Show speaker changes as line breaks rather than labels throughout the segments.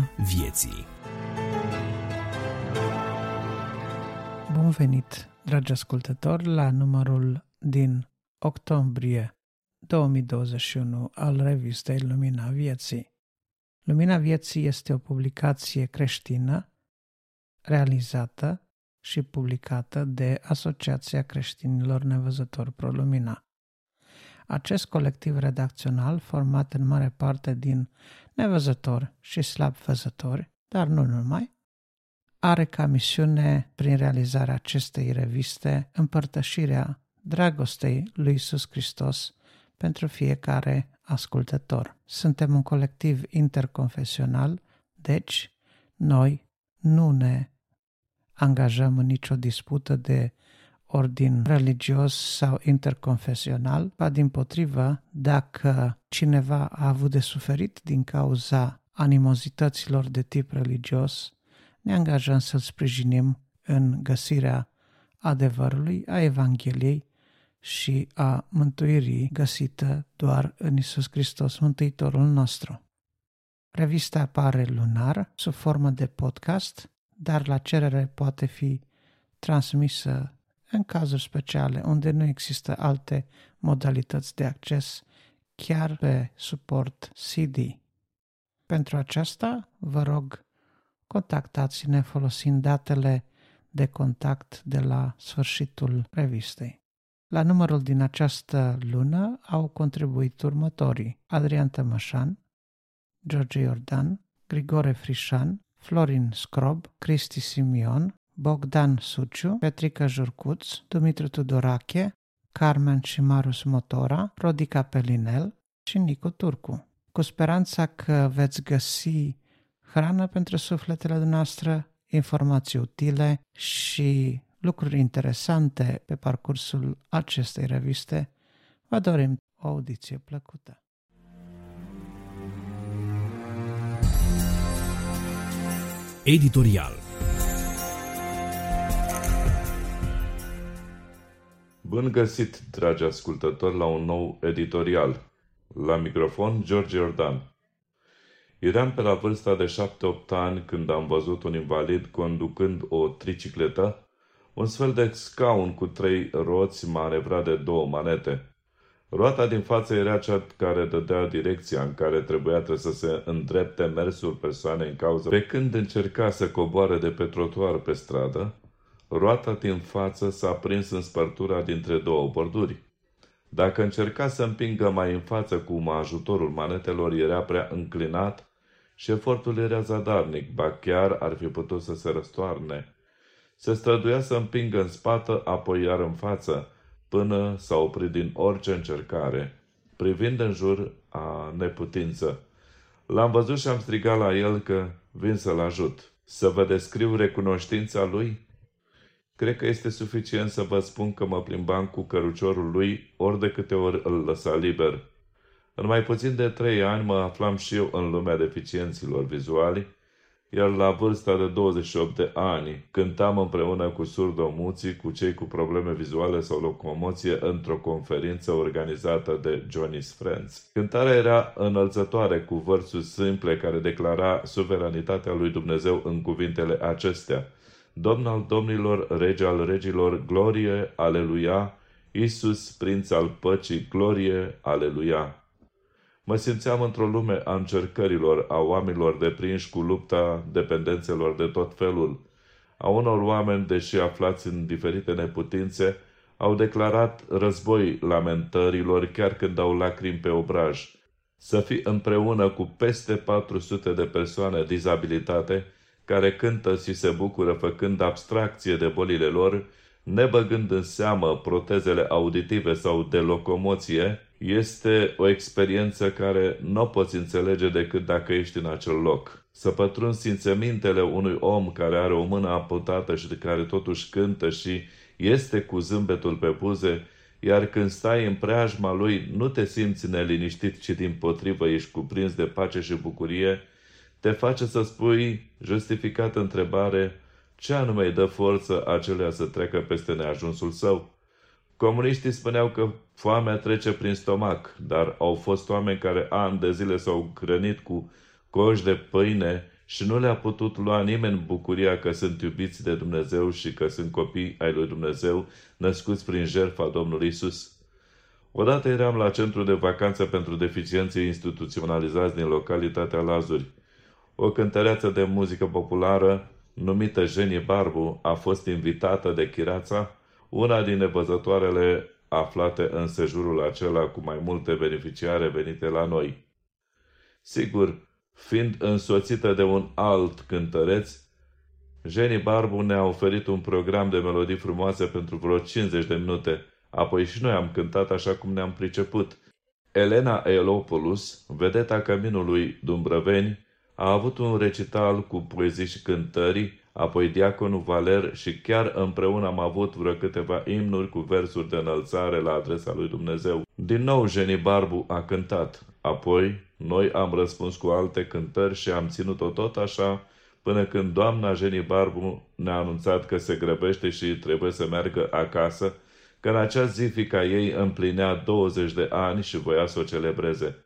Lumina Vieții
Bun venit, dragi ascultători, la numărul din octombrie 2021 al revistei Lumina Vieții. Lumina Vieții este o publicație creștină realizată și publicată de Asociația Creștinilor Nevăzători Pro Lumina. Acest colectiv redacțional, format în mare parte din nevăzători și slab văzători, dar nu numai, are ca misiune, prin realizarea acestei reviste, împărtășirea dragostei lui Iisus Hristos pentru fiecare ascultător. Suntem un colectiv interconfesional, deci noi nu ne angajăm în nicio dispută de ordin religios sau interconfesional, ba din potrivă, dacă cineva a avut de suferit din cauza animozităților de tip religios, ne angajăm să-l sprijinim în găsirea adevărului, a Evangheliei și a mântuirii găsită doar în Isus Hristos, Mântuitorul nostru. Revista apare lunar, sub formă de podcast, dar la cerere poate fi transmisă în cazuri speciale unde nu există alte modalități de acces, chiar pe suport CD. Pentru aceasta, vă rog, contactați-ne folosind datele de contact de la sfârșitul revistei. La numărul din această lună au contribuit următorii Adrian Tămășan, George Iordan, Grigore Frișan, Florin Scrob, Cristi Simion, Bogdan Suciu, Petrica Jurcuț, Dumitru Tudorache, Carmen și Marus Motora, Rodica Pelinel și Nicu Turcu. Cu speranța că veți găsi hrană pentru sufletele noastre, informații utile și lucruri interesante pe parcursul acestei reviste, vă dorim o audiție plăcută.
Editorial
Bun găsit, dragi ascultători, la un nou editorial. La microfon, George Jordan. Eram pe la vârsta de 7-8 ani când am văzut un invalid conducând o tricicletă, un sfel de scaun cu trei roți manevrat de două manete. Roata din față era cea care dădea direcția în care trebuia să se îndrepte mersul persoanei în cauză. Pe când încerca să coboare de pe trotuar pe stradă, roata din față s-a prins în spărtura dintre două borduri. Dacă încerca să împingă mai în față cu ajutorul manetelor, era prea înclinat și șefortul era zadarnic, ba chiar ar fi putut să se răstoarne. Se străduia să împingă în spată, apoi iar în față, până s-a oprit din orice încercare, privind în jur a neputință. L-am văzut și am strigat la el că vin să-l ajut. Să vă descriu recunoștința lui? Cred că este suficient să vă spun că mă plimbam cu căruciorul lui ori de câte ori îl lăsa liber. În mai puțin de trei ani mă aflam și eu în lumea deficienților vizuali, iar la vârsta de 28 de ani cântam împreună cu surdomuții, cu cei cu probleme vizuale sau locomoție într-o conferință organizată de Johnny's Friends. Cântarea era înălțătoare cu vărsuri simple care declara suveranitatea lui Dumnezeu în cuvintele acestea – Domn al domnilor, rege al regilor, glorie, aleluia, Iisus, prinț al păcii, glorie, aleluia. Mă simțeam într-o lume a încercărilor, a oamenilor deprinși cu lupta dependențelor de tot felul, a unor oameni, deși aflați în diferite neputințe, au declarat război lamentărilor chiar când au lacrimi pe obraj. Să fii împreună cu peste 400 de persoane dizabilitate care cântă și se bucură făcând abstracție de bolile lor, nebăgând în seamă protezele auditive sau de locomoție, este o experiență care nu o poți înțelege decât dacă ești în acel loc. Să pătrunzi simțămintele unui om care are o mână aputată și de care totuși cântă și este cu zâmbetul pe buze, iar când stai în preajma lui nu te simți neliniștit, ci din potrivă ești cuprins de pace și bucurie, te face să spui, justificat întrebare, ce anume îi dă forță acelea să treacă peste neajunsul său? Comuniștii spuneau că foamea trece prin stomac, dar au fost oameni care ani de zile s-au hrănit cu coși de pâine și nu le-a putut lua nimeni bucuria că sunt iubiți de Dumnezeu și că sunt copii ai lui Dumnezeu, născuți prin jertfa Domnului Isus. Odată eram la centru de vacanță pentru deficienții instituționalizați din localitatea Lazuri. O cântăreață de muzică populară, numită Jenny Barbu, a fost invitată de Chirața, una din nevăzătoarele aflate în sejurul acela cu mai multe beneficiare venite la noi. Sigur, fiind însoțită de un alt cântăreț, Jenny Barbu ne-a oferit un program de melodii frumoase pentru vreo 50 de minute, apoi și noi am cântat așa cum ne-am priceput. Elena Elopoulos, vedeta Căminului Dumbrăveni, a avut un recital cu poezii și cântări, apoi diaconul Valer și chiar împreună am avut vreo câteva imnuri cu versuri de înălțare la adresa lui Dumnezeu. Din nou Jenny Barbu a cântat, apoi noi am răspuns cu alte cântări și am ținut-o tot așa, până când doamna Jenny Barbu ne-a anunțat că se grăbește și trebuie să meargă acasă, că în acea zi fica ei împlinea 20 de ani și voia să o celebreze.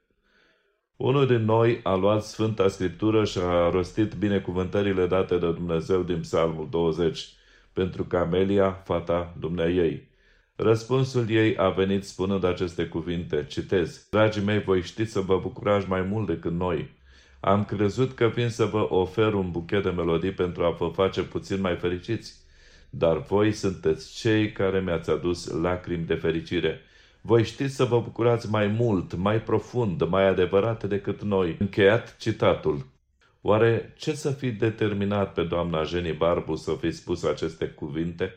Unul din noi a luat Sfânta Scriptură și a rostit binecuvântările date de Dumnezeu din Psalmul 20 pentru Camelia, fata dumneiei. Răspunsul ei a venit spunând aceste cuvinte, citez, Dragii mei, voi știți să vă bucurați mai mult decât noi. Am crezut că vin să vă ofer un buchet de melodii pentru a vă face puțin mai fericiți, dar voi sunteți cei care mi-ați adus lacrimi de fericire. Voi știți să vă bucurați mai mult, mai profund, mai adevărate decât noi. Încheiat citatul. Oare ce să fi determinat pe doamna Jenny Barbu să fi spus aceste cuvinte?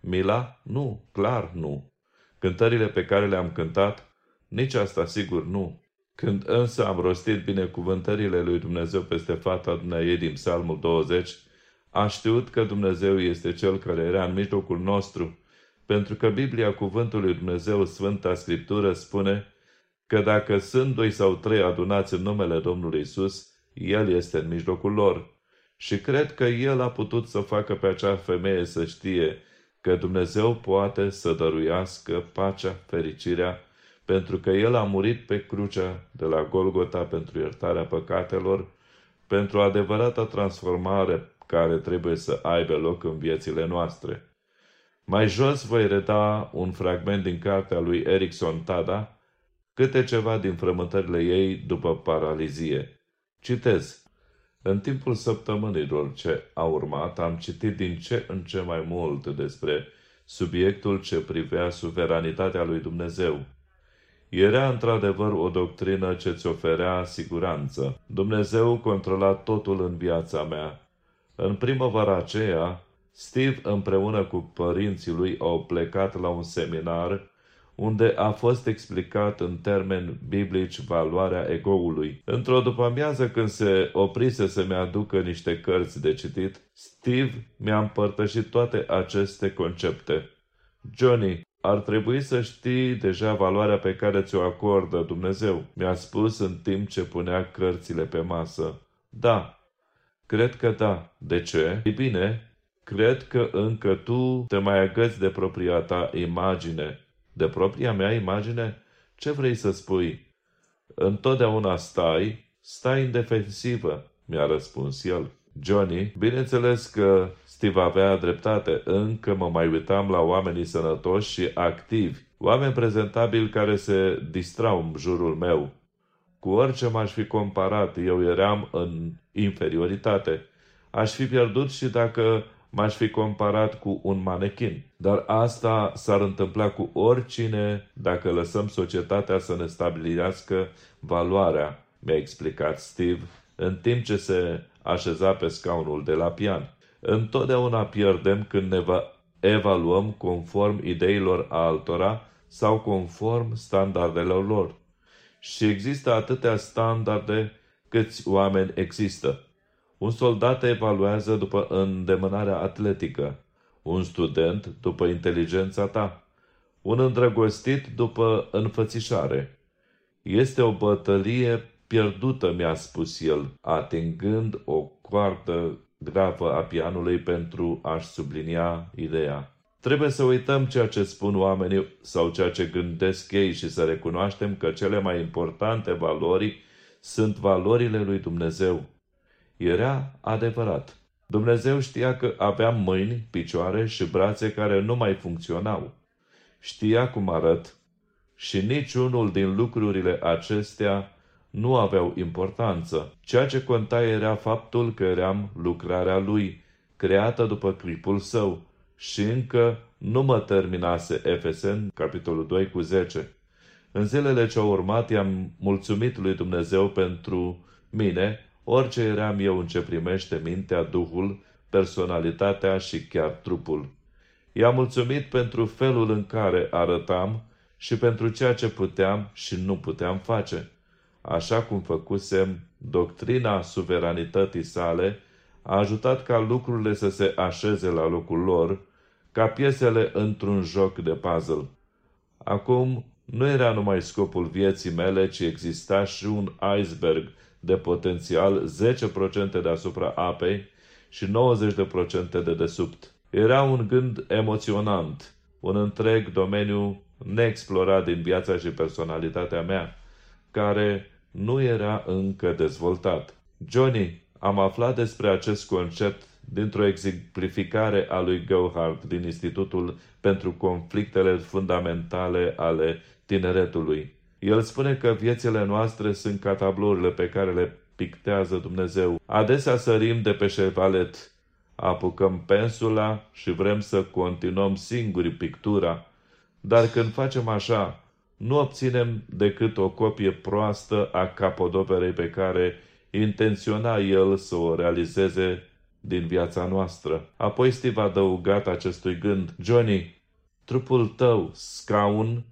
Mila? Nu, clar nu. Cântările pe care le-am cântat? Nici asta sigur nu. Când însă am rostit binecuvântările lui Dumnezeu peste fata dumneavoastră din Psalmul 20, a știut că Dumnezeu este Cel care era în mijlocul nostru, pentru că Biblia Cuvântului lui Dumnezeu, Sfânta Scriptură, spune că dacă sunt doi sau trei adunați în numele Domnului Isus, El este în mijlocul lor. Și cred că El a putut să facă pe acea femeie să știe că Dumnezeu poate să dăruiască pacea, fericirea, pentru că El a murit pe crucea de la Golgota pentru iertarea păcatelor, pentru adevărata transformare care trebuie să aibă loc în viețile noastre. Mai jos voi reda un fragment din cartea lui Erickson Tada, câte ceva din frământările ei după paralizie. Citez. În timpul săptămânilor ce a urmat, am citit din ce în ce mai mult despre subiectul ce privea suveranitatea lui Dumnezeu. Era într-adevăr o doctrină ce ți oferea siguranță. Dumnezeu controla totul în viața mea. În primăvara aceea, Steve împreună cu părinții lui au plecat la un seminar unde a fost explicat în termeni biblici valoarea egoului. Într-o după-amiază când se oprise să-mi aducă niște cărți de citit, Steve mi-a împărtășit toate aceste concepte. Johnny, ar trebui să știi deja valoarea pe care ți-o acordă Dumnezeu, mi-a spus în timp ce punea cărțile pe masă. Da, cred că da. De ce? Ei bine, cred că încă tu te mai agăți de propria ta imagine de propria mea imagine? Ce vrei să spui? Întotdeauna stai, stai în defensivă, mi-a răspuns el. Johnny, bineînțeles că Steve avea dreptate, încă mă mai uitam la oamenii sănătoși și activi, oameni prezentabili care se distrau în jurul meu. Cu orice m-aș fi comparat, eu eram în inferioritate. Aș fi pierdut și dacă m-aș fi comparat cu un manechin. Dar asta s-ar întâmpla cu oricine dacă lăsăm societatea să ne stabilească valoarea, mi-a explicat Steve, în timp ce se așeza pe scaunul de la pian. Întotdeauna pierdem când ne evaluăm conform ideilor altora sau conform standardelor lor. Și există atâtea standarde câți oameni există. Un soldat evaluează după îndemânarea atletică, un student după inteligența ta, un îndrăgostit după înfățișare. Este o bătălie pierdută, mi-a spus el, atingând o coartă gravă a pianului pentru a-și sublinia ideea. Trebuie să uităm ceea ce spun oamenii sau ceea ce gândesc ei și să recunoaștem că cele mai importante valori sunt valorile lui Dumnezeu. Era adevărat. Dumnezeu știa că aveam mâini, picioare și brațe care nu mai funcționau. Știa cum arăt și niciunul din lucrurile acestea nu aveau importanță. Ceea ce conta era faptul că eram lucrarea lui, creată după clipul său și încă nu mă terminase Efesen, capitolul 2 cu 10. În zilele ce au urmat i-am mulțumit lui Dumnezeu pentru mine, orice eram eu în ce primește mintea, duhul, personalitatea și chiar trupul. I-am mulțumit pentru felul în care arătam și pentru ceea ce puteam și nu puteam face. Așa cum făcusem, doctrina suveranității sale a ajutat ca lucrurile să se așeze la locul lor, ca piesele într-un joc de puzzle. Acum nu era numai scopul vieții mele, ci exista și un iceberg de potențial 10% deasupra apei și 90% de desubt. Era un gând emoționant, un întreg domeniu neexplorat din viața și personalitatea mea, care nu era încă dezvoltat. Johnny, am aflat despre acest concept dintr-o exemplificare a lui Gohard din Institutul pentru Conflictele Fundamentale ale Tineretului. El spune că viețile noastre sunt ca tablourile pe care le pictează Dumnezeu. Adesea sărim de pe șevalet, apucăm pensula și vrem să continuăm singuri pictura, dar când facem așa, nu obținem decât o copie proastă a capodoperei pe care intenționa el să o realizeze din viața noastră. Apoi Steve a adăugat acestui gând, Johnny, trupul tău, scaun,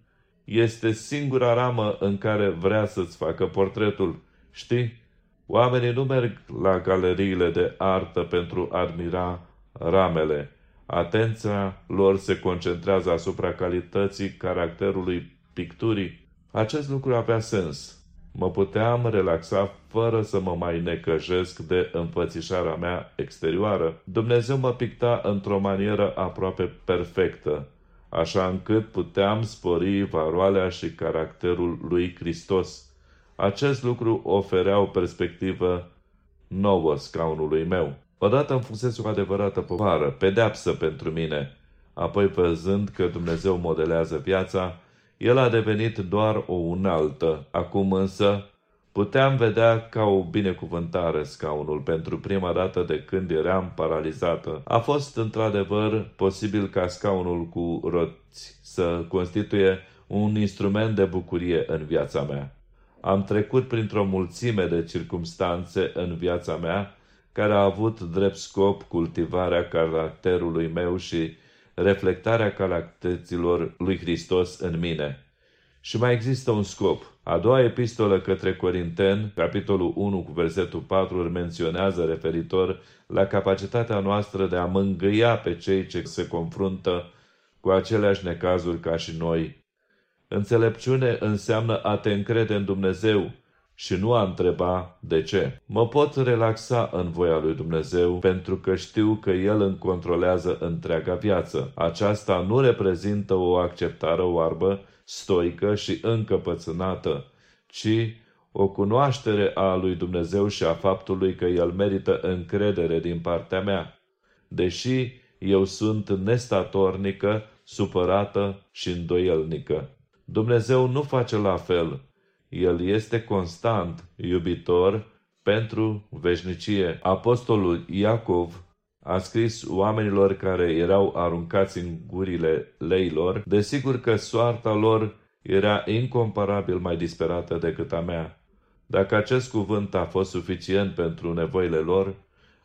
este singura ramă în care vrea să-ți facă portretul. Știi? Oamenii nu merg la galeriile de artă pentru a admira ramele. Atenția lor se concentrează asupra calității caracterului picturii. Acest lucru avea sens. Mă puteam relaxa fără să mă mai necăjesc de înfățișarea mea exterioară. Dumnezeu mă picta într-o manieră aproape perfectă, așa încât puteam spori valoarea și caracterul lui Hristos. Acest lucru oferea o perspectivă nouă scaunului meu. Odată îmi fusese o adevărată povară, pedeapsă pentru mine. Apoi, văzând că Dumnezeu modelează viața, el a devenit doar o unaltă. Acum însă puteam vedea ca o binecuvântare scaunul pentru prima dată de când eram paralizată. A fost într-adevăr posibil ca scaunul cu roți să constituie un instrument de bucurie în viața mea. Am trecut printr-o mulțime de circumstanțe în viața mea care a avut drept scop cultivarea caracterului meu și reflectarea caracterilor lui Hristos în mine. Și mai există un scop. A doua epistolă către Corinteni, capitolul 1 cu versetul 4, îl menționează referitor la capacitatea noastră de a mângâia pe cei ce se confruntă cu aceleași necazuri ca și noi. Înțelepciune înseamnă a te încrede în Dumnezeu și nu a întreba de ce. Mă pot relaxa în voia lui Dumnezeu pentru că știu că El îmi controlează întreaga viață. Aceasta nu reprezintă o acceptare oarbă, stoică și încăpățânată, ci o cunoaștere a lui Dumnezeu și a faptului că El merită încredere din partea mea. Deși eu sunt nestatornică, supărată și îndoielnică. Dumnezeu nu face la fel, el este constant, iubitor, pentru veșnicie. Apostolul Iacov a scris oamenilor care erau aruncați în gurile leilor, desigur că soarta lor era incomparabil mai disperată decât a mea. Dacă acest cuvânt a fost suficient pentru nevoile lor,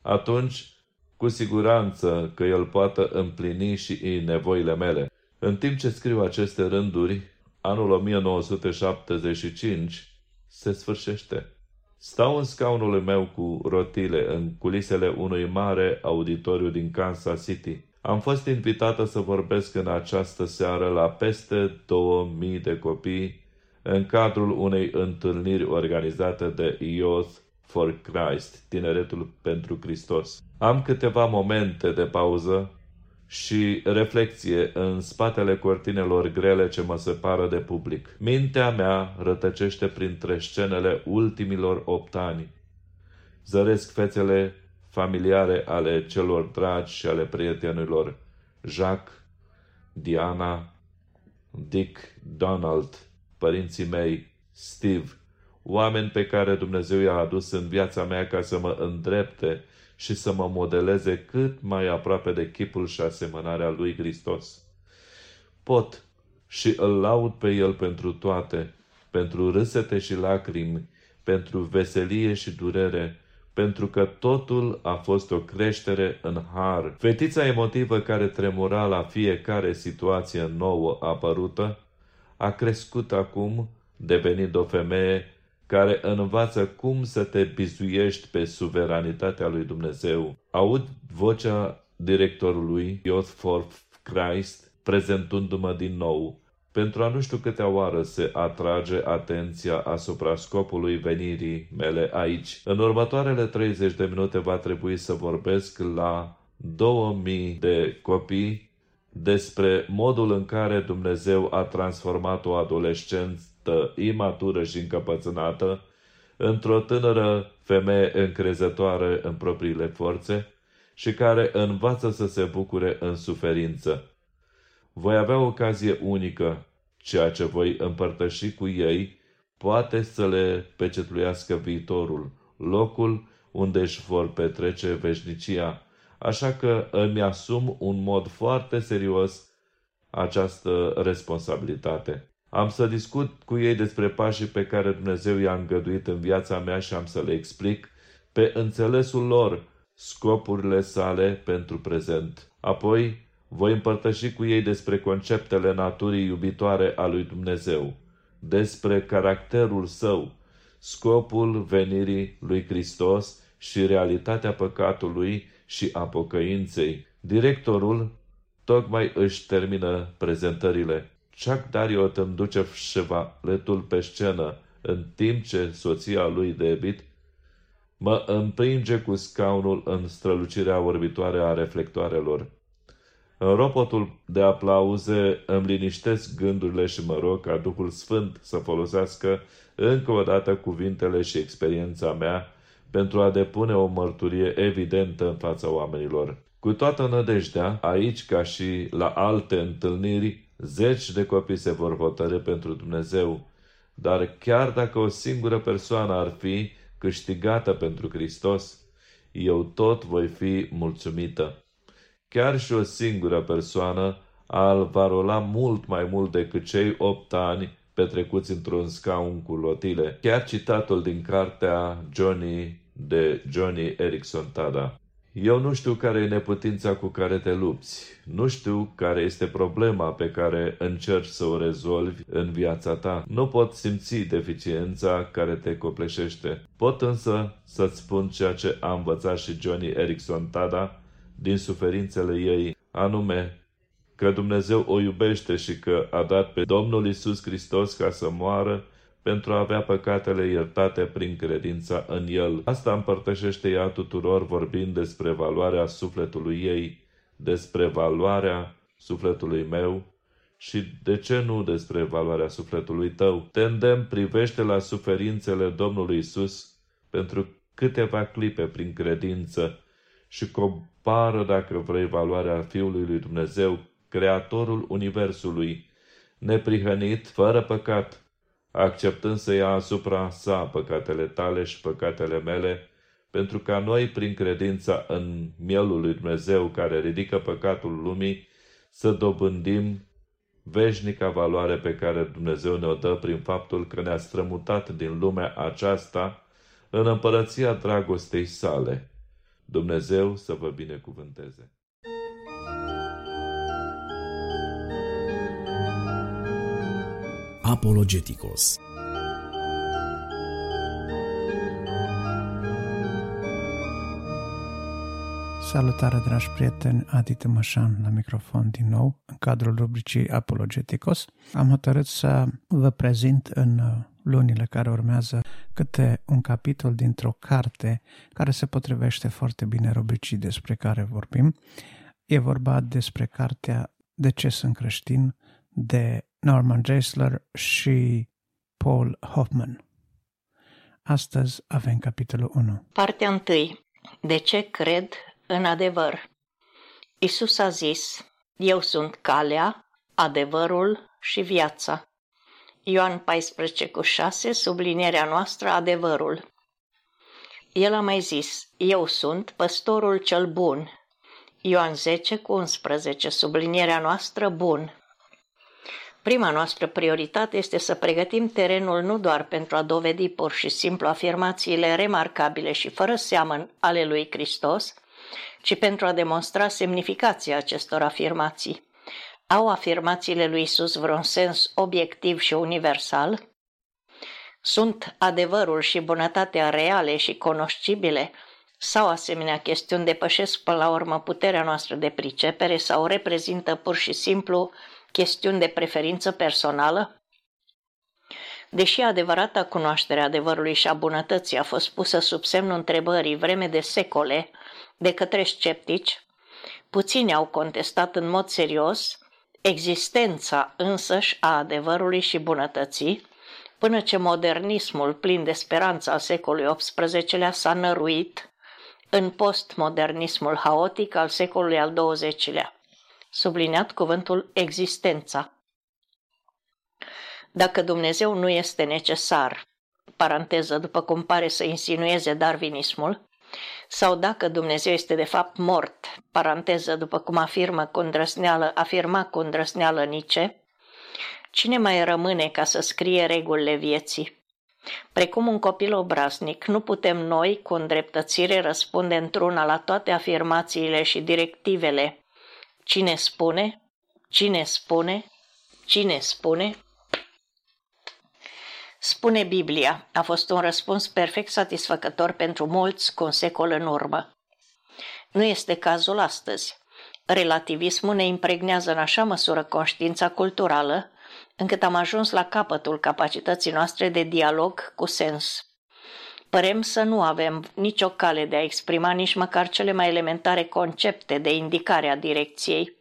atunci cu siguranță că el poate împlini și nevoile mele. În timp ce scriu aceste rânduri, anul 1975 se sfârșește. Stau în scaunul meu cu rotile în culisele unui mare auditoriu din Kansas City. Am fost invitată să vorbesc în această seară la peste 2000 de copii în cadrul unei întâlniri organizate de Youth for Christ, Tineretul pentru Hristos. Am câteva momente de pauză și reflexie în spatele cortinelor grele ce mă separă de public. Mintea mea rătăcește printre scenele ultimilor opt ani. Zăresc fețele familiare ale celor dragi și ale prietenilor Jacques, Diana, Dick, Donald, părinții mei, Steve, oameni pe care Dumnezeu i-a adus în viața mea ca să mă îndrepte și să mă modeleze cât mai aproape de chipul și asemănarea lui Hristos. Pot și îl laud pe El pentru toate, pentru râsete și lacrimi, pentru veselie și durere, pentru că totul a fost o creștere în har. Fetița emotivă care tremura la fiecare situație nouă apărută, a crescut acum, devenind o femeie care învață cum să te bizuiești pe suveranitatea lui Dumnezeu. Aud vocea directorului Youth for Christ prezentându-mă din nou pentru a nu știu câtea oară se atrage atenția asupra scopului venirii mele aici. În următoarele 30 de minute va trebui să vorbesc la 2000 de copii despre modul în care Dumnezeu a transformat o adolescentă imatură și încăpățânată într-o tânără femeie încrezătoare în propriile forțe și care învață să se bucure în suferință voi avea ocazie unică, ceea ce voi împărtăși cu ei poate să le pecetluiască viitorul, locul unde își vor petrece veșnicia, așa că îmi asum un mod foarte serios această responsabilitate. Am să discut cu ei despre pașii pe care Dumnezeu i-a îngăduit în viața mea și am să le explic pe înțelesul lor scopurile sale pentru prezent. Apoi voi împărtăși cu ei despre conceptele naturii iubitoare a lui Dumnezeu, despre caracterul său, scopul venirii lui Hristos și realitatea păcatului și a pocăinței. Directorul tocmai își termină prezentările. Chuck Dariot îmi duce șevaletul pe scenă, în timp ce soția lui David mă împinge cu scaunul în strălucirea orbitoare a reflectoarelor. În ropotul de aplauze îmi liniștesc gândurile și mă rog ca Duhul Sfânt să folosească încă o dată cuvintele și experiența mea pentru a depune o mărturie evidentă în fața oamenilor. Cu toată nădejdea, aici ca și la alte întâlniri, zeci de copii se vor hotărâ pentru Dumnezeu, dar chiar dacă o singură persoană ar fi câștigată pentru Hristos, eu tot voi fi mulțumită. Chiar și o singură persoană al va rola mult mai mult decât cei opt ani petrecuți într-un scaun cu lotile. Chiar citatul din cartea Johnny de Johnny Erickson Tada. Eu nu știu care e neputința cu care te lupți. Nu știu care este problema pe care încerci să o rezolvi în viața ta. Nu pot simți deficiența care te copleșește. Pot însă să-ți spun ceea ce a învățat și Johnny Erickson Tada din suferințele ei, anume că Dumnezeu o iubește și că a dat pe Domnul Isus Hristos ca să moară pentru a avea păcatele iertate prin credința în El. Asta împărtășește ea tuturor vorbind despre valoarea sufletului ei, despre valoarea sufletului meu și de ce nu despre valoarea sufletului tău. Te îndemn, privește la suferințele Domnului Isus pentru câteva clipe prin credință și compară, dacă vrei, valoarea Fiului lui Dumnezeu, Creatorul Universului, neprihănit, fără păcat, acceptând să ia asupra sa păcatele tale și păcatele mele, pentru ca noi, prin credința în mielul lui Dumnezeu care ridică păcatul lumii, să dobândim veșnica valoare pe care Dumnezeu ne-o dă prin faptul că ne-a strămutat din lumea aceasta în împărăția dragostei sale. Dumnezeu să vă binecuvânteze! Apologeticos
Salutare, dragi prieteni, Adi Tămășan la microfon din nou, în cadrul rubricii Apologeticos. Am hotărât să vă prezint în lunile care urmează câte un capitol dintr-o carte care se potrivește foarte bine rubricii despre care vorbim. E vorba despre cartea De ce sunt creștin de Norman Geisler și Paul Hoffman. Astăzi avem capitolul 1.
Partea 1. De ce cred în adevăr? Isus a zis, Eu sunt calea, adevărul și viața. Ioan 14 cu 6, sublinierea noastră, adevărul. El a mai zis, Eu sunt păstorul cel bun. Ioan 10 cu 11, sublinierea noastră, bun. Prima noastră prioritate este să pregătim terenul nu doar pentru a dovedi pur și simplu afirmațiile remarcabile și fără seamăn ale lui Hristos, ci pentru a demonstra semnificația acestor afirmații. Au afirmațiile lui Isus vreun sens obiectiv și universal? Sunt adevărul și bunătatea reale și cunoscibile sau asemenea chestiuni depășesc până la urmă puterea noastră de pricepere sau reprezintă pur și simplu chestiuni de preferință personală? Deși adevărata cunoaștere a adevărului și a bunătății a fost pusă sub semnul întrebării vreme de secole de către sceptici, puțini au contestat în mod serios existența însăși a adevărului și bunătății, până ce modernismul plin de speranță al secolului XVIII-lea s-a năruit în postmodernismul haotic al secolului al XX-lea subliniat cuvântul existența. Dacă Dumnezeu nu este necesar, paranteză după cum pare să insinueze darwinismul, sau dacă Dumnezeu este de fapt mort, paranteză după cum afirmă cu îndrăsneală, afirma cu îndrăsneală Nice, cine mai rămâne ca să scrie regulile vieții? Precum un copil obraznic, nu putem noi, cu îndreptățire, răspunde într-una la toate afirmațiile și directivele Cine spune? Cine spune? Cine spune? Spune Biblia, a fost un răspuns perfect satisfăcător pentru mulți cu un secol în urmă. Nu este cazul astăzi. Relativismul ne impregnează în așa măsură conștiința culturală, încât am ajuns la capătul capacității noastre de dialog cu sens. Părem să nu avem nicio cale de a exprima nici măcar cele mai elementare concepte de indicare a direcției.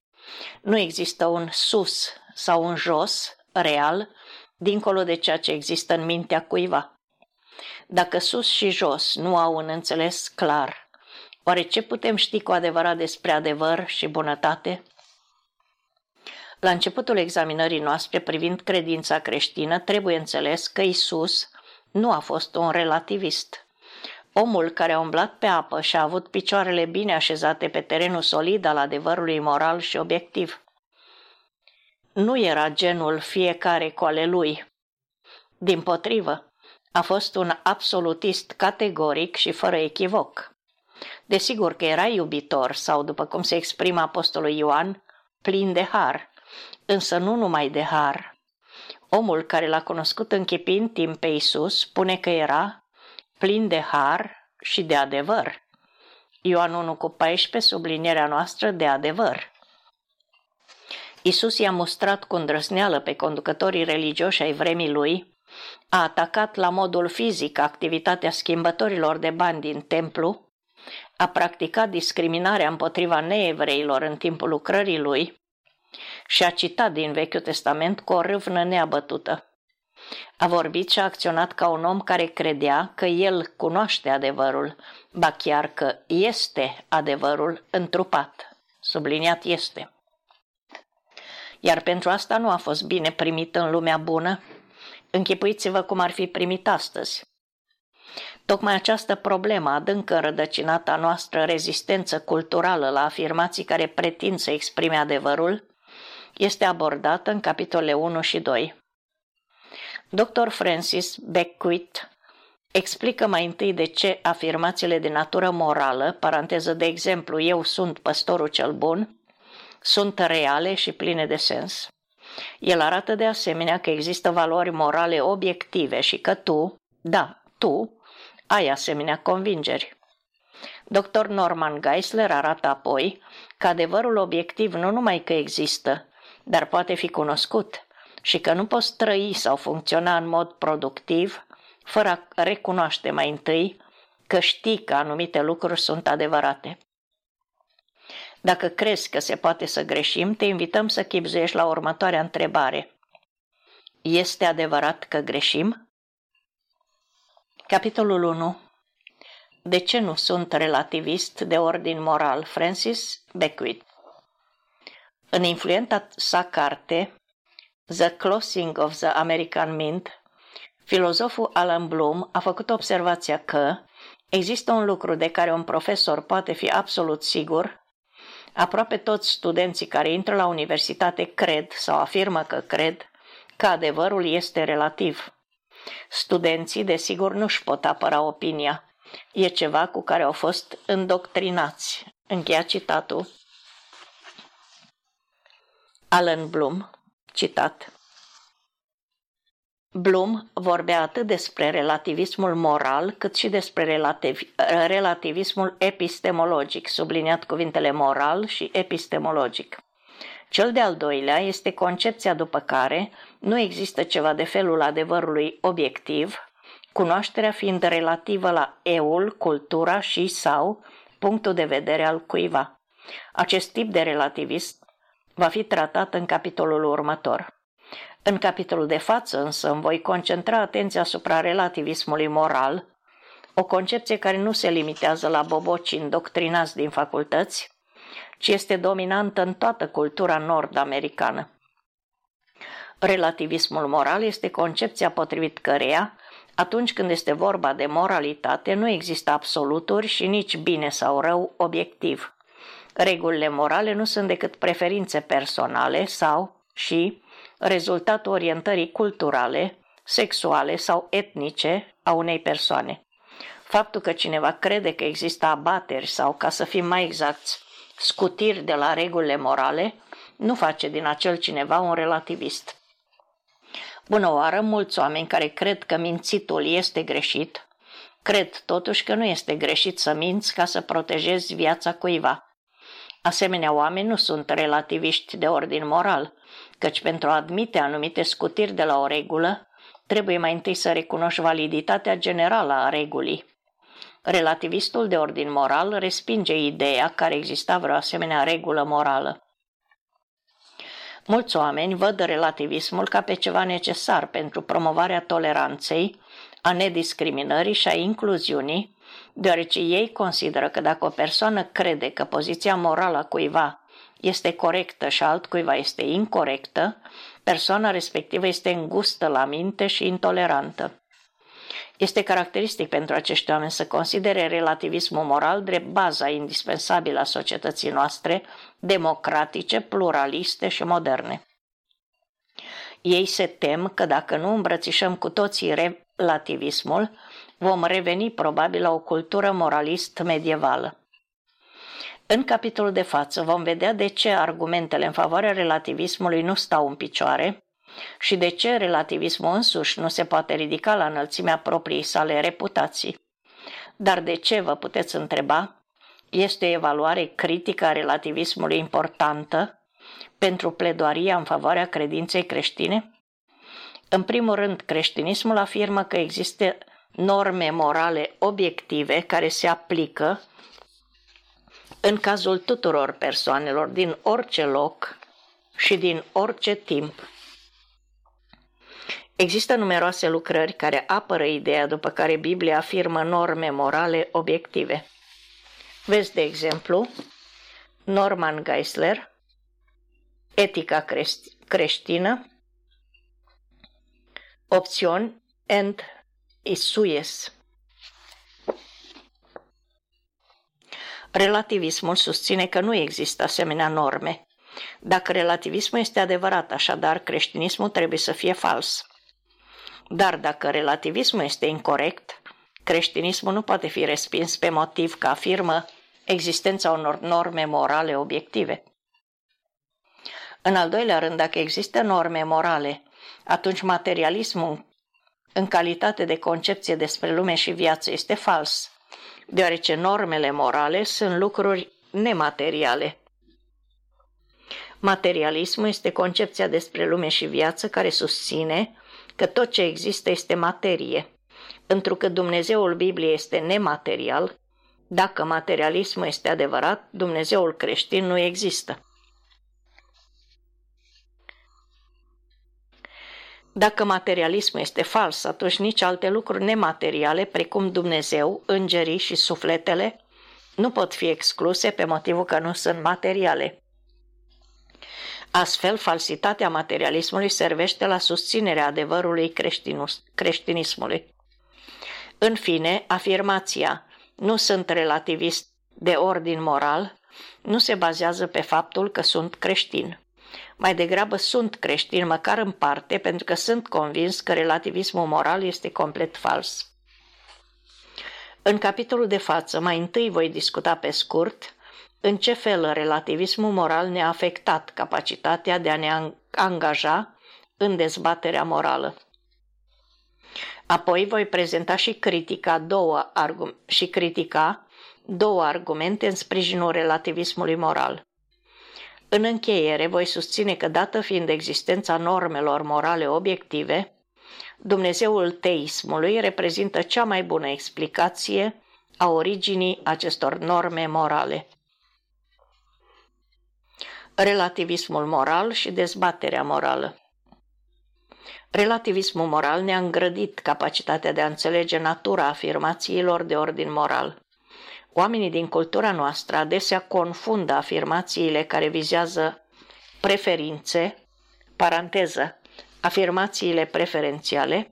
Nu există un sus sau un jos real, dincolo de ceea ce există în mintea cuiva. Dacă sus și jos nu au un înțeles clar, oare ce putem ști cu adevărat despre adevăr și bunătate? La începutul examinării noastre privind credința creștină, trebuie înțeles că Isus nu a fost un relativist. Omul care a umblat pe apă și a avut picioarele bine așezate pe terenul solid al adevărului moral și obiectiv. Nu era genul fiecare cu ale lui. Din potrivă, a fost un absolutist categoric și fără echivoc. Desigur că era iubitor sau, după cum se exprimă apostolul Ioan, plin de har, însă nu numai de har, Omul care l-a cunoscut închipind timp pe Isus spune că era plin de har și de adevăr. Ioan 1 cu 14, sublinierea noastră de adevăr. Isus i-a mustrat cu îndrăsneală pe conducătorii religioși ai vremii lui, a atacat la modul fizic activitatea schimbătorilor de bani din templu, a practicat discriminarea împotriva neevreilor în timpul lucrării lui, și a citat din Vechiul Testament cu o râvnă neabătută. A vorbit și a acționat ca un om care credea că el cunoaște adevărul, ba chiar că este adevărul întrupat. Subliniat este. Iar pentru asta nu a fost bine primit în lumea bună. Închipuiți-vă cum ar fi primit astăzi. Tocmai această problemă adâncă înrădăcinată a noastră rezistență culturală la afirmații care pretind să exprime adevărul, este abordată în capitolele 1 și 2. Dr. Francis Beckwith explică mai întâi de ce afirmațiile de natură morală, paranteză de exemplu, eu sunt păstorul cel bun, sunt reale și pline de sens. El arată de asemenea că există valori morale obiective și că tu, da, tu, ai asemenea convingeri. Dr. Norman Geisler arată apoi că adevărul obiectiv nu numai că există, dar poate fi cunoscut și că nu poți trăi sau funcționa în mod productiv fără a recunoaște mai întâi că știi că anumite lucruri sunt adevărate. Dacă crezi că se poate să greșim, te invităm să chipzuiești la următoarea întrebare. Este adevărat că greșim? Capitolul 1 De ce nu sunt relativist de ordin moral? Francis Beckwith În influenta sa carte The Closing of the American Mint, filozoful Alan Bloom a făcut observația că există un lucru de care un profesor poate fi absolut sigur Aproape toți studenții care intră la universitate cred sau afirmă că cred că adevărul este relativ. Studenții, desigur, nu-și pot apăra opinia. E ceva cu care au fost îndoctrinați. Încheia citatul. Alan Bloom, citat. Bloom vorbea atât despre relativismul moral, cât și despre relativ, relativismul epistemologic, subliniat cuvintele moral și epistemologic. Cel de-al doilea este concepția după care nu există ceva de felul adevărului obiectiv, cunoașterea fiind relativă la eul, cultura și sau punctul de vedere al cuiva. Acest tip de relativism va fi tratat în capitolul următor. În capitolul de față însă îmi voi concentra atenția asupra relativismului moral, o concepție care nu se limitează la boboci indoctrinați din facultăți, ci este dominantă în toată cultura nord-americană. Relativismul moral este concepția potrivit căreia, atunci când este vorba de moralitate, nu există absoluturi și nici bine sau rău obiectiv. Regulile morale nu sunt decât preferințe personale sau și rezultatul orientării culturale, sexuale sau etnice a unei persoane. Faptul că cineva crede că există abateri sau, ca să fim mai exacti, scutiri de la regulile morale, nu face din acel cineva un relativist. Bună oară, mulți oameni care cred că mințitul este greșit, cred totuși că nu este greșit să minți ca să protejezi viața cuiva. Asemenea oameni nu sunt relativiști de ordin moral, căci pentru a admite anumite scutiri de la o regulă, trebuie mai întâi să recunoști validitatea generală a regulii. Relativistul de ordin moral respinge ideea că exista vreo asemenea regulă morală. Mulți oameni văd relativismul ca pe ceva necesar pentru promovarea toleranței, a nediscriminării și a incluziunii, deoarece ei consideră că dacă o persoană crede că poziția morală a cuiva este corectă și altcuiva este incorrectă, persoana respectivă este îngustă la minte și intolerantă. Este caracteristic pentru acești oameni să considere relativismul moral drept baza indispensabilă a societății noastre, democratice, pluraliste și moderne. Ei se tem că dacă nu îmbrățișăm cu toții relativismul, vom reveni probabil la o cultură moralist medievală. În capitolul de față vom vedea de ce argumentele în favoarea relativismului nu stau în picioare și de ce relativismul însuși nu se poate ridica la înălțimea propriei sale reputații. Dar de ce, vă puteți întreba, este o evaluare critică a relativismului importantă pentru pledoaria în favoarea credinței creștine? În primul rând, creștinismul afirmă că există norme morale obiective care se aplică în cazul tuturor persoanelor din orice loc și din orice timp. Există numeroase lucrări care apără ideea după care Biblia afirmă norme morale obiective. Vezi, de exemplu, Norman Geisler, Etica creștină, opțiuni and Isuies. Relativismul susține că nu există asemenea norme. Dacă relativismul este adevărat, așadar creștinismul trebuie să fie fals. Dar dacă relativismul este incorrect, creștinismul nu poate fi respins pe motiv că afirmă existența unor norme morale obiective. În al doilea rând, dacă există norme morale, atunci materialismul în calitate de concepție despre lume și viață este fals deoarece normele morale sunt lucruri nemateriale. Materialismul este concepția despre lume și viață care susține că tot ce există este materie. Întrucât Dumnezeul Bibliei este nematerial, dacă materialismul este adevărat, Dumnezeul creștin nu există. Dacă materialismul este fals, atunci nici alte lucruri nemateriale, precum Dumnezeu, îngerii și sufletele, nu pot fi excluse pe motivul că nu sunt materiale. Astfel, falsitatea materialismului servește la susținerea adevărului creștinismului. În fine, afirmația nu sunt relativist de ordin moral nu se bazează pe faptul că sunt creștin. Mai degrabă sunt creștin, măcar în parte, pentru că sunt convins că relativismul moral este complet fals. În capitolul de față, mai întâi voi discuta pe scurt în ce fel relativismul moral ne-a afectat capacitatea de a ne angaja în dezbaterea morală. Apoi voi prezenta și critica două argum- și critica două argumente în sprijinul relativismului moral. În încheiere, voi susține că, dată fiind existența normelor morale obiective, Dumnezeul teismului reprezintă cea mai bună explicație a originii acestor norme morale. Relativismul moral și dezbaterea morală Relativismul moral ne-a îngrădit capacitatea de a înțelege natura afirmațiilor de ordin moral. Oamenii din cultura noastră adesea confundă afirmațiile care vizează preferințe, paranteză, afirmațiile preferențiale,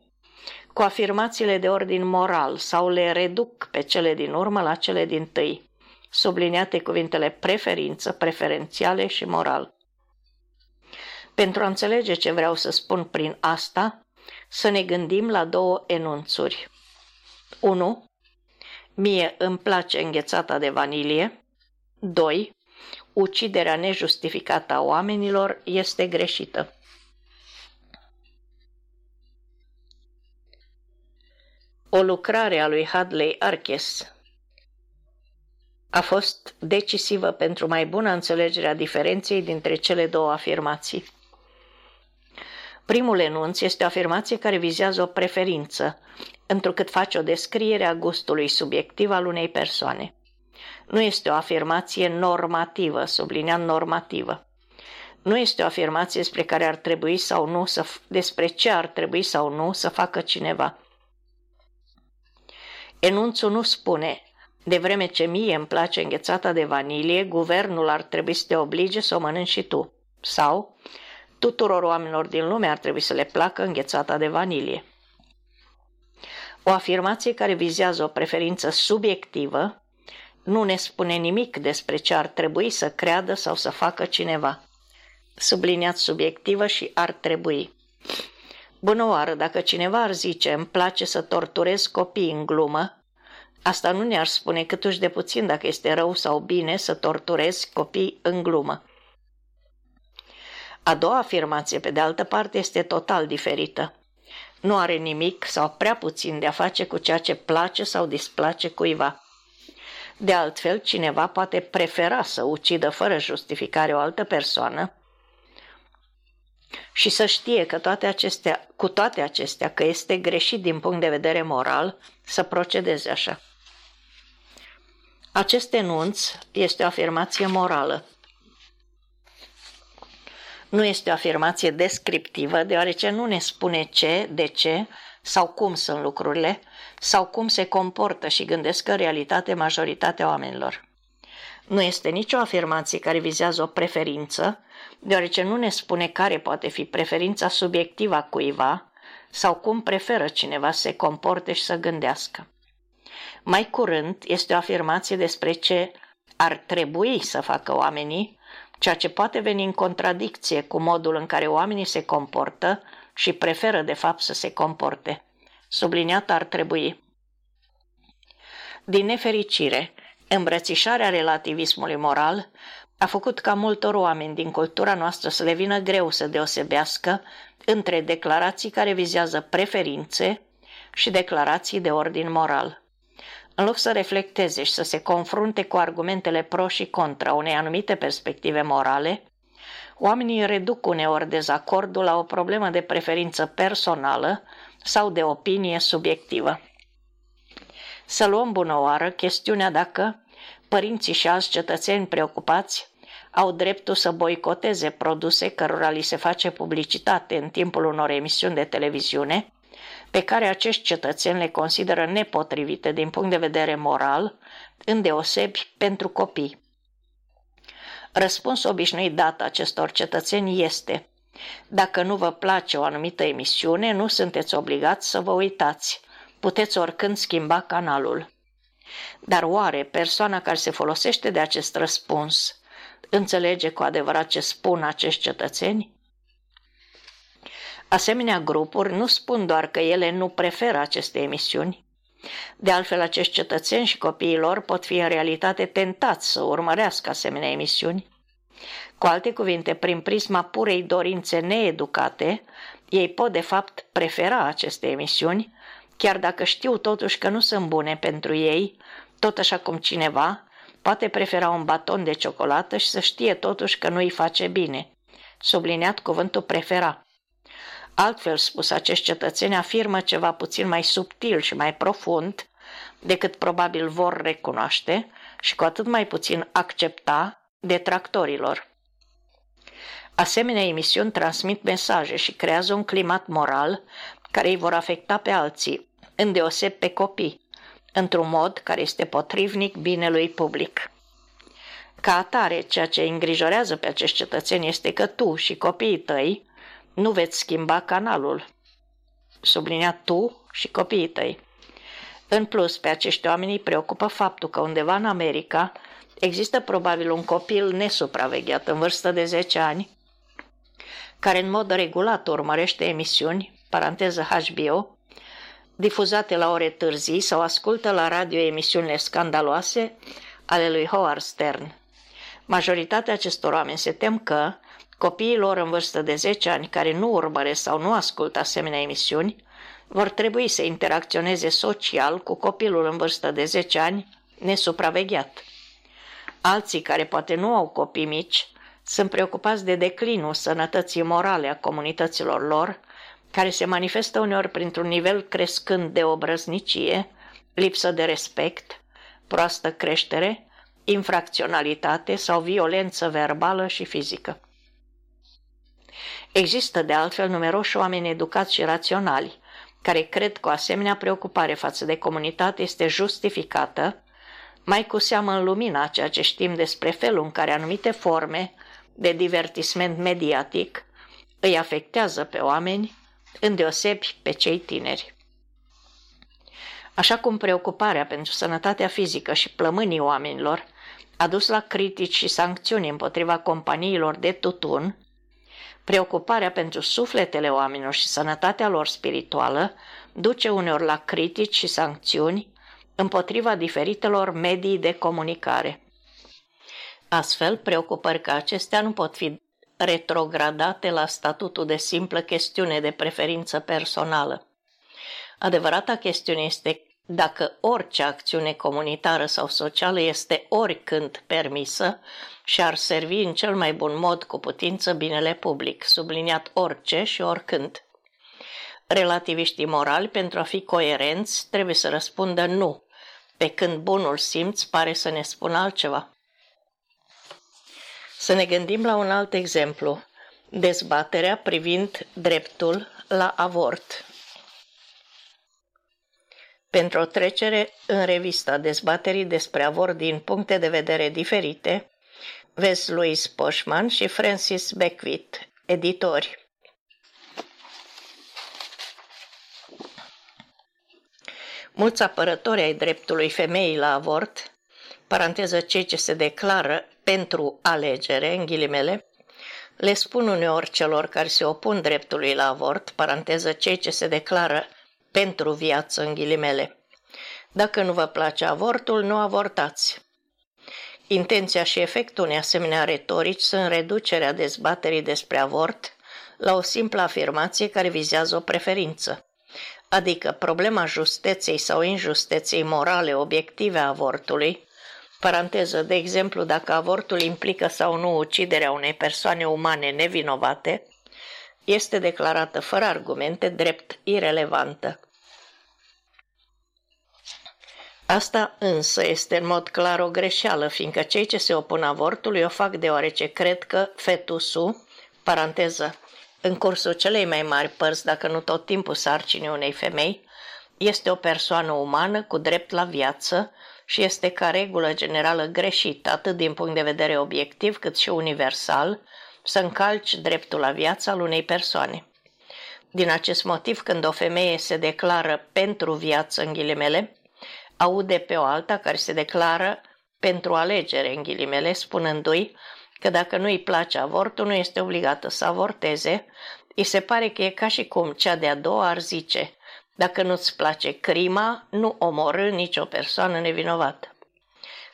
cu afirmațiile de ordin moral sau le reduc pe cele din urmă la cele din tâi, subliniate cuvintele preferință, preferențiale și moral. Pentru a înțelege ce vreau să spun prin asta, să ne gândim la două enunțuri. 1. Mie îmi place înghețata de vanilie. 2. Uciderea nejustificată a oamenilor este greșită. O lucrare a lui Hadley Arkes a fost decisivă pentru mai bună înțelegere a diferenței dintre cele două afirmații. Primul enunț este o afirmație care vizează o preferință, întrucât face o descriere a gustului subiectiv al unei persoane. Nu este o afirmație normativă, sublineam normativă. Nu este o afirmație despre care ar trebui sau nu să, despre ce ar trebui sau nu să facă cineva. Enunțul nu spune, de vreme ce mie îmi place înghețata de vanilie, guvernul ar trebui să te oblige să o mănânci și tu. Sau, tuturor oamenilor din lume ar trebui să le placă înghețata de vanilie. O afirmație care vizează o preferință subiectivă nu ne spune nimic despre ce ar trebui să creadă sau să facă cineva. Subliniat subiectivă și ar trebui. Bună oară, dacă cineva ar zice îmi place să torturez copii în glumă, asta nu ne-ar spune câtuși de puțin dacă este rău sau bine să torturezi copii în glumă. A doua afirmație, pe de altă parte, este total diferită. Nu are nimic sau prea puțin de a face cu ceea ce place sau displace cuiva. De altfel, cineva poate prefera să ucidă fără justificare o altă persoană și să știe că toate acestea, cu toate acestea că este greșit din punct de vedere moral să procedeze așa. Acest enunț este o afirmație morală. Nu este o afirmație descriptivă, deoarece nu ne spune ce, de ce sau cum sunt lucrurile, sau cum se comportă și gândesc în realitate majoritatea oamenilor. Nu este nicio afirmație care vizează o preferință, deoarece nu ne spune care poate fi preferința subiectivă a cuiva sau cum preferă cineva să se comporte și să gândească. Mai curând, este o afirmație despre ce ar trebui să facă oamenii ceea ce poate veni în contradicție cu modul în care oamenii se comportă și preferă de fapt să se comporte. Subliniat ar trebui. Din nefericire, îmbrățișarea relativismului moral a făcut ca multor oameni din cultura noastră să le vină greu să deosebească între declarații care vizează preferințe și declarații de ordin moral. În loc să reflecteze și să se confrunte cu argumentele pro și contra unei anumite perspective morale, oamenii reduc uneori dezacordul la o problemă de preferință personală sau de opinie subiectivă. Să luăm bună oară chestiunea dacă părinții și alți cetățeni preocupați au dreptul să boicoteze produse cărora li se face publicitate în timpul unor emisiuni de televiziune, pe care acești cetățeni le consideră nepotrivite din punct de vedere moral, îndeosebi pentru copii. Răspunsul obișnuit dat acestor cetățeni este Dacă nu vă place o anumită emisiune, nu sunteți obligați să vă uitați. Puteți oricând schimba canalul. Dar oare persoana care se folosește de acest răspuns înțelege cu adevărat ce spun acești cetățeni? Asemenea grupuri nu spun doar că ele nu preferă aceste emisiuni. De altfel, acești cetățeni și copiii lor pot fi în realitate tentați să urmărească asemenea emisiuni. Cu alte cuvinte, prin prisma purei dorințe needucate, ei pot de fapt prefera aceste emisiuni, chiar dacă știu totuși că nu sunt bune pentru ei, tot așa cum cineva poate prefera un baton de ciocolată și să știe totuși că nu îi face bine. Subliniat cuvântul prefera. Altfel spus, acești cetățeni afirmă ceva puțin mai subtil și mai profund decât probabil vor recunoaște și cu atât mai puțin accepta detractorilor. Asemenea emisiuni transmit mesaje și creează un climat moral care îi vor afecta pe alții, îndeoseb pe copii, într-un mod care este potrivnic binelui public. Ca atare, ceea ce îngrijorează pe acești cetățeni este că tu și copiii tăi nu veți schimba canalul. Subliniat tu și copiii tăi. În plus, pe acești oameni îi preocupă faptul că undeva în America există probabil un copil nesupravegheat în vârstă de 10 ani, care în mod regulat urmărește emisiuni, paranteză HBO, difuzate la ore târzii sau ascultă la radio emisiunile scandaloase ale lui Howard Stern. Majoritatea acestor oameni se tem că copiii lor în vârstă de 10 ani care nu urmăresc sau nu ascultă asemenea emisiuni vor trebui să interacționeze social cu copilul în vârstă de 10 ani nesupravegheat. Alții care poate nu au copii mici sunt preocupați de declinul sănătății morale a comunităților lor, care se manifestă uneori printr-un nivel crescând de obrăznicie, lipsă de respect, proastă creștere, infracționalitate sau violență verbală și fizică. Există de altfel numeroși oameni educați și raționali, care cred că o asemenea preocupare față de comunitate este justificată, mai cu seamă în lumina ceea ce știm despre felul în care anumite forme de divertisment mediatic îi afectează pe oameni, îndeosebi pe cei tineri. Așa cum preocuparea pentru sănătatea fizică și plămânii oamenilor a dus la critici și sancțiuni împotriva companiilor de tutun, preocuparea pentru sufletele oamenilor și sănătatea lor spirituală duce uneori la critici și sancțiuni împotriva diferitelor medii de comunicare. Astfel, preocupări ca acestea nu pot fi retrogradate la statutul de simplă chestiune de preferință personală. Adevărata chestiune este dacă orice acțiune comunitară sau socială este oricând permisă și ar servi în cel mai bun mod cu putință binele public, subliniat orice și oricând. Relativiștii morali, pentru a fi coerenți, trebuie să răspundă nu, pe când bunul simț pare să ne spună altceva. Să ne gândim la un alt exemplu, dezbaterea privind dreptul la avort. Pentru o trecere în revista dezbaterii despre avort din puncte de vedere diferite, vezi Louis Poshman și Francis Beckwith, editori. Mulți apărători ai dreptului femeii la avort, paranteză cei ce se declară pentru alegere, în ghilimele, le spun uneori celor care se opun dreptului la avort, paranteză cei ce se declară pentru viață, în ghilimele. Dacă nu vă place avortul, nu avortați. Intenția și efectul unei asemenea retorici sunt reducerea dezbaterii despre avort la o simplă afirmație care vizează o preferință, adică problema justeței sau injusteței morale obiective a avortului, paranteză, de exemplu, dacă avortul implică sau nu uciderea unei persoane umane nevinovate, este declarată fără argumente drept irelevantă. Asta însă este în mod clar o greșeală, fiindcă cei ce se opun avortului o fac deoarece cred că fetusul, paranteză, în cursul celei mai mari părți, dacă nu tot timpul sarcinii unei femei, este o persoană umană cu drept la viață și este ca regulă generală greșit, atât din punct de vedere obiectiv cât și universal, să încalci dreptul la viață al unei persoane. Din acest motiv, când o femeie se declară pentru viață, în ghilimele, aude pe o alta care se declară pentru alegere, în ghilimele, spunându-i că dacă nu îi place avortul, nu este obligată să avorteze, îi se pare că e ca și cum cea de-a doua ar zice, dacă nu-ți place crima, nu omorâ nicio persoană nevinovată.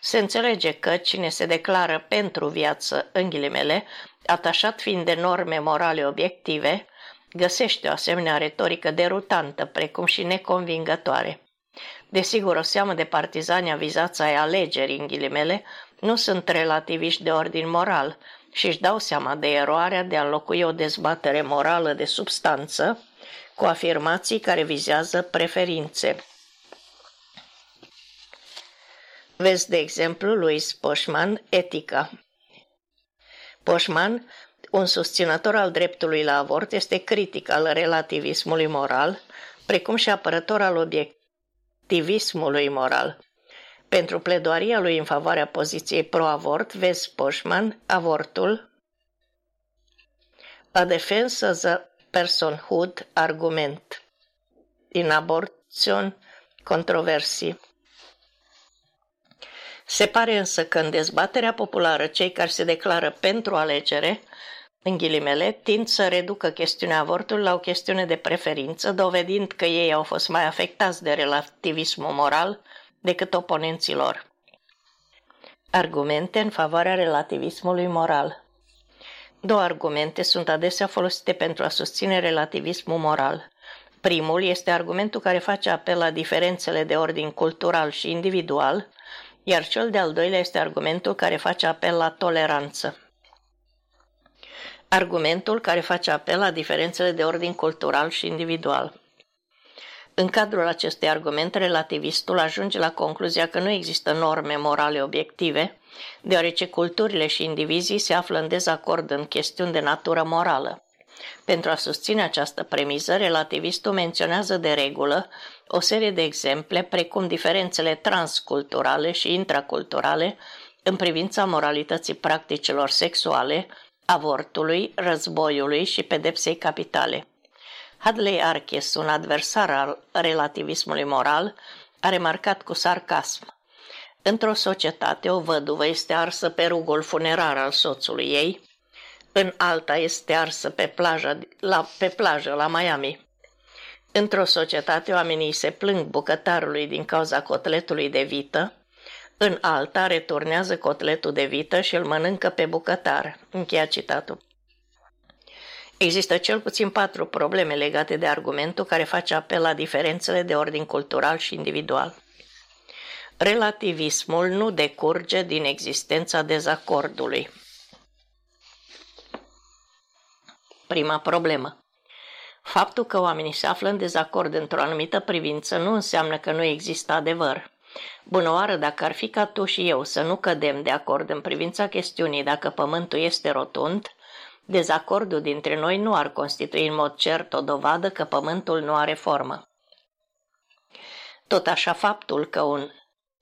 Se înțelege că cine se declară pentru viață, în ghilimele, atașat fiind de norme morale obiective, găsește o asemenea retorică derutantă, precum și neconvingătoare. Desigur, o seamă de partizani avizați ai alegerii, în ghilimele, nu sunt relativiști de ordin moral și își dau seama de eroarea de a înlocui o dezbatere morală de substanță cu afirmații care vizează preferințe. Vezi, de exemplu, Louis Poșman, Etica. Poșman, un susținător al dreptului la avort, este critic al relativismului moral, precum și apărător al obiectivismului moral. Pentru pledoaria lui în favoarea poziției pro-avort, vezi Poșman, avortul, a defense as a personhood argument in abortion controversy. Se pare însă că în dezbaterea populară cei care se declară pentru alegere, în ghilimele, tind să reducă chestiunea avortului la o chestiune de preferință, dovedind că ei au fost mai afectați de relativismul moral decât oponenții lor. Argumente în favoarea relativismului moral Două argumente sunt adesea folosite pentru a susține relativismul moral. Primul este argumentul care face apel la diferențele de ordin cultural și individual, iar cel de-al doilea este argumentul care face apel la toleranță. Argumentul care face apel la diferențele de ordin cultural și individual. În cadrul acestui argument, relativistul ajunge la concluzia că nu există norme morale obiective, deoarece culturile și indivizii se află în dezacord în chestiuni de natură morală. Pentru a susține această premiză, relativistul menționează de regulă o serie de exemple, precum diferențele transculturale și intraculturale în privința moralității practicilor sexuale, avortului, războiului și pedepsei capitale. Hadley Arkes, un adversar al relativismului moral, a remarcat cu sarcasm. Într-o societate, o văduvă este arsă pe rugul funerar al soțului ei, în alta este arsă pe plajă la, pe plajă la Miami. Într-o societate, oamenii se plâng bucătarului din cauza cotletului de vită, în alta returnează cotletul de vită și îl mănâncă pe bucătar. Încheia citatul. Există cel puțin patru probleme legate de argumentul care face apel la diferențele de ordin cultural și individual. Relativismul nu decurge din existența dezacordului. Prima problemă. Faptul că oamenii se află în dezacord într-o anumită privință nu înseamnă că nu există adevăr. Bună oară, dacă ar fi ca tu și eu să nu cădem de acord în privința chestiunii dacă pământul este rotund, Dezacordul dintre noi nu ar constitui în mod cert o dovadă că pământul nu are formă. Tot așa faptul că un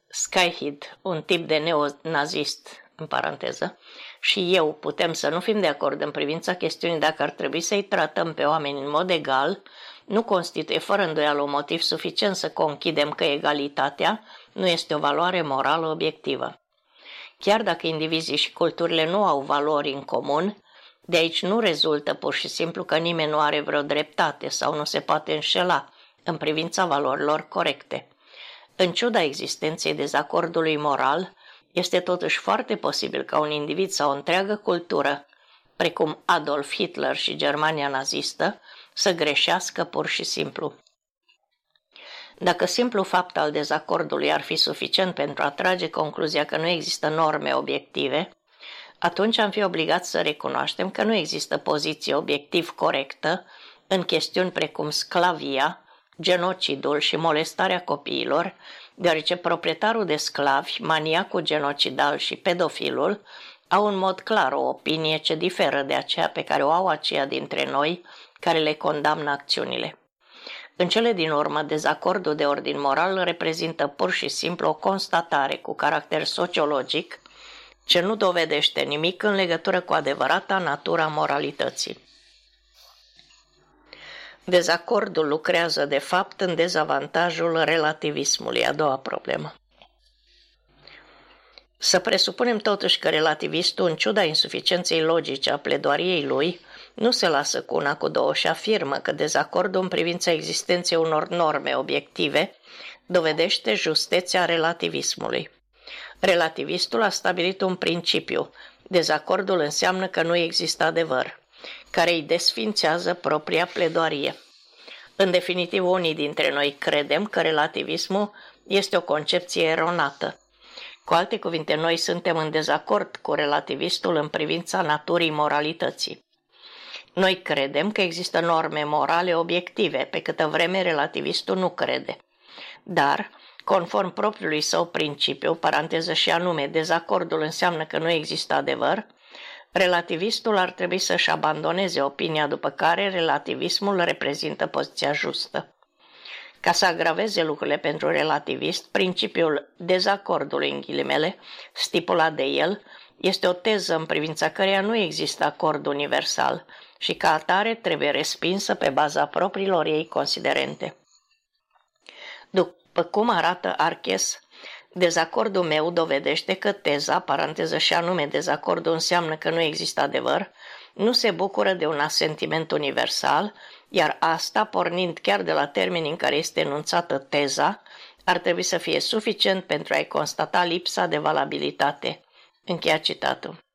skyhead, un tip de neonazist, în paranteză, și eu putem să nu fim de acord în privința chestiunii dacă ar trebui să-i tratăm pe oameni în mod egal, nu constituie fără îndoială un motiv suficient să conchidem că egalitatea nu este o valoare morală obiectivă. Chiar dacă indivizii și culturile nu au valori în comun, de aici nu rezultă pur și simplu că nimeni nu are vreo dreptate sau nu se poate înșela în privința valorilor corecte. În ciuda existenței dezacordului moral, este totuși foarte posibil ca un individ sau o întreagă cultură, precum Adolf Hitler și Germania nazistă, să greșească pur și simplu. Dacă simplu fapt al dezacordului ar fi suficient pentru a trage concluzia că nu există norme obiective, atunci am fi obligați să recunoaștem că nu există poziție obiectiv corectă în chestiuni precum sclavia, genocidul și molestarea copiilor, deoarece proprietarul de sclavi, maniacul genocidal și pedofilul au în mod clar o opinie ce diferă de aceea pe care o au aceia dintre noi care le condamnă acțiunile. În cele din urmă, dezacordul de ordin moral reprezintă pur și simplu o constatare cu caracter sociologic ce nu dovedește nimic în legătură cu adevărata natura moralității. Dezacordul lucrează, de fapt, în dezavantajul relativismului, a doua problemă. Să presupunem totuși că relativistul, în ciuda insuficienței logice a pledoariei lui, nu se lasă cu una cu două și afirmă că dezacordul în privința existenței unor norme obiective dovedește justețea relativismului. Relativistul a stabilit un principiu. Dezacordul înseamnă că nu există adevăr, care îi desfințează propria pledoarie. În definitiv, unii dintre noi credem că relativismul este o concepție eronată. Cu alte cuvinte, noi suntem în dezacord cu relativistul în privința naturii moralității. Noi credem că există norme morale obiective, pe câtă vreme relativistul nu crede. Dar, conform propriului său principiu, paranteză și anume, dezacordul înseamnă că nu există adevăr, relativistul ar trebui să-și abandoneze opinia după care relativismul reprezintă poziția justă. Ca să agraveze lucrurile pentru relativist, principiul dezacordului în ghilimele, stipulat de el, este o teză în privința căreia nu există acord universal și ca atare trebuie respinsă pe baza propriilor ei considerente. După cum arată Arches, dezacordul meu dovedește că teza, paranteză și anume dezacordul înseamnă că nu există adevăr, nu se bucură de un asentiment universal, iar asta, pornind chiar de la termenii în care este enunțată teza, ar trebui să fie suficient pentru a-i constata lipsa de valabilitate. Încheia citatul.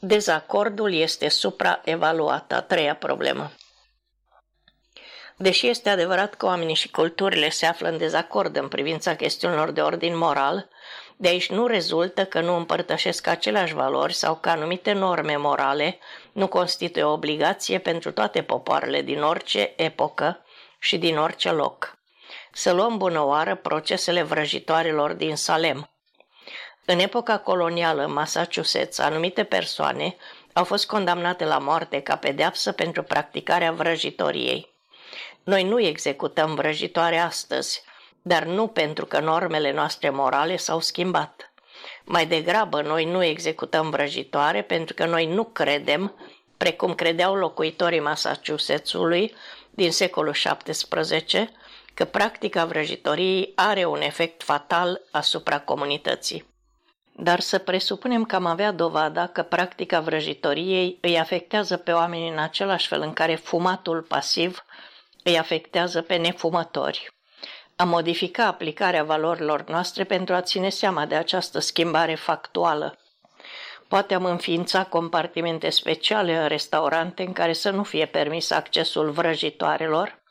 Dezacordul este supraevaluat, a treia problemă. Deși este adevărat că oamenii și culturile se află în dezacord în privința chestiunilor de ordin moral, de aici nu rezultă că nu împărtășesc aceleași valori sau că anumite norme morale nu constituie o obligație pentru toate popoarele din orice epocă și din orice loc. Să luăm bună oară procesele vrăjitoarelor din Salem. În epoca colonială în Massachusetts, anumite persoane au fost condamnate la moarte ca pedeapsă pentru practicarea vrăjitoriei. Noi nu executăm vrăjitoare astăzi, dar nu pentru că normele noastre morale s-au schimbat. Mai degrabă, noi nu executăm vrăjitoare pentru că noi nu credem, precum credeau locuitorii Massachusettsului din secolul XVII, că practica vrăjitoriei are un efect fatal asupra comunității. Dar să presupunem că am avea dovada că practica vrăjitoriei îi afectează pe oameni în același fel în care fumatul pasiv îi afectează pe nefumători. A modifica aplicarea valorilor noastre pentru a ține seama de această schimbare factuală. Poate am înființa compartimente speciale în restaurante în care să nu fie permis accesul vrăjitoarelor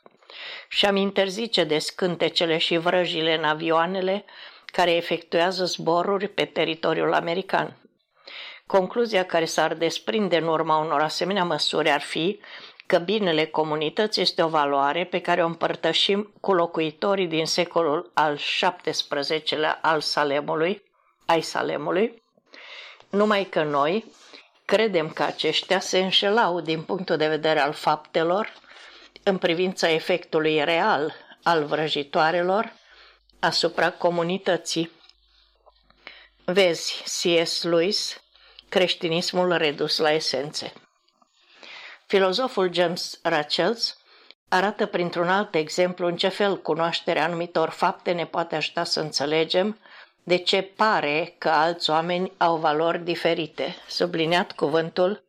și am interzice de scântecele și vrăjile în avioanele care efectuează zboruri pe teritoriul american. Concluzia care s-ar desprinde în urma unor asemenea măsuri ar fi că binele comunității este o valoare pe care o împărtășim cu locuitorii din secolul al XVII-lea al Salemului, ai Salemului, numai că noi credem că aceștia se înșelau din punctul de vedere al faptelor în privința efectului real al vrăjitoarelor asupra comunității. Vezi C.S. Lewis, creștinismul redus la esențe. Filozoful James Rachels arată printr-un alt exemplu în ce fel cunoașterea anumitor fapte ne poate ajuta să înțelegem de ce pare că alți oameni au valori diferite. Subliniat cuvântul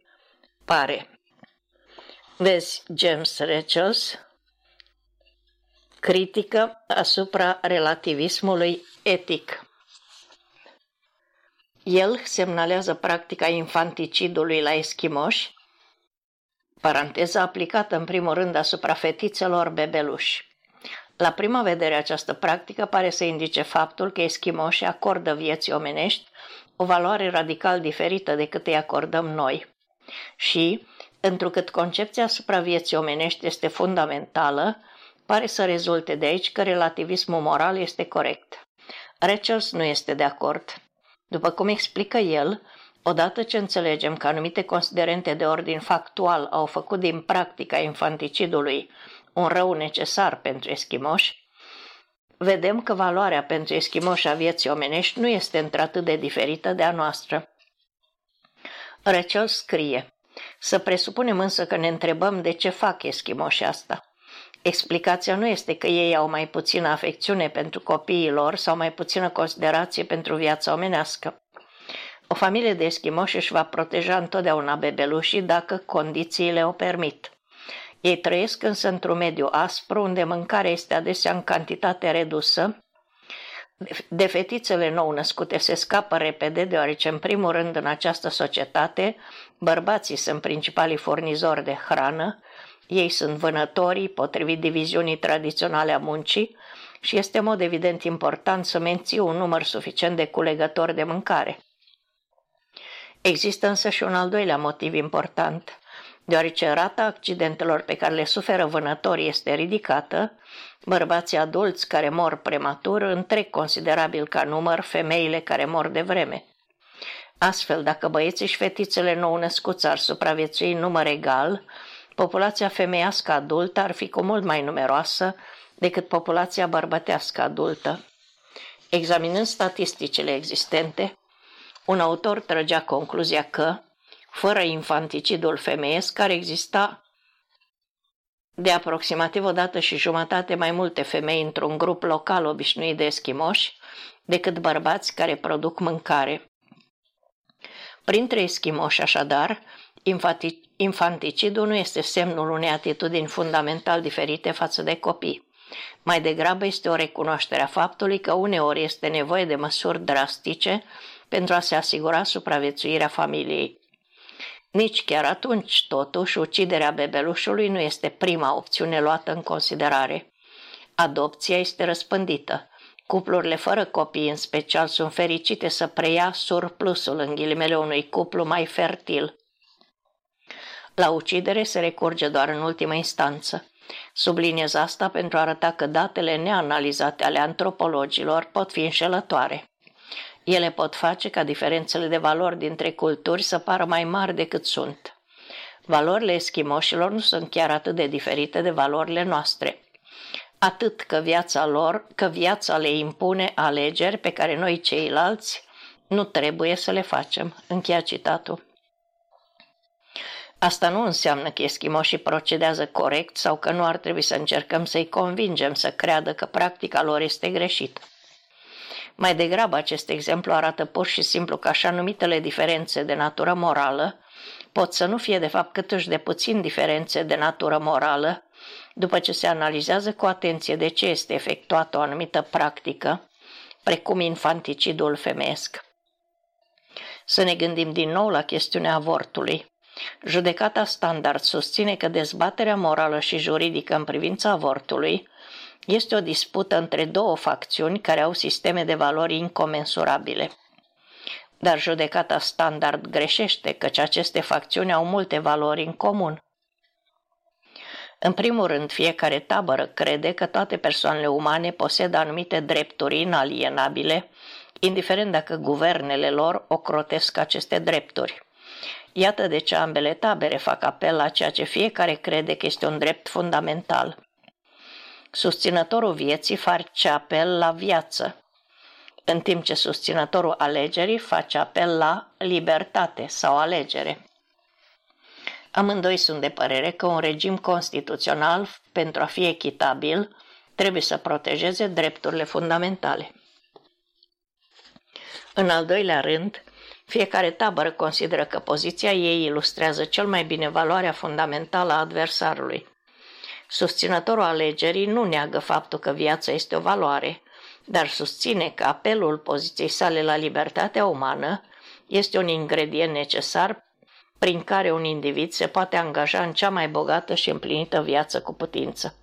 pare. Vezi James Rachels, critică asupra relativismului etic. El semnalează practica infanticidului la eschimoși, paranteză aplicată în primul rând asupra fetițelor bebeluși. La prima vedere, această practică pare să indice faptul că eschimoșii acordă vieții omenești o valoare radical diferită decât îi acordăm noi. Și, întrucât concepția asupra vieții omenești este fundamentală, Pare să rezulte de aici că relativismul moral este corect. Rachels nu este de acord. După cum explică el, odată ce înțelegem că anumite considerente de ordin factual au făcut din practica infanticidului un rău necesar pentru eschimoși, vedem că valoarea pentru eschimoși a vieții omenești nu este într-atât de diferită de a noastră. Rachel scrie, să presupunem însă că ne întrebăm de ce fac eschimoșii asta. Explicația nu este că ei au mai puțină afecțiune pentru copiii lor sau mai puțină considerație pentru viața omenească. O familie de eschimoși își va proteja întotdeauna bebelușii dacă condițiile o permit. Ei trăiesc însă într-un mediu aspru unde mâncarea este adesea în cantitate redusă. De fetițele nou născute se scapă repede, deoarece în primul rând în această societate bărbații sunt principalii furnizori de hrană, ei sunt vânătorii, potrivit diviziunii tradiționale a muncii, și este în mod evident important să menții un număr suficient de culegători de mâncare. Există însă și un al doilea motiv important. Deoarece rata accidentelor pe care le suferă vânătorii este ridicată, bărbații adulți care mor prematur întrec considerabil ca număr femeile care mor de vreme. Astfel, dacă băieții și fetițele nou născuți ar supraviețui în număr egal, populația femeiască adultă ar fi cu mult mai numeroasă decât populația bărbătească adultă. Examinând statisticile existente, un autor trăgea concluzia că, fără infanticidul femeiesc, care exista de aproximativ o dată și jumătate mai multe femei într-un grup local obișnuit de eschimoși decât bărbați care produc mâncare. Printre eschimoși, așadar, infanticidul nu este semnul unei atitudini fundamental diferite față de copii. Mai degrabă este o recunoaștere a faptului că uneori este nevoie de măsuri drastice pentru a se asigura supraviețuirea familiei. Nici chiar atunci, totuși, uciderea bebelușului nu este prima opțiune luată în considerare. Adopția este răspândită. Cuplurile fără copii, în special, sunt fericite să preia surplusul în ghilimele unui cuplu mai fertil. La ucidere se recurge doar în ultimă instanță. Subliniez asta pentru a arăta că datele neanalizate ale antropologilor pot fi înșelătoare. Ele pot face ca diferențele de valori dintre culturi să pară mai mari decât sunt. Valorile eschimoșilor nu sunt chiar atât de diferite de valorile noastre. Atât că viața lor, că viața le impune alegeri pe care noi ceilalți nu trebuie să le facem. Încheia citatul. Asta nu înseamnă că eschimoșii procedează corect sau că nu ar trebui să încercăm să-i convingem să creadă că practica lor este greșită. Mai degrabă, acest exemplu arată pur și simplu că așa numitele diferențe de natură morală pot să nu fie de fapt câtuși de puțin diferențe de natură morală, după ce se analizează cu atenție de ce este efectuată o anumită practică, precum infanticidul femeiesc. Să ne gândim din nou la chestiunea avortului. Judecata standard susține că dezbaterea morală și juridică în privința avortului este o dispută între două facțiuni care au sisteme de valori incomensurabile. Dar judecata standard greșește, căci aceste facțiuni au multe valori în comun. În primul rând, fiecare tabără crede că toate persoanele umane posedă anumite drepturi inalienabile, indiferent dacă guvernele lor ocrotesc aceste drepturi. Iată de ce ambele tabere fac apel la ceea ce fiecare crede că este un drept fundamental – Susținătorul vieții face apel la viață, în timp ce susținătorul alegerii face apel la libertate sau alegere. Amândoi sunt de părere că un regim constituțional, pentru a fi echitabil, trebuie să protejeze drepturile fundamentale. În al doilea rând, fiecare tabără consideră că poziția ei ilustrează cel mai bine valoarea fundamentală a adversarului. Susținătorul alegerii nu neagă faptul că viața este o valoare, dar susține că apelul poziției sale la libertatea umană este un ingredient necesar prin care un individ se poate angaja în cea mai bogată și împlinită viață cu putință.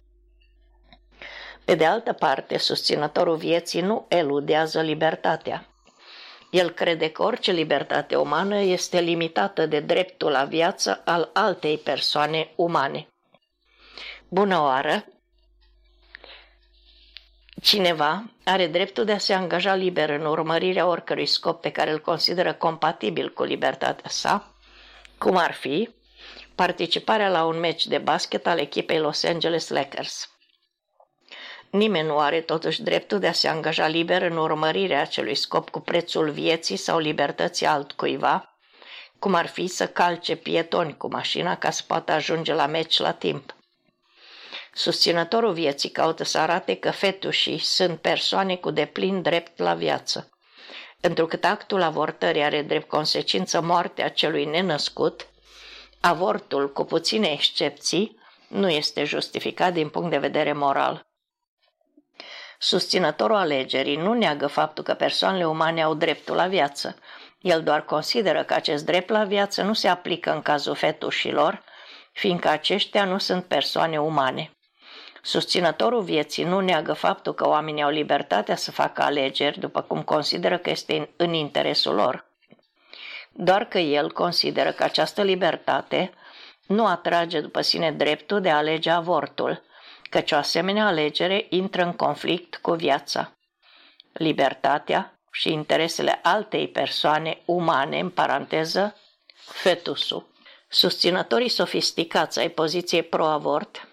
Pe de altă parte, susținătorul vieții nu eludează libertatea. El crede că orice libertate umană este limitată de dreptul la viață al altei persoane umane. Bună oară! Cineva are dreptul de a se angaja liber în urmărirea oricărui scop pe care îl consideră compatibil cu libertatea sa, cum ar fi participarea la un meci de basket al echipei Los Angeles Lakers. Nimeni nu are totuși dreptul de a se angaja liber în urmărirea acelui scop cu prețul vieții sau libertății altcuiva, cum ar fi să calce pietoni cu mașina ca să poată ajunge la meci la timp. Susținătorul vieții caută să arate că fetușii sunt persoane cu deplin drept la viață. Întrucât actul avortării are drept consecință moartea celui nenăscut, avortul, cu puține excepții, nu este justificat din punct de vedere moral. Susținătorul alegerii nu neagă faptul că persoanele umane au dreptul la viață. El doar consideră că acest drept la viață nu se aplică în cazul fetușilor, fiindcă aceștia nu sunt persoane umane. Susținătorul vieții nu neagă faptul că oamenii au libertatea să facă alegeri după cum consideră că este în interesul lor. Doar că el consideră că această libertate nu atrage după sine dreptul de a alege avortul, căci o asemenea alegere intră în conflict cu viața. Libertatea și interesele altei persoane umane, în paranteză, fetusul. Susținătorii sofisticați ai poziției pro-avort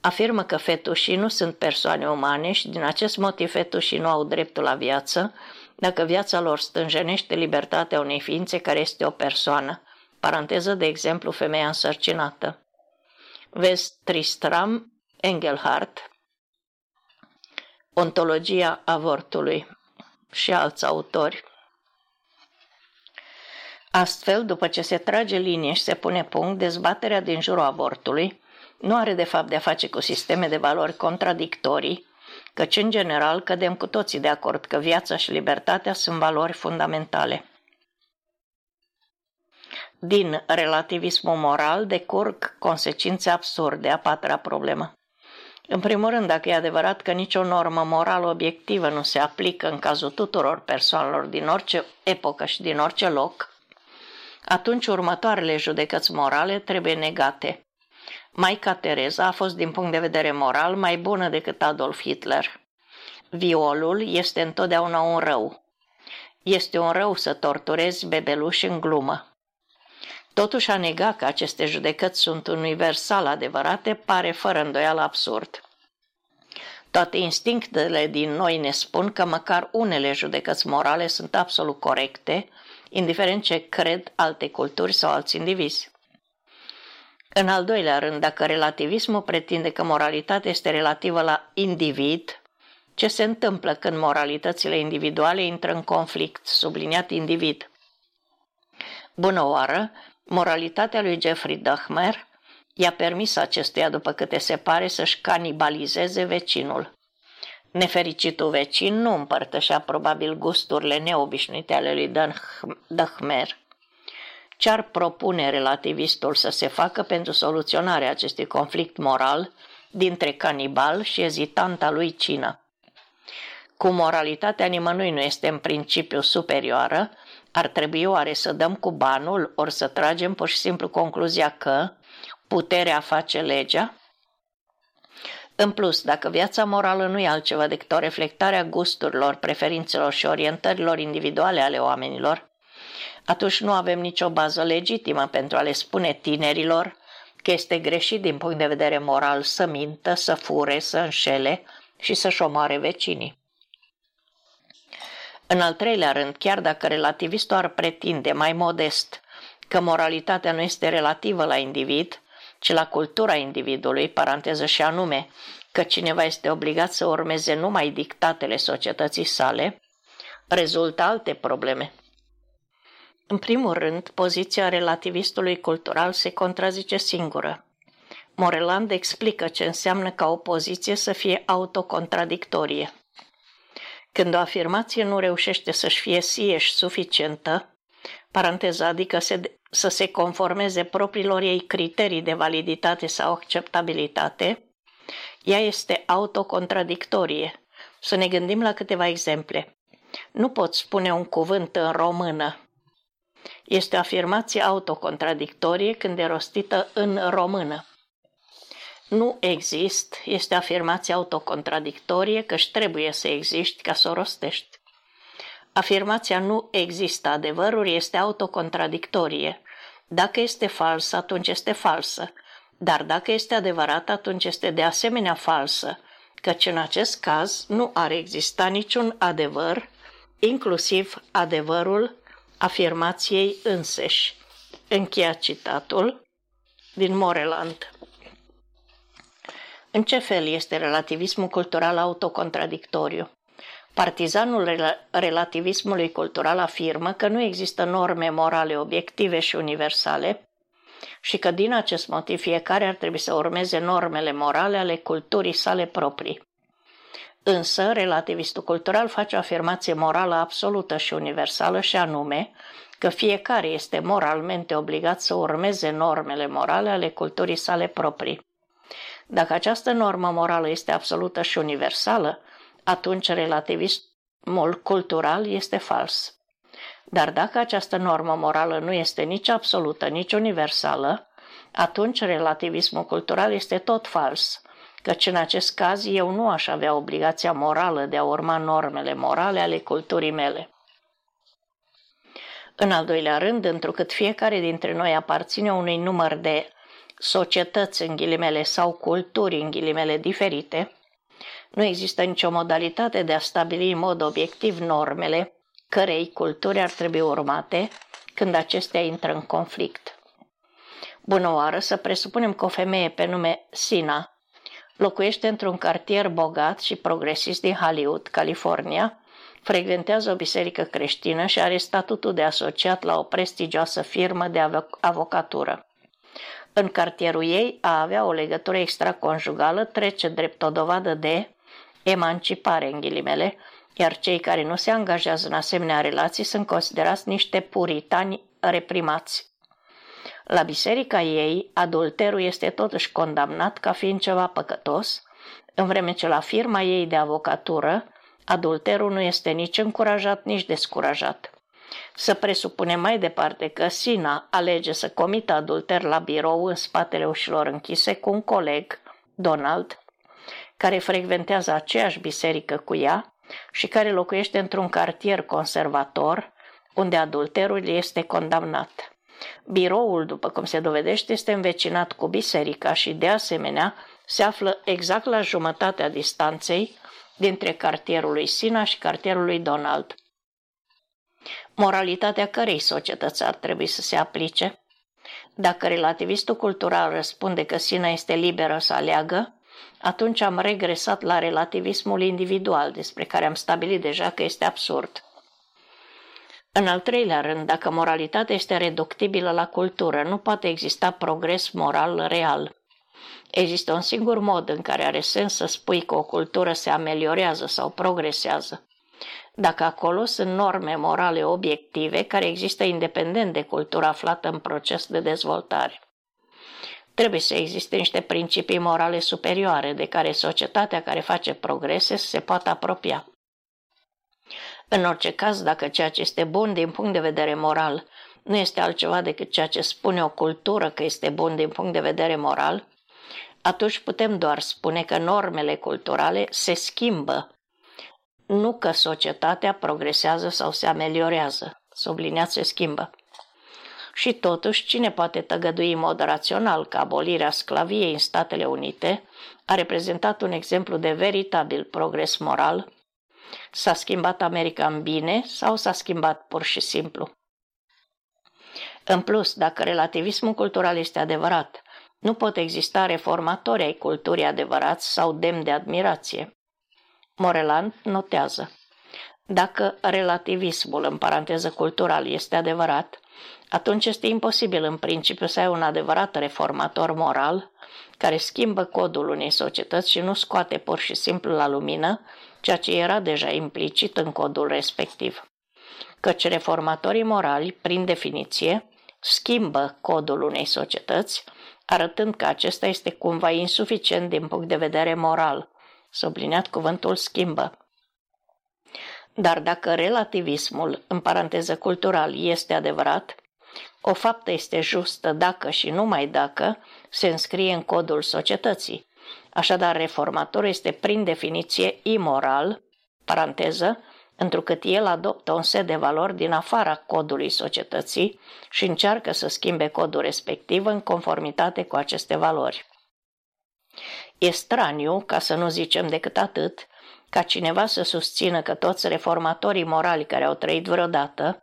afirmă că fetușii nu sunt persoane umane și din acest motiv fetușii nu au dreptul la viață dacă viața lor stânjenește libertatea unei ființe care este o persoană, paranteză de exemplu femeia însărcinată. Vezi Tristram Engelhardt, Ontologia avortului și alți autori. Astfel, după ce se trage linie și se pune punct, dezbaterea din jurul avortului nu are de fapt de-a face cu sisteme de valori contradictorii, căci în general cădem cu toții de acord că viața și libertatea sunt valori fundamentale. Din relativismul moral decurg consecințe absurde, a patra problemă. În primul rând, dacă e adevărat că nicio normă morală obiectivă nu se aplică în cazul tuturor persoanelor din orice epocă și din orice loc, atunci următoarele judecăți morale trebuie negate. Maica Tereza a fost din punct de vedere moral mai bună decât Adolf Hitler. Violul este întotdeauna un rău. Este un rău să torturezi bebeluși în glumă. Totuși a nega că aceste judecăți sunt universal adevărate pare fără îndoială absurd. Toate instinctele din noi ne spun că măcar unele judecăți morale sunt absolut corecte, indiferent ce cred alte culturi sau alți indivizi. În al doilea rând, dacă relativismul pretinde că moralitatea este relativă la individ, ce se întâmplă când moralitățile individuale intră în conflict, subliniat individ? Bună oară, moralitatea lui Jeffrey Dahmer i-a permis acestuia, după câte se pare, să-și canibalizeze vecinul. Nefericitul vecin nu împărtășea probabil gusturile neobișnuite ale lui Dahmer. Ce ar propune relativistul să se facă pentru soluționarea acestui conflict moral dintre canibal și ezitanta lui cină? Cu moralitatea nimănui nu este în principiu superioară, ar trebui oare să dăm cu banul, ori să tragem pur și simplu concluzia că puterea face legea? În plus, dacă viața morală nu e altceva decât o reflectare a gusturilor, preferințelor și orientărilor individuale ale oamenilor, atunci nu avem nicio bază legitimă pentru a le spune tinerilor că este greșit din punct de vedere moral să mintă, să fure, să înșele și să-și omoare vecinii. În al treilea rând, chiar dacă relativistul ar pretinde mai modest că moralitatea nu este relativă la individ, ci la cultura individului, paranteză și anume că cineva este obligat să urmeze numai dictatele societății sale, rezultă alte probleme. În primul rând, poziția relativistului cultural se contrazice singură. Moreland explică ce înseamnă ca o poziție să fie autocontradictorie. Când o afirmație nu reușește să-și fie sieși suficientă, paranteza, adică se, să se conformeze propriilor ei criterii de validitate sau acceptabilitate, ea este autocontradictorie. Să ne gândim la câteva exemple. Nu pot spune un cuvânt în română. Este o afirmație autocontradictorie când e rostită în română. Nu exist este afirmația autocontradictorie că își trebuie să existi ca să o rostești. Afirmația nu există adevăruri este autocontradictorie. Dacă este fals, atunci este falsă. Dar dacă este adevărat, atunci este de asemenea falsă, căci în acest caz nu ar exista niciun adevăr, inclusiv adevărul afirmației înseși. Încheia citatul din Moreland. În ce fel este relativismul cultural autocontradictoriu? Partizanul relativismului cultural afirmă că nu există norme morale obiective și universale și că din acest motiv fiecare ar trebui să urmeze normele morale ale culturii sale proprii. Însă, relativistul cultural face o afirmație morală absolută și universală și anume că fiecare este moralmente obligat să urmeze normele morale ale culturii sale proprii. Dacă această normă morală este absolută și universală, atunci relativismul cultural este fals. Dar dacă această normă morală nu este nici absolută, nici universală, atunci relativismul cultural este tot fals, căci în acest caz eu nu aș avea obligația morală de a urma normele morale ale culturii mele. În al doilea rând, întrucât fiecare dintre noi aparține unui număr de societăți în ghilimele sau culturi în ghilimele diferite, nu există nicio modalitate de a stabili în mod obiectiv normele cărei culturi ar trebui urmate când acestea intră în conflict. Bună oară, să presupunem că o femeie pe nume Sina locuiește într-un cartier bogat și progresist din Hollywood, California, frecventează o biserică creștină și are statutul de asociat la o prestigioasă firmă de avocatură. În cartierul ei, a avea o legătură extraconjugală trece drept o dovadă de emancipare în ghilimele, iar cei care nu se angajează în asemenea relații sunt considerați niște puritani reprimați. La biserica ei, adulterul este totuși condamnat ca fiind ceva păcătos, în vreme ce la firma ei de avocatură, adulterul nu este nici încurajat, nici descurajat. Să presupunem mai departe că Sina alege să comită adulter la birou în spatele ușilor închise cu un coleg, Donald, care frecventează aceeași biserică cu ea și care locuiește într-un cartier conservator, unde adulterul este condamnat. Biroul, după cum se dovedește, este învecinat cu biserica și, de asemenea, se află exact la jumătatea distanței dintre cartierul lui Sina și cartierul lui Donald. Moralitatea cărei societăți ar trebui să se aplice? Dacă relativistul cultural răspunde că Sina este liberă să aleagă, atunci am regresat la relativismul individual, despre care am stabilit deja că este absurd. În al treilea rând, dacă moralitatea este reductibilă la cultură, nu poate exista progres moral real. Există un singur mod în care are sens să spui că o cultură se ameliorează sau progresează. Dacă acolo sunt norme morale obiective care există independent de cultura aflată în proces de dezvoltare. Trebuie să existe niște principii morale superioare de care societatea care face progrese se poate apropia. În orice caz, dacă ceea ce este bun din punct de vedere moral nu este altceva decât ceea ce spune o cultură că este bun din punct de vedere moral, atunci putem doar spune că normele culturale se schimbă, nu că societatea progresează sau se ameliorează. Subliniați se schimbă. Și totuși, cine poate tăgădui în mod rațional că abolirea sclaviei în Statele Unite a reprezentat un exemplu de veritabil progres moral? S-a schimbat America în bine sau s-a schimbat pur și simplu? În plus, dacă relativismul cultural este adevărat, nu pot exista reformatori ai culturii adevărați sau demn de admirație. Moreland notează. Dacă relativismul, în paranteză cultural, este adevărat, atunci este imposibil în principiu să ai un adevărat reformator moral care schimbă codul unei societăți și nu scoate pur și simplu la lumină ceea ce era deja implicit în codul respectiv. Căci reformatorii morali, prin definiție, schimbă codul unei societăți, arătând că acesta este cumva insuficient din punct de vedere moral. Subliniat cuvântul schimbă. Dar dacă relativismul, în paranteză cultural, este adevărat, O faptă este justă dacă și numai dacă se înscrie în codul societății. Așadar, reformatorul este prin definiție imoral, paranteză, întrucât el adoptă un set de valori din afara codului societății și încearcă să schimbe codul respectiv în conformitate cu aceste valori. E straniu, ca să nu zicem decât atât, ca cineva să susțină că toți reformatorii morali care au trăit vreodată,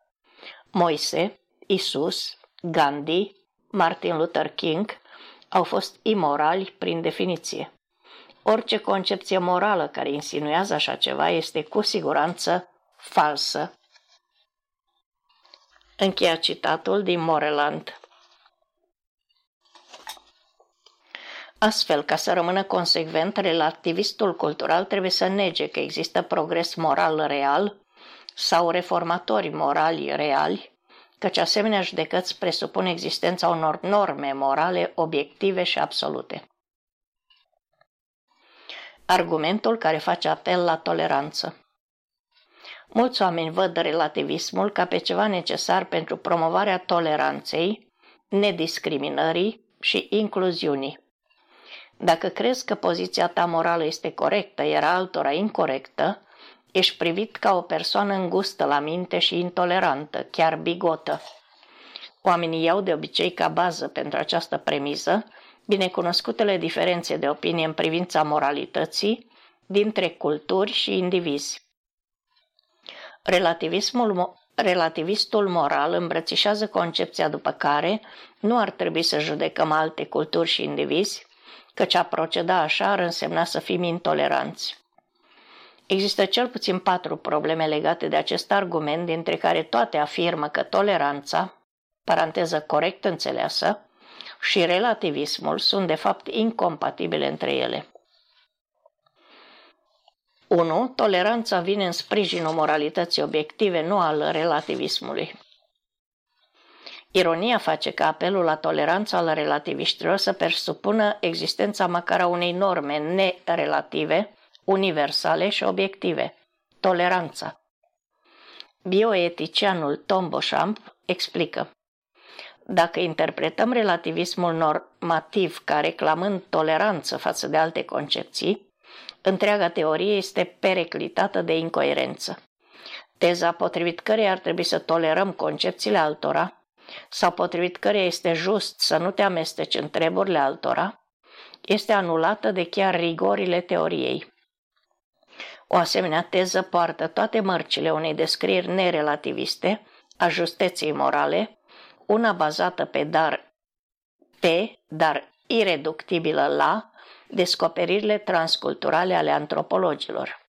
Moise, Isus, Gandhi, Martin Luther King, au fost imorali prin definiție. Orice concepție morală care insinuează așa ceva este cu siguranță falsă. Încheia citatul din Moreland. Astfel, ca să rămână consecvent, relativistul cultural trebuie să nege că există progres moral real sau reformatori morali reali, căci asemenea judecăți presupun existența unor norme morale obiective și absolute. Argumentul care face apel la toleranță Mulți oameni văd relativismul ca pe ceva necesar pentru promovarea toleranței, nediscriminării și incluziunii. Dacă crezi că poziția ta morală este corectă, iar altora incorrectă, ești privit ca o persoană îngustă la minte și intolerantă, chiar bigotă. Oamenii iau de obicei ca bază pentru această premiză binecunoscutele diferențe de opinie în privința moralității dintre culturi și indivizi. Relativismul, relativistul moral îmbrățișează concepția după care nu ar trebui să judecăm alte culturi și indivizi, căci a proceda așa ar însemna să fim intoleranți. Există cel puțin patru probleme legate de acest argument, dintre care toate afirmă că toleranța, paranteză corect înțeleasă, și relativismul sunt de fapt incompatibile între ele. 1. Toleranța vine în sprijinul moralității obiective, nu al relativismului. Ironia face ca apelul la toleranță al relativiștilor să presupună existența măcar a unei norme nerelative, universale și obiective, toleranța. Bioeticianul Tom Beauchamp explică Dacă interpretăm relativismul normativ ca reclamând toleranță față de alte concepții, întreaga teorie este periclitată de incoerență. Teza potrivit căreia ar trebui să tolerăm concepțiile altora, sau potrivit căreia este just să nu te amesteci în treburile altora, este anulată de chiar rigorile teoriei. O asemenea teză poartă toate mărcile unei descrieri nerelativiste a justeței morale, una bazată pe dar pe, dar ireductibilă la, descoperirile transculturale ale antropologilor.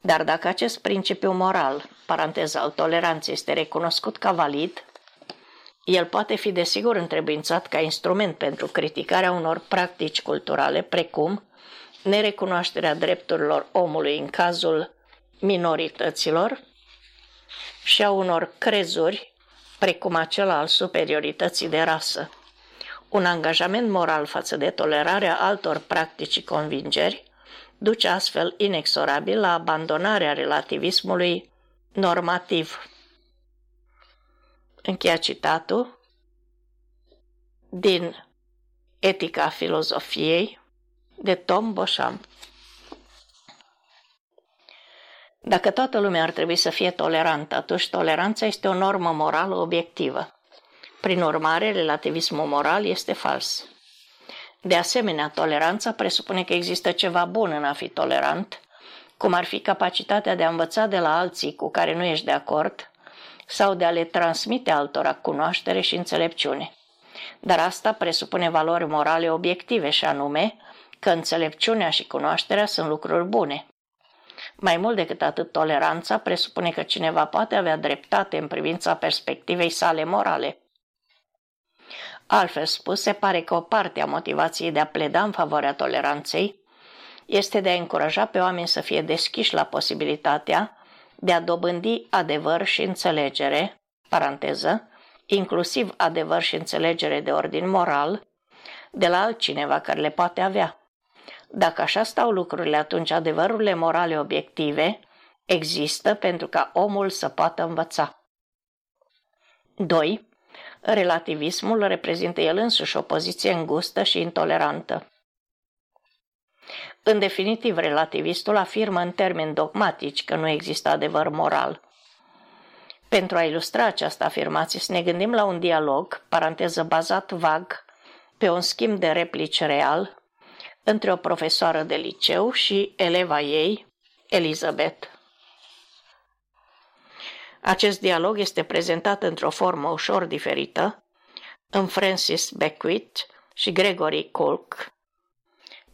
Dar dacă acest principiu moral, paranteza al toleranței, este recunoscut ca valid, el poate fi desigur întrebuințat ca instrument pentru criticarea unor practici culturale, precum nerecunoașterea drepturilor omului în cazul minorităților și a unor crezuri, precum acela al superiorității de rasă. Un angajament moral față de tolerarea altor practici și convingeri duce astfel inexorabil la abandonarea relativismului normativ. Încheia citatul din Etica filozofiei de Tom Beauchamp. Dacă toată lumea ar trebui să fie tolerantă, atunci toleranța este o normă morală obiectivă. Prin urmare, relativismul moral este fals. De asemenea, toleranța presupune că există ceva bun în a fi tolerant, cum ar fi capacitatea de a învăța de la alții cu care nu ești de acord sau de a le transmite altora cunoaștere și înțelepciune. Dar asta presupune valori morale obiective și anume că înțelepciunea și cunoașterea sunt lucruri bune. Mai mult decât atât, toleranța presupune că cineva poate avea dreptate în privința perspectivei sale morale. Altfel spus, se pare că o parte a motivației de a pleda în favoarea toleranței este de a încuraja pe oameni să fie deschiși la posibilitatea de a dobândi adevăr și înțelegere, paranteză, inclusiv adevăr și înțelegere de ordin moral, de la altcineva care le poate avea. Dacă așa stau lucrurile, atunci adevărurile morale obiective există pentru ca omul să poată învăța. 2. Relativismul reprezintă el însuși o poziție îngustă și intolerantă. În definitiv, relativistul afirmă în termeni dogmatici că nu există adevăr moral. Pentru a ilustra această afirmație, să ne gândim la un dialog, paranteză bazat vag, pe un schimb de replici real, între o profesoară de liceu și eleva ei, Elizabeth. Acest dialog este prezentat într-o formă ușor diferită în Francis Beckwith și Gregory Colk.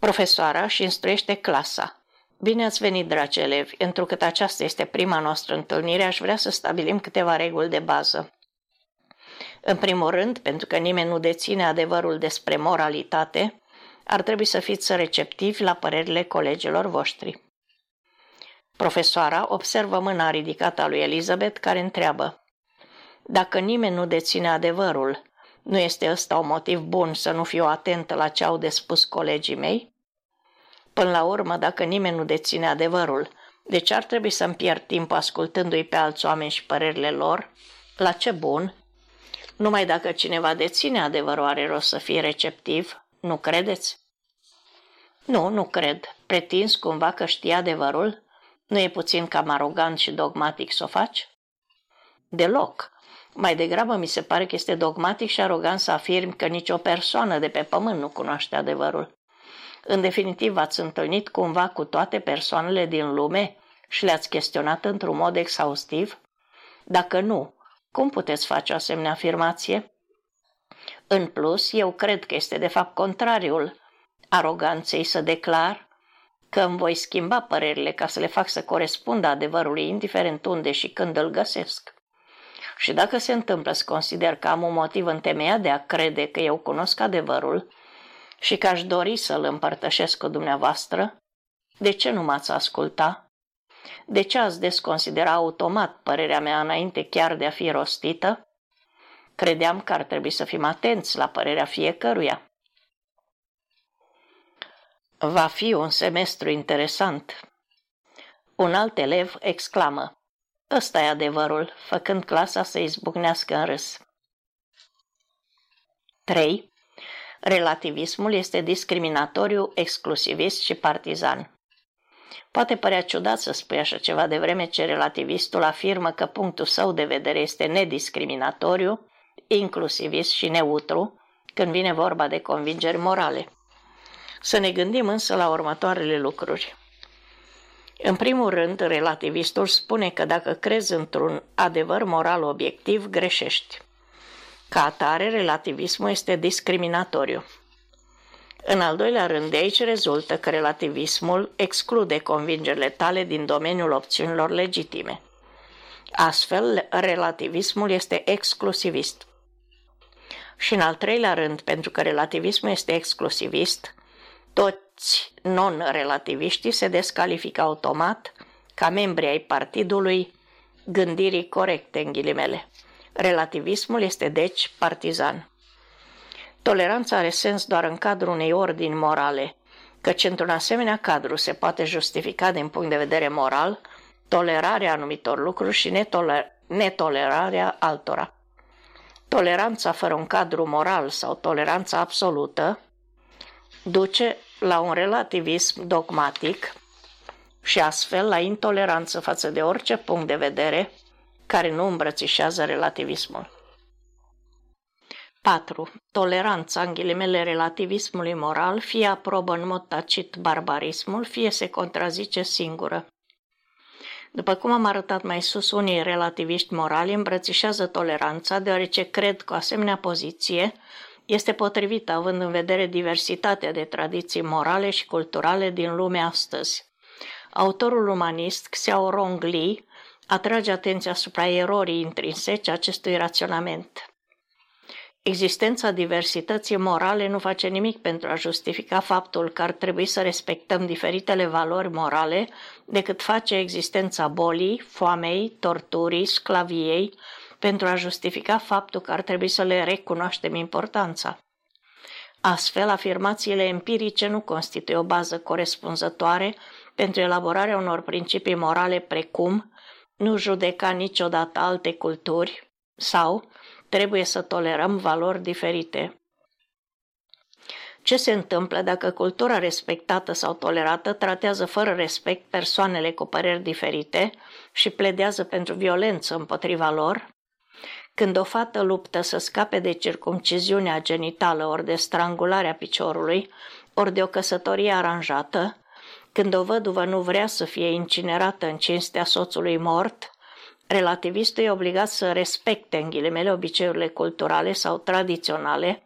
Profesoara și instruiește clasa. Bine ați venit, dragi elevi, întrucât aceasta este prima noastră întâlnire, aș vrea să stabilim câteva reguli de bază. În primul rând, pentru că nimeni nu deține adevărul despre moralitate, ar trebui să fiți receptivi la părerile colegilor voștri. Profesoara observă mâna ridicată a lui Elizabeth care întreabă Dacă nimeni nu deține adevărul, nu este ăsta un motiv bun să nu fiu atentă la ce au de spus colegii mei? Până la urmă, dacă nimeni nu deține adevărul, de ce ar trebui să-mi pierd timp ascultându-i pe alți oameni și părerile lor? La ce bun? Numai dacă cineva deține adevărul are rost să fie receptiv, nu credeți? Nu, nu cred. Pretinzi cumva că știi adevărul? Nu e puțin cam arogant și dogmatic să o faci? Deloc. Mai degrabă mi se pare că este dogmatic și arogant să afirm că nicio persoană de pe pământ nu cunoaște adevărul. În definitiv, ați întâlnit cumva cu toate persoanele din lume și le-ați chestionat într-un mod exhaustiv? Dacă nu, cum puteți face o asemenea afirmație? În plus, eu cred că este de fapt contrariul aroganței să declar că îmi voi schimba părerile ca să le fac să corespundă adevărului, indiferent unde și când îl găsesc. Și dacă se întâmplă să consider că am un motiv întemeiat de a crede că eu cunosc adevărul și că aș dori să-l împărtășesc cu dumneavoastră, de ce nu m-ați asculta? De ce ați desconsidera automat părerea mea înainte chiar de a fi rostită? Credeam că ar trebui să fim atenți la părerea fiecăruia. Va fi un semestru interesant. Un alt elev exclamă. Ăsta e adevărul, făcând clasa să izbucnească în râs. 3. Relativismul este discriminatoriu, exclusivist și partizan. Poate părea ciudat să spui așa ceva de vreme ce relativistul afirmă că punctul său de vedere este nediscriminatoriu, inclusivist și neutru când vine vorba de convingeri morale. Să ne gândim însă la următoarele lucruri. În primul rând, relativistul spune că dacă crezi într-un adevăr moral obiectiv, greșești. Ca atare, relativismul este discriminatoriu. În al doilea rând, de aici rezultă că relativismul exclude convingerile tale din domeniul opțiunilor legitime. Astfel, relativismul este exclusivist. Și în al treilea rând, pentru că relativismul este exclusivist, toți non-relativiștii se descalifică automat ca membri ai partidului gândirii corecte în ghilimele. Relativismul este deci partizan. Toleranța are sens doar în cadrul unei ordini morale, căci într-un asemenea cadru se poate justifica din punct de vedere moral tolerarea anumitor lucruri și netoler- netolerarea altora. Toleranța fără un cadru moral sau toleranța absolută duce la un relativism dogmatic și astfel la intoleranță față de orice punct de vedere care nu îmbrățișează relativismul. 4. Toleranța, în ghilimele relativismului moral, fie aprobă în mod tacit barbarismul, fie se contrazice singură. După cum am arătat mai sus, unii relativiști morali îmbrățișează toleranța, deoarece cred că o asemenea poziție este potrivită având în vedere diversitatea de tradiții morale și culturale din lumea astăzi. Autorul umanist Xiaorong Li atrage atenția asupra erorii intrinsece acestui raționament. Existența diversității morale nu face nimic pentru a justifica faptul că ar trebui să respectăm diferitele valori morale decât face existența bolii, foamei, torturii, sclaviei, pentru a justifica faptul că ar trebui să le recunoaștem importanța. Astfel, afirmațiile empirice nu constituie o bază corespunzătoare pentru elaborarea unor principii morale precum nu judeca niciodată alte culturi sau trebuie să tolerăm valori diferite. Ce se întâmplă dacă cultura respectată sau tolerată tratează fără respect persoanele cu păreri diferite și pledează pentru violență împotriva lor? Când o fată luptă să scape de circumciziunea genitală ori de strangularea piciorului, ori de o căsătorie aranjată, când o văduvă nu vrea să fie incinerată în cinstea soțului mort, relativistul e obligat să respecte în ghilimele obiceiurile culturale sau tradiționale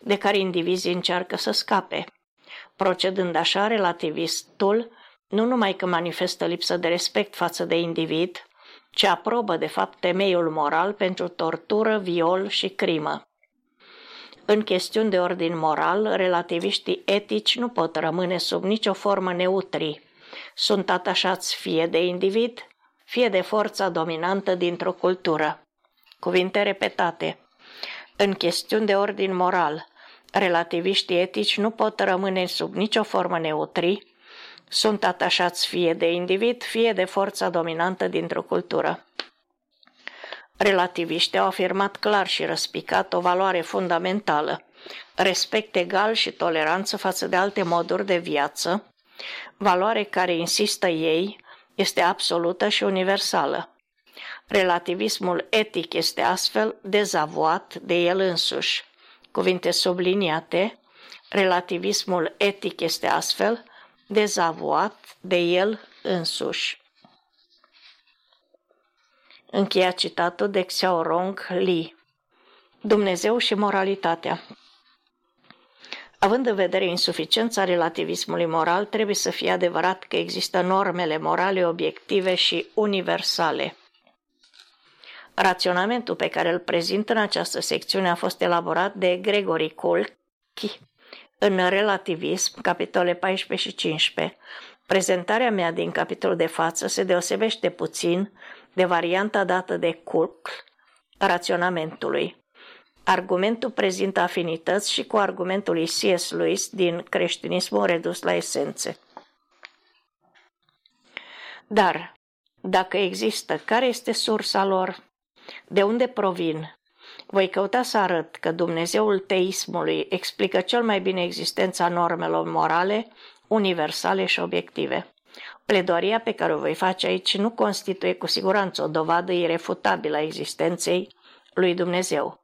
de care indivizii încearcă să scape. Procedând așa, relativistul nu numai că manifestă lipsă de respect față de individ, ci aprobă de fapt temeiul moral pentru tortură, viol și crimă. În chestiuni de ordin moral, relativiștii etici nu pot rămâne sub nicio formă neutri. Sunt atașați fie de individ, fie de forța dominantă dintr-o cultură. Cuvinte repetate. În chestiuni de ordin moral, relativiștii etici nu pot rămâne sub nicio formă neutri, sunt atașați fie de individ, fie de forța dominantă dintr-o cultură. Relativiștii au afirmat clar și răspicat o valoare fundamentală, respect egal și toleranță față de alte moduri de viață, valoare care, insistă ei, este absolută și universală. Relativismul etic este astfel dezavoat de el însuși. Cuvinte subliniate, relativismul etic este astfel dezavoat de el însuși. Încheia citatul de Xiaorong Li. Dumnezeu și moralitatea. Având în vedere insuficiența relativismului moral, trebuie să fie adevărat că există normele morale obiective și universale. Raționamentul pe care îl prezint în această secțiune a fost elaborat de Gregory Kolki în Relativism, capitole 14 și 15. Prezentarea mea din capitolul de față se deosebește puțin de varianta dată de Kulk, raționamentului. Argumentul prezintă afinități și cu argumentul lui C.S. Lewis din creștinismul redus la esențe. Dar, dacă există, care este sursa lor? De unde provin? Voi căuta să arăt că Dumnezeul teismului explică cel mai bine existența normelor morale, universale și obiective. Pledoaria pe care o voi face aici nu constituie cu siguranță o dovadă irefutabilă a existenței lui Dumnezeu.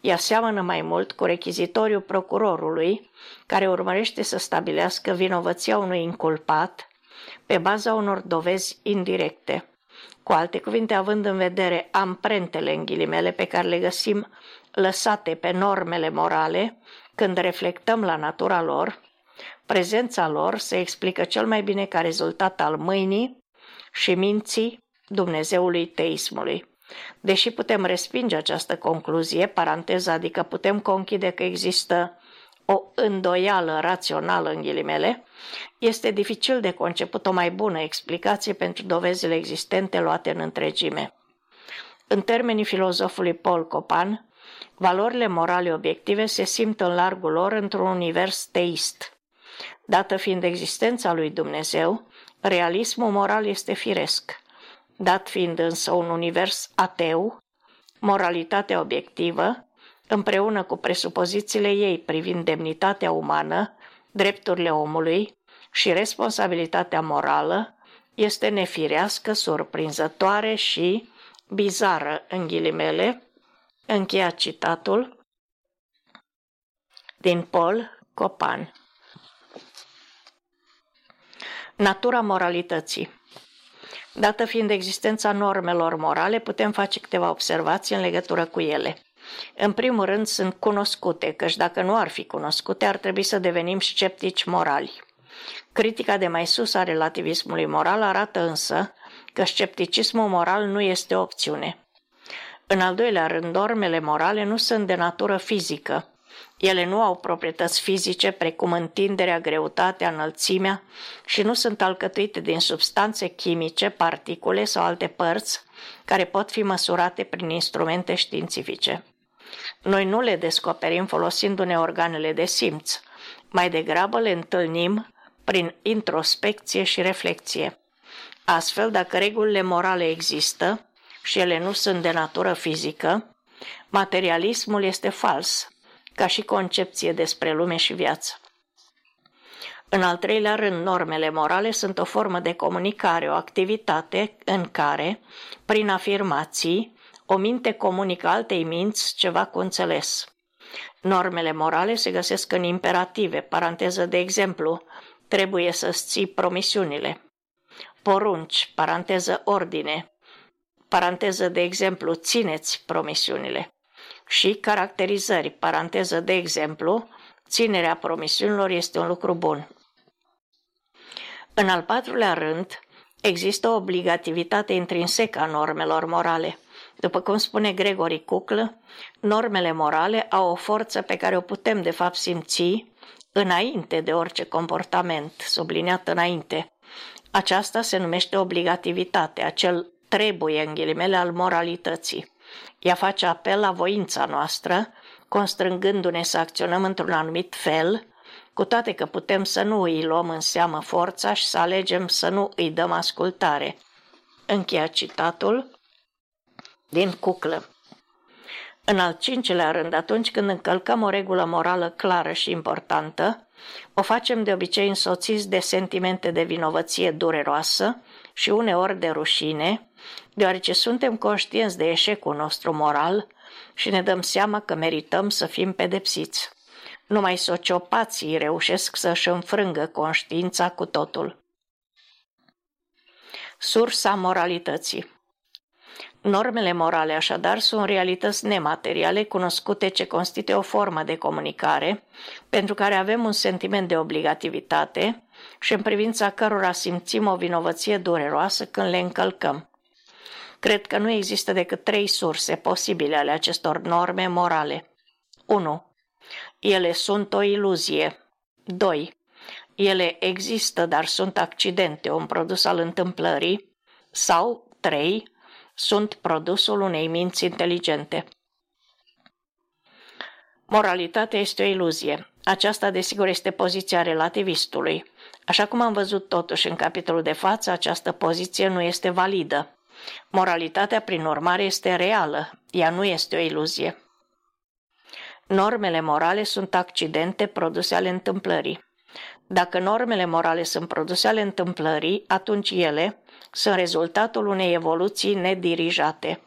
Ea seamănă mai mult cu rechizitoriul procurorului, care urmărește să stabilească vinovăția unui inculpat pe baza unor dovezi indirecte. Cu alte cuvinte, având în vedere amprentele în ghilimele pe care le găsim lăsate pe normele morale, când reflectăm la natura lor, prezența lor se explică cel mai bine ca rezultat al mâinii și minții Dumnezeului teismului. Deși putem respinge această concluzie, paranteza, adică putem conchide că există o îndoială rațională în ghilimele, este dificil de conceput o mai bună explicație pentru dovezile existente luate în întregime. În termenii filozofului Paul Copan, valorile morale obiective se simt în largul lor într-un univers teist. Dată fiind existența lui Dumnezeu, realismul moral este firesc. Dat fiind însă un univers ateu, moralitatea obiectivă, împreună cu presupozițiile ei privind demnitatea umană, drepturile omului și responsabilitatea morală, este nefirească, surprinzătoare și bizară, în ghilimele, încheia citatul din Paul Copan. Natura moralității Dată fiind existența normelor morale, putem face câteva observații în legătură cu ele. În primul rând, sunt cunoscute, căci dacă nu ar fi cunoscute, ar trebui să devenim sceptici morali. Critica de mai sus a relativismului moral arată însă că scepticismul moral nu este o opțiune. În al doilea rând, normele morale nu sunt de natură fizică. Ele nu au proprietăți fizice precum întinderea, greutatea, înălțimea și nu sunt alcătuite din substanțe chimice, particule sau alte părți care pot fi măsurate prin instrumente științifice. Noi nu le descoperim folosindu-ne organele de simț, mai degrabă le întâlnim prin introspecție și reflexie. Astfel, dacă regulile morale există și ele nu sunt de natură fizică, Materialismul este fals, ca și concepție despre lume și viață. În al treilea rând, normele morale sunt o formă de comunicare, o activitate în care, prin afirmații, o minte comunică altei minți ceva cu înțeles. Normele morale se găsesc în imperative, paranteză de exemplu, trebuie să-ți ții promisiunile. Porunci, paranteză ordine, paranteză de exemplu, țineți promisiunile. Și caracterizări, paranteză de exemplu, ținerea promisiunilor este un lucru bun. În al patrulea rând, există o obligativitate intrinsecă a normelor morale. După cum spune Gregory Cuclă, normele morale au o forță pe care o putem de fapt simți înainte de orice comportament, subliniat înainte. Aceasta se numește obligativitate, acel trebuie în ghilimele al moralității. Ea face apel la voința noastră, constrângându-ne să acționăm într-un anumit fel, cu toate că putem să nu îi luăm în seamă forța și să alegem să nu îi dăm ascultare. Încheia citatul din cuclă. În al cincilea rând, atunci când încălcăm o regulă morală clară și importantă, o facem de obicei însoțiți de sentimente de vinovăție dureroasă și uneori de rușine, deoarece suntem conștienți de eșecul nostru moral și ne dăm seama că merităm să fim pedepsiți. Numai sociopații reușesc să-și înfrângă conștiința cu totul. Sursa moralității Normele morale, așadar, sunt realități nemateriale cunoscute ce constituie o formă de comunicare, pentru care avem un sentiment de obligativitate și în privința cărora simțim o vinovăție dureroasă când le încălcăm. Cred că nu există decât trei surse posibile ale acestor norme morale. 1. Ele sunt o iluzie. 2. Ele există, dar sunt accidente, un produs al întâmplării. Sau 3 sunt produsul unei minți inteligente. Moralitatea este o iluzie. Aceasta, desigur, este poziția relativistului. Așa cum am văzut totuși în capitolul de față, această poziție nu este validă. Moralitatea, prin urmare, este reală. Ea nu este o iluzie. Normele morale sunt accidente produse ale întâmplării. Dacă normele morale sunt produse ale întâmplării, atunci ele, sunt rezultatul unei evoluții nedirijate.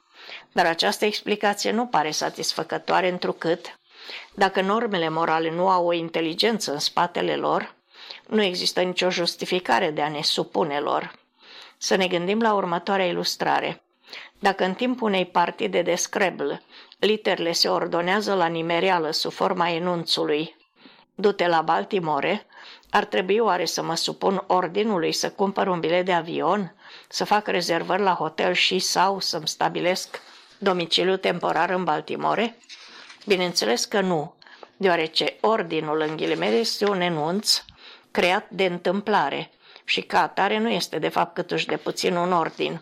Dar această explicație nu pare satisfăcătoare întrucât, dacă normele morale nu au o inteligență în spatele lor, nu există nicio justificare de a ne supune lor. Să ne gândim la următoarea ilustrare. Dacă în timpul unei partide de Scrabble literele se ordonează la nimereală sub forma enunțului Du-te la Baltimore, ar trebui oare să mă supun ordinului să cumpăr un bilet de avion să fac rezervări la hotel și sau să-mi stabilesc domiciliu temporar în Baltimore? Bineînțeles că nu, deoarece ordinul în ghilimele este un enunț creat de întâmplare și ca atare nu este de fapt câtuși de puțin un ordin.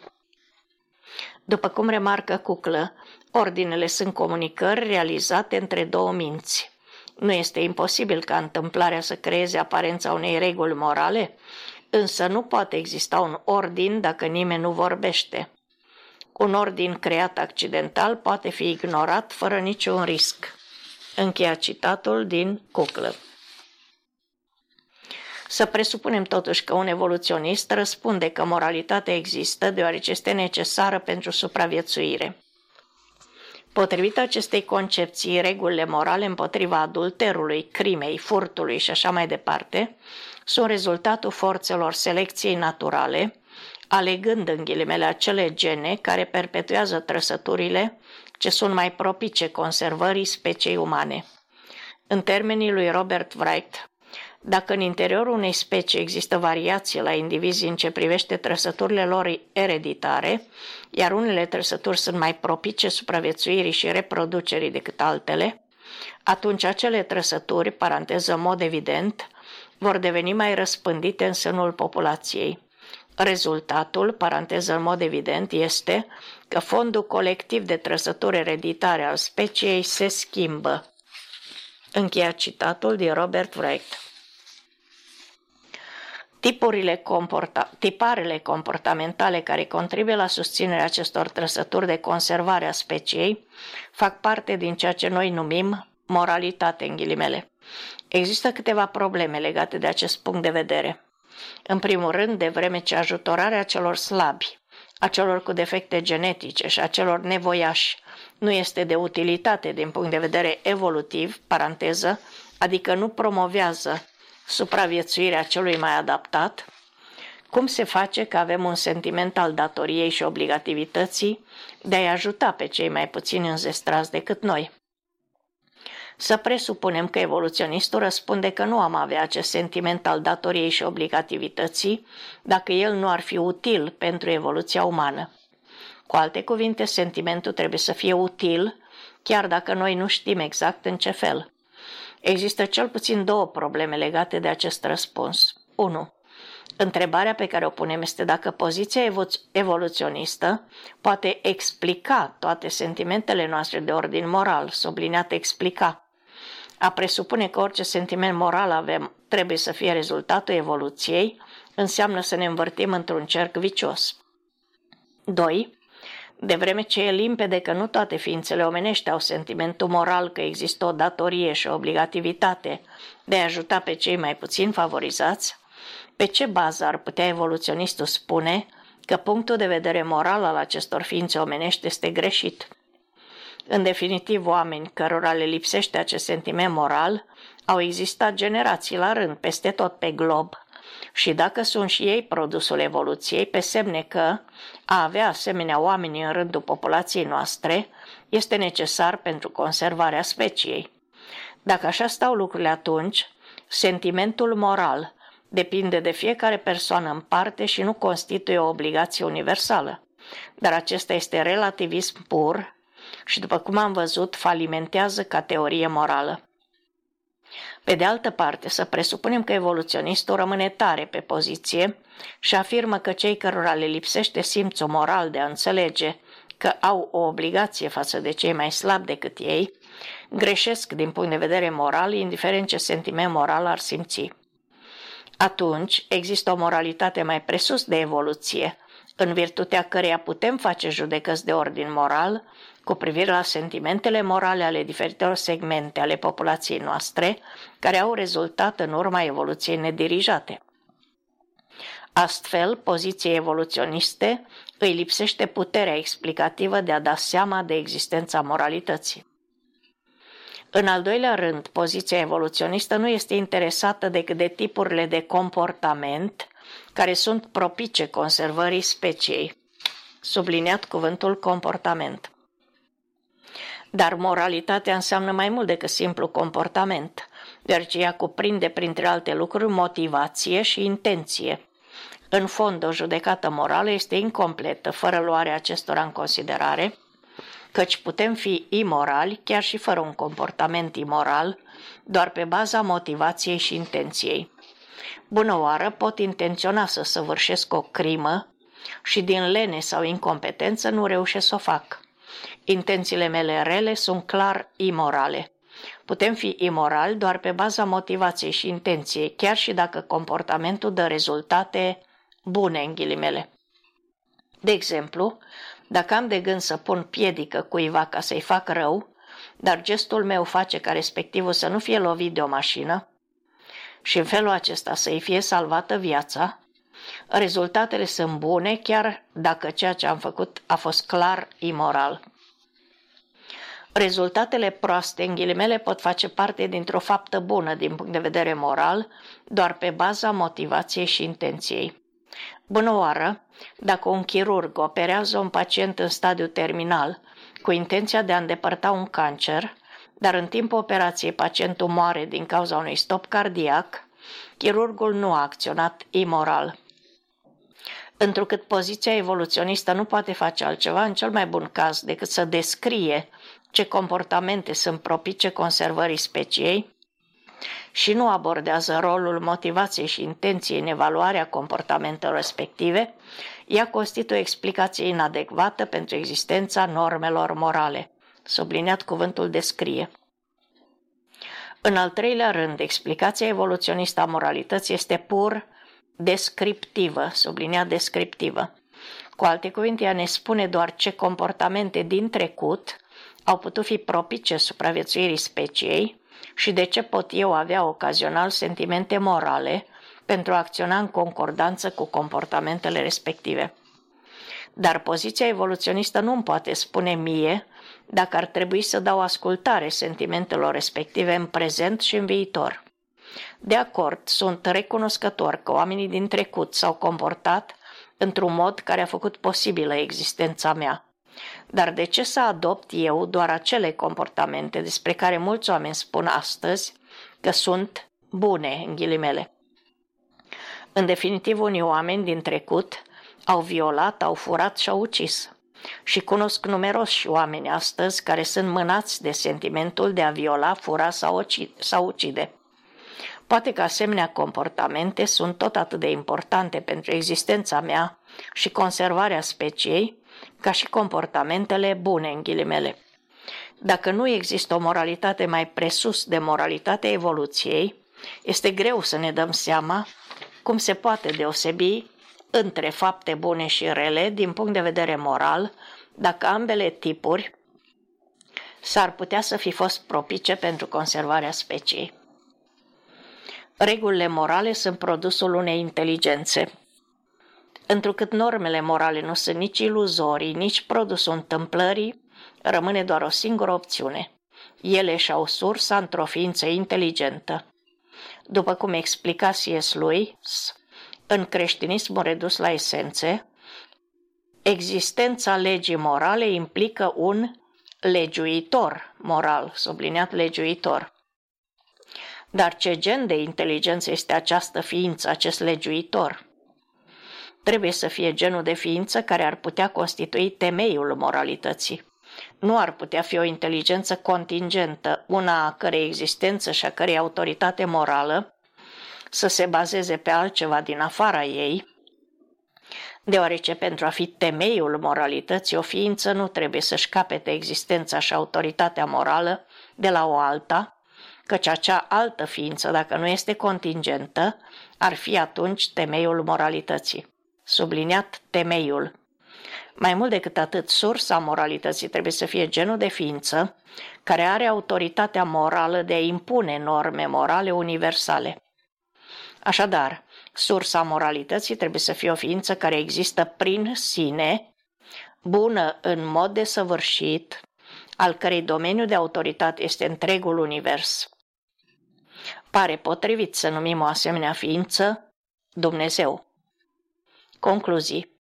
După cum remarcă Cuclă, ordinele sunt comunicări realizate între două minți. Nu este imposibil ca întâmplarea să creeze aparența unei reguli morale, însă nu poate exista un ordin dacă nimeni nu vorbește. Un ordin creat accidental poate fi ignorat fără niciun risc. Încheia citatul din Cuclă. Să presupunem totuși că un evoluționist răspunde că moralitatea există deoarece este necesară pentru supraviețuire. Potrivit acestei concepții, regulile morale împotriva adulterului, crimei, furtului și așa mai departe sunt rezultatul forțelor selecției naturale, alegând în ghilimele acele gene care perpetuează trăsăturile ce sunt mai propice conservării speciei umane. În termenii lui Robert Wright, dacă în interiorul unei specii există variație la indivizi în ce privește trăsăturile lor ereditare, iar unele trăsături sunt mai propice supraviețuirii și reproducerii decât altele, atunci acele trăsături, paranteză în mod evident, vor deveni mai răspândite în sânul populației. Rezultatul, paranteză în mod evident, este că fondul colectiv de trăsături ereditare al speciei se schimbă. Încheia citatul din Robert Wright. Tipurile comporta- tiparele comportamentale care contribuie la susținerea acestor trăsături de conservare a speciei fac parte din ceea ce noi numim moralitate în ghilimele. Există câteva probleme legate de acest punct de vedere. În primul rând, de vreme ce ajutorarea celor slabi, a celor cu defecte genetice și a celor nevoiași nu este de utilitate din punct de vedere evolutiv, paranteză, adică nu promovează supraviețuirea celui mai adaptat, cum se face că avem un sentiment al datoriei și obligativității de a-i ajuta pe cei mai puțin înzestrați decât noi. Să presupunem că evoluționistul răspunde că nu am avea acest sentiment al datoriei și obligativității dacă el nu ar fi util pentru evoluția umană. Cu alte cuvinte, sentimentul trebuie să fie util, chiar dacă noi nu știm exact în ce fel. Există cel puțin două probleme legate de acest răspuns. 1. Întrebarea pe care o punem este dacă poziția evo- evoluționistă poate explica toate sentimentele noastre de ordin moral, subliniat explica. A presupune că orice sentiment moral avem trebuie să fie rezultatul evoluției, înseamnă să ne învârtim într-un cerc vicios. 2. De vreme ce e limpede că nu toate ființele omenești au sentimentul moral că există o datorie și o obligativitate de a ajuta pe cei mai puțin favorizați, pe ce bază ar putea evoluționistul spune că punctul de vedere moral al acestor ființe omenești este greșit? În definitiv, oameni cărora le lipsește acest sentiment moral au existat generații la rând peste tot pe glob și dacă sunt și ei produsul evoluției, pe semne că a avea asemenea oameni în rândul populației noastre este necesar pentru conservarea speciei. Dacă așa stau lucrurile atunci, sentimentul moral depinde de fiecare persoană în parte și nu constituie o obligație universală. Dar acesta este relativism pur și, după cum am văzut, falimentează ca teorie morală. Pe de altă parte, să presupunem că evoluționistul rămâne tare pe poziție și afirmă că cei cărora le lipsește simțul moral de a înțelege că au o obligație față de cei mai slabi decât ei, greșesc din punct de vedere moral, indiferent ce sentiment moral ar simți. Atunci există o moralitate mai presus de evoluție, în virtutea căreia putem face judecăți de ordin moral cu privire la sentimentele morale ale diferitelor segmente ale populației noastre, care au rezultat în urma evoluției nedirijate. Astfel, poziției evoluționiste îi lipsește puterea explicativă de a da seama de existența moralității. În al doilea rând, poziția evoluționistă nu este interesată decât de tipurile de comportament care sunt propice conservării speciei. Subliniat cuvântul comportament. Dar moralitatea înseamnă mai mult decât simplu comportament, deoarece ea cuprinde, printre alte lucruri, motivație și intenție. În fond, o judecată morală este incompletă, fără luarea acestora în considerare, căci putem fi imorali chiar și fără un comportament imoral, doar pe baza motivației și intenției. Bună oară, pot intenționa să săvârșesc o crimă și din lene sau incompetență nu reușesc să o fac. Intențiile mele rele sunt clar imorale. Putem fi imorali doar pe baza motivației și intenției, chiar și dacă comportamentul dă rezultate bune în ghilimele. De exemplu, dacă am de gând să pun piedică cuiva ca să-i fac rău, dar gestul meu face ca respectivul să nu fie lovit de o mașină și în felul acesta să-i fie salvată viața, rezultatele sunt bune chiar dacă ceea ce am făcut a fost clar imoral. Rezultatele proaste, în ghilimele, pot face parte dintr-o faptă bună din punct de vedere moral, doar pe baza motivației și intenției. Bună oară! Dacă un chirurg operează un pacient în stadiu terminal cu intenția de a îndepărta un cancer, dar în timpul operației pacientul moare din cauza unui stop cardiac, chirurgul nu a acționat imoral. Întrucât poziția evoluționistă nu poate face altceva, în cel mai bun caz, decât să descrie ce comportamente sunt propice conservării speciei și nu abordează rolul motivației și intenției în evaluarea comportamentelor respective, ea constituie o explicație inadecvată pentru existența normelor morale. Subliniat cuvântul descrie. În al treilea rând, explicația evoluționistă a moralității este pur descriptivă, sublinea descriptivă. Cu alte cuvinte, ea ne spune doar ce comportamente din trecut au putut fi propice supraviețuirii speciei și de ce pot eu avea ocazional sentimente morale pentru a acționa în concordanță cu comportamentele respective. Dar poziția evoluționistă nu îmi poate spune mie dacă ar trebui să dau ascultare sentimentelor respective în prezent și în viitor. De acord, sunt recunoscător că oamenii din trecut s-au comportat într-un mod care a făcut posibilă existența mea. Dar de ce să adopt eu doar acele comportamente despre care mulți oameni spun astăzi că sunt bune, în ghilimele? În definitiv, unii oameni din trecut au violat, au furat și au ucis. Și cunosc numeroși oameni astăzi care sunt mânați de sentimentul de a viola, fura sau ucide. Poate că asemenea comportamente sunt tot atât de importante pentru existența mea și conservarea speciei, ca și comportamentele bune, în ghilimele. Dacă nu există o moralitate mai presus de moralitatea evoluției, este greu să ne dăm seama cum se poate deosebi între fapte bune și rele din punct de vedere moral, dacă ambele tipuri s-ar putea să fi fost propice pentru conservarea speciei. Regulile morale sunt produsul unei inteligențe. Întrucât normele morale nu sunt nici iluzorii, nici produsul întâmplării, rămâne doar o singură opțiune. Ele și-au sursa într-o ființă inteligentă. După cum explica C.S. Lewis, în creștinismul redus la esențe, existența legii morale implică un legiuitor moral, subliniat legiuitor. Dar ce gen de inteligență este această ființă, acest legiuitor? Trebuie să fie genul de ființă care ar putea constitui temeiul moralității. Nu ar putea fi o inteligență contingentă, una a cărei existență și a cărei autoritate morală să se bazeze pe altceva din afara ei, deoarece pentru a fi temeiul moralității, o ființă nu trebuie să-și capete existența și autoritatea morală de la o alta, căci acea altă ființă, dacă nu este contingentă, ar fi atunci temeiul moralității. Subliniat temeiul. Mai mult decât atât, sursa moralității trebuie să fie genul de ființă care are autoritatea morală de a impune norme morale universale. Așadar, sursa moralității trebuie să fie o ființă care există prin sine, bună în mod desăvârșit, al cărei domeniu de autoritate este întregul univers. Pare potrivit să numim o asemenea ființă Dumnezeu. Concluzii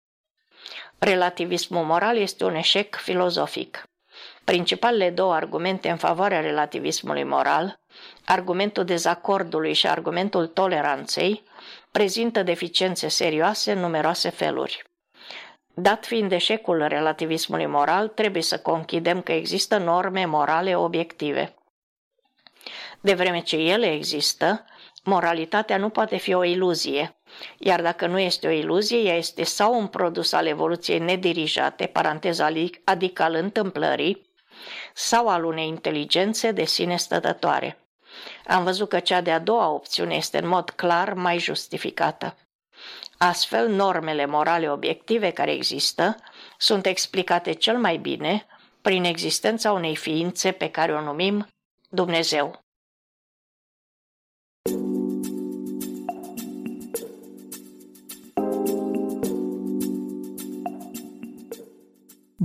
Relativismul moral este un eșec filozofic. Principalele două argumente în favoarea relativismului moral, argumentul dezacordului și argumentul toleranței, prezintă deficiențe serioase în numeroase feluri. Dat fiind eșecul relativismului moral, trebuie să conchidem că există norme morale obiective. De vreme ce ele există, moralitatea nu poate fi o iluzie, iar dacă nu este o iluzie, ea este sau un produs al evoluției nedirijate, paranteza adică al întâmplării, sau al unei inteligențe de sine stătătoare. Am văzut că cea de-a doua opțiune este în mod clar mai justificată. Astfel, normele morale obiective care există sunt explicate cel mai bine prin existența unei ființe pe care o numim Dumnezeu.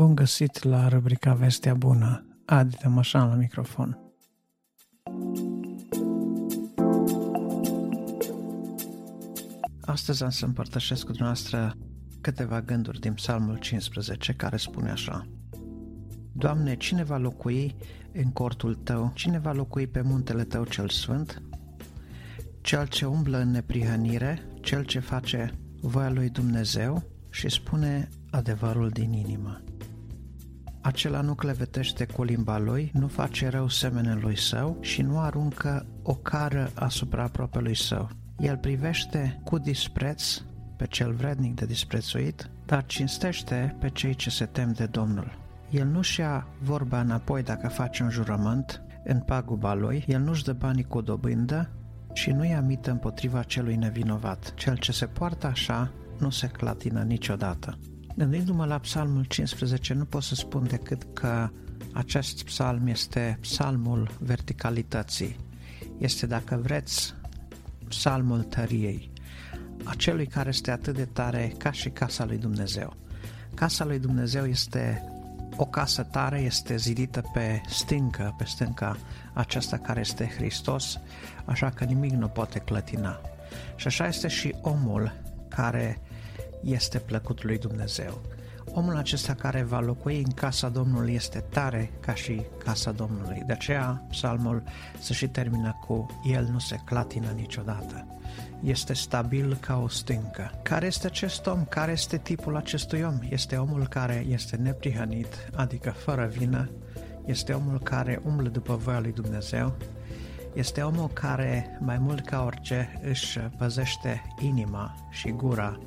Bun găsit la rubrica Vestea Bună. Adi Tămășan la microfon. Astăzi am să împărtășesc cu dumneavoastră câteva gânduri din Psalmul 15 care spune așa Doamne, cine va locui în cortul Tău? Cine va locui pe muntele Tău cel sfânt? Cel ce umblă în neprihănire, cel ce face voia lui Dumnezeu și spune adevărul din inimă. Acela nu clevetește cu limba lui, nu face rău semenelui său și nu aruncă o cară asupra aproapelui său. El privește cu dispreț pe cel vrednic de disprețuit, dar cinstește pe cei ce se tem de Domnul. El nu-și ia vorba înapoi dacă face un jurământ în paguba lui, el nu-și dă banii cu o dobândă, și nu ia mită împotriva celui nevinovat. Cel ce se poartă așa nu se clatină niciodată. Gândindu-mă la psalmul 15, nu pot să spun decât că acest psalm este psalmul verticalității. Este, dacă vreți, psalmul tăriei, acelui care este atât de tare ca și casa lui Dumnezeu. Casa lui Dumnezeu este o casă tare, este zidită pe stâncă, pe stânca aceasta care este Hristos, așa că nimic nu poate clătina. Și așa este și omul care este plăcut lui Dumnezeu. Omul acesta care va locui în casa Domnului este tare ca și casa Domnului. De aceea psalmul se și termină cu El nu se clatină niciodată. Este stabil ca o stâncă. Care este acest om? Care este tipul acestui om? Este omul care este neprihănit, adică fără vină, este omul care umblă după voia lui Dumnezeu, este omul care, mai mult ca orice, își păzește inima și gura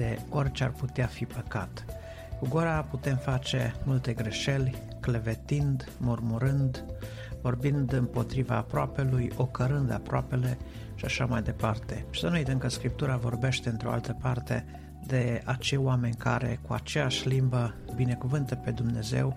de orice ar putea fi păcat. Cu gura putem face multe greșeli, clevetind, murmurând, vorbind împotriva aproapelui, ocărând aproapele și așa mai departe. Și să nu uităm că Scriptura vorbește într-o altă parte de acei oameni care cu aceeași limbă binecuvântă pe Dumnezeu,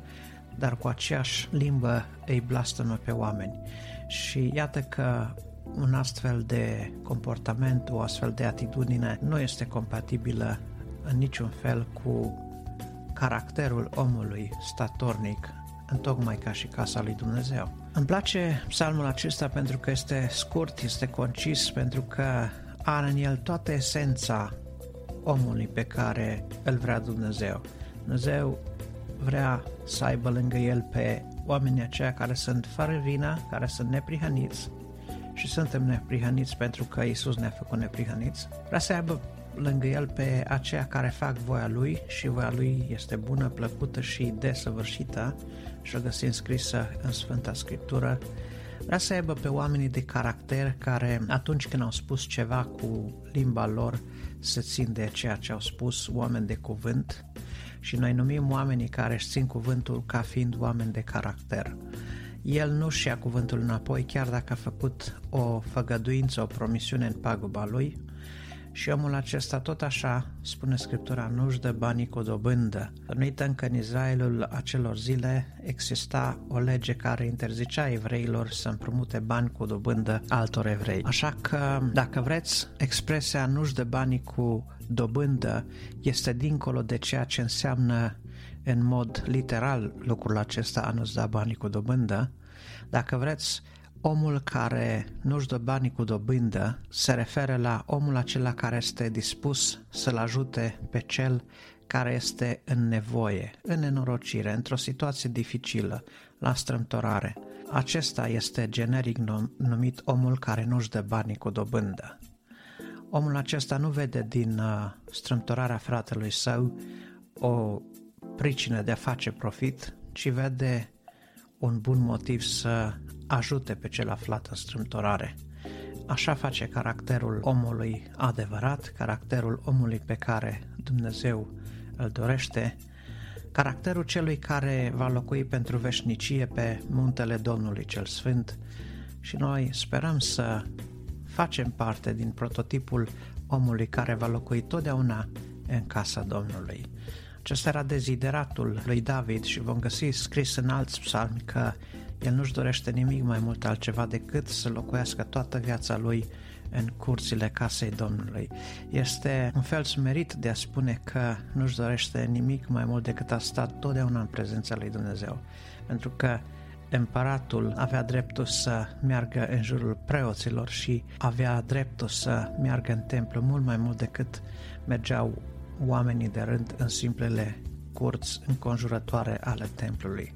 dar cu aceeași limbă îi blastămă pe oameni. Și iată că un astfel de comportament, o astfel de atitudine nu este compatibilă în niciun fel cu caracterul omului statornic, întocmai ca și casa lui Dumnezeu. Îmi place psalmul acesta pentru că este scurt, este concis, pentru că are în el toată esența omului pe care îl vrea Dumnezeu. Dumnezeu vrea să aibă lângă el pe oamenii aceia care sunt fără vină, care sunt neprihăniți și suntem neprihăniți pentru că Isus ne-a făcut neprihăniți. Vrea să aibă lângă el pe aceia care fac voia lui și voia lui este bună, plăcută și desăvârșită și o găsim scrisă în Sfânta Scriptură. Vrea să aibă pe oamenii de caracter care atunci când au spus ceva cu limba lor se țin de ceea ce au spus, oameni de cuvânt și noi numim oamenii care își țin cuvântul ca fiind oameni de caracter. El nu și ia cuvântul înapoi chiar dacă a făcut o făgăduință, o promisiune în paguba lui, și omul acesta tot așa, spune Scriptura, nu-și dă banii cu dobândă. Să nu uităm că în Israelul acelor zile exista o lege care interzicea evreilor să împrumute bani cu dobândă altor evrei. Așa că, dacă vreți, expresia nu-și dă banii cu dobândă este dincolo de ceea ce înseamnă în mod literal lucrul acesta a nu-ți da banii cu dobândă. Dacă vreți, omul care nu-și dă banii cu dobândă se referă la omul acela care este dispus să-l ajute pe cel care este în nevoie, în nenorocire, într-o situație dificilă, la strâmtorare. Acesta este generic numit omul care nu-și dă banii cu dobândă. Omul acesta nu vede din uh, strâmtorarea fratelui său o pricină de a face profit, ci vede un bun motiv să ajute pe cel aflat în strâmtorare. Așa face caracterul omului adevărat, caracterul omului pe care Dumnezeu îl dorește, caracterul celui care va locui pentru veșnicie pe muntele Domnului cel Sfânt și noi sperăm să facem parte din prototipul omului care va locui totdeauna în casa Domnului. Acesta era dezideratul lui David și vom găsi scris în alți psalmi că el nu-și dorește nimic mai mult altceva decât să locuiască toată viața lui în curțile casei Domnului. Este un fel smerit de a spune că nu-și dorește nimic mai mult decât a sta totdeauna în prezența lui Dumnezeu. Pentru că împăratul avea dreptul să meargă în jurul preoților și avea dreptul să meargă în templu mult mai mult decât mergeau oamenii de rând în simplele curți înconjurătoare ale templului.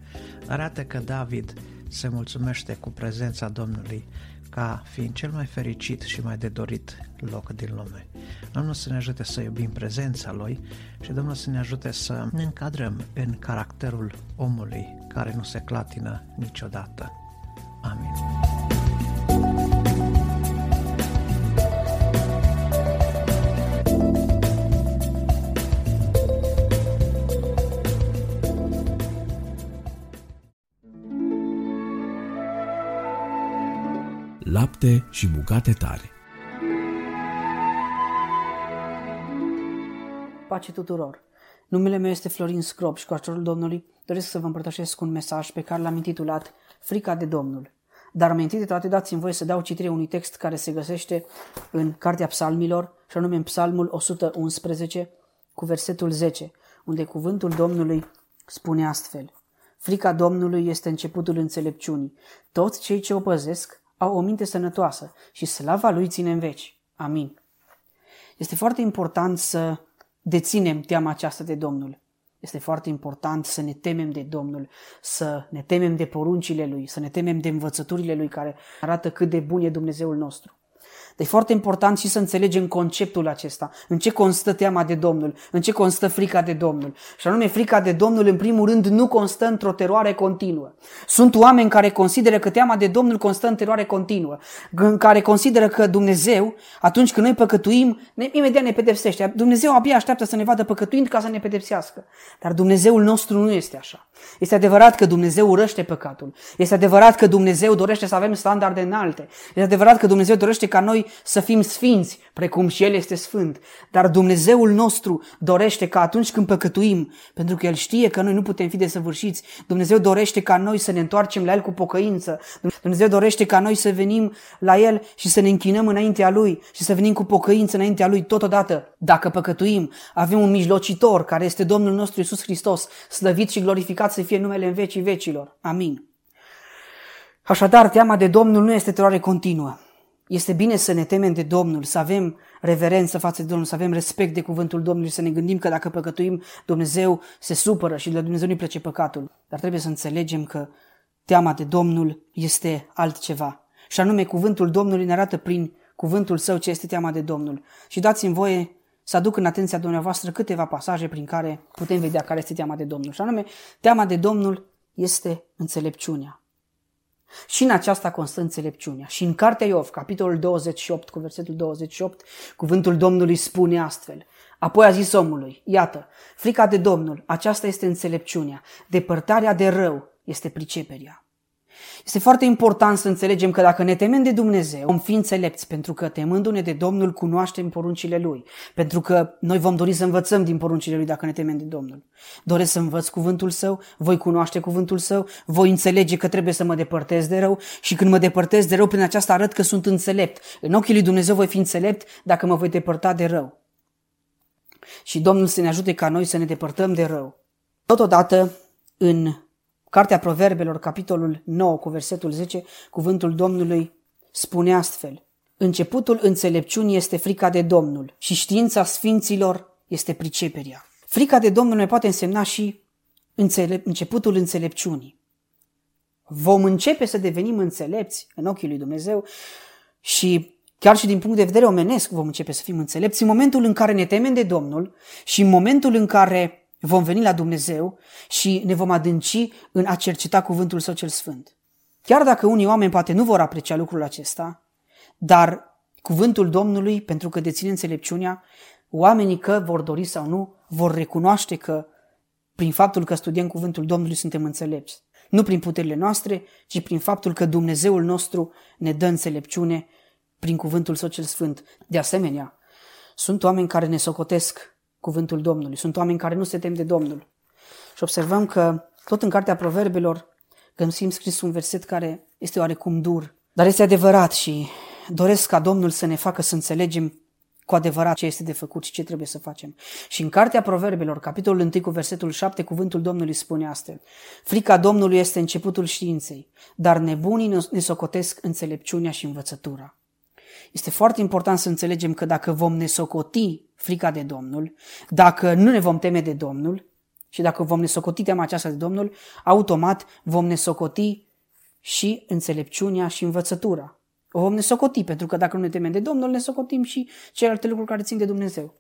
Arată că David se mulțumește cu prezența Domnului ca fiind cel mai fericit și mai de dorit loc din lume. Domnul să ne ajute să iubim prezența Lui și Domnul să ne ajute să ne încadrăm în caracterul omului care nu se clatină niciodată. Amin.
Lapte și bucate tare.
Pace tuturor! Numele meu este Florin Scrop și cu ajutorul Domnului doresc să vă împărtășesc un mesaj pe care l-am intitulat Frica de Domnul. Dar mai întâi de toate dați-mi voie să dau citire unui text care se găsește în Cartea Psalmilor, și anume în Psalmul 111, cu versetul 10, unde cuvântul Domnului spune astfel. Frica Domnului este începutul înțelepciunii. Toți cei ce o păzesc au o minte sănătoasă și slava lui ține în veci. Amin. Este foarte important să deținem teama aceasta de Domnul. Este foarte important să ne temem de Domnul, să ne temem de poruncile Lui, să ne temem de învățăturile Lui care arată cât de bun e Dumnezeul nostru. Dar e foarte important și să înțelegem conceptul acesta. În ce constă teama de Domnul? În ce constă frica de Domnul? Și anume, frica de Domnul, în primul rând, nu constă într-o teroare continuă. Sunt oameni care consideră că teama de Domnul constă în teroare continuă, în care consideră că Dumnezeu, atunci când noi păcătuim, ne, imediat ne pedepsește. Dumnezeu abia așteaptă să ne vadă păcătuind ca să ne pedepsească. Dar Dumnezeul nostru nu este așa. Este adevărat că Dumnezeu urăște păcatul. Este adevărat că Dumnezeu dorește să avem standarde înalte. Este adevărat că Dumnezeu dorește ca noi să fim sfinți, precum și El este sfânt. Dar Dumnezeul nostru dorește ca atunci când păcătuim, pentru că El știe că noi nu putem fi desăvârșiți, Dumnezeu dorește ca noi să ne întoarcem la El cu pocăință. Dumnezeu dorește ca noi să venim la El și să ne închinăm înaintea Lui și să venim cu pocăință înaintea Lui totodată. Dacă păcătuim, avem un mijlocitor care este Domnul nostru Isus Hristos, slăvit și glorificat să fie numele în vecii vecilor. Amin. Așadar, teama de Domnul nu este teroare continuă. Este bine să ne temem de Domnul, să avem reverență față de Domnul, să avem respect de cuvântul Domnului, să ne gândim că dacă păcătuim, Dumnezeu se supără și de Dumnezeu nu-i plece păcatul. Dar trebuie să înțelegem că teama de Domnul este altceva. Și anume, cuvântul Domnului ne arată prin cuvântul său ce este teama de Domnul. Și dați-mi voie să aduc în atenția dumneavoastră câteva pasaje prin care putem vedea care este teama de Domnul. Și anume, teama de Domnul este înțelepciunea. Și în aceasta constă înțelepciunea. Și în Cartea Iov, capitolul 28, cu versetul 28, cuvântul Domnului spune astfel. Apoi a zis omului, iată, frica de Domnul, aceasta este înțelepciunea, depărtarea de rău este priceperea. Este foarte important să înțelegem că dacă ne temem de Dumnezeu, vom fi înțelepți, pentru că temându-ne de Domnul cunoaștem poruncile Lui, pentru că noi vom dori să învățăm din poruncile Lui dacă ne temem de Domnul. Doresc să învăț cuvântul Său, voi cunoaște cuvântul Său, voi înțelege că trebuie să mă depărtez de rău și când mă depărtez de rău, prin aceasta arăt că sunt înțelept. În ochii lui Dumnezeu voi fi înțelept dacă mă voi depărta de rău. Și Domnul să ne ajute ca noi să ne depărtăm de rău. Totodată, în Cartea Proverbelor, capitolul 9, cu versetul 10, cuvântul Domnului spune astfel. Începutul înțelepciunii este frica de Domnul și știința sfinților este priceperea. Frica de Domnul ne poate însemna și înțele- începutul înțelepciunii. Vom începe să devenim înțelepți în ochii lui Dumnezeu și chiar și din punct de vedere omenesc vom începe să fim înțelepți în momentul în care ne temem de Domnul și în momentul în care Vom veni la Dumnezeu și ne vom adânci în a cerceta cuvântul Său cel Sfânt. Chiar dacă unii oameni poate nu vor aprecia lucrul acesta, dar cuvântul Domnului, pentru că deține înțelepciunea, oamenii că vor dori sau nu, vor recunoaște că prin faptul că studiem cuvântul Domnului suntem înțelepți. Nu prin puterile noastre, ci prin faptul că Dumnezeul nostru ne dă înțelepciune prin cuvântul Său cel Sfânt. De asemenea, sunt oameni care ne socotesc cuvântul Domnului. Sunt oameni care nu se tem de Domnul. Și observăm că tot în Cartea Proverbelor găsim scris un verset care este oarecum dur, dar este adevărat și doresc ca Domnul să ne facă să înțelegem cu adevărat ce este de făcut și ce trebuie să facem. Și în Cartea Proverbelor, capitolul 1 cu versetul 7, cuvântul Domnului spune astfel. Frica Domnului este începutul științei, dar nebunii ne socotesc înțelepciunea și învățătura. Este foarte important să înțelegem că dacă vom ne socoti frica de Domnul, dacă nu ne vom teme de Domnul și dacă vom ne socoti teama aceasta de Domnul, automat vom ne socoti și înțelepciunea și învățătura. O vom ne socoti, pentru că dacă nu ne temem de Domnul, ne socotim și celelalte lucruri care țin de Dumnezeu.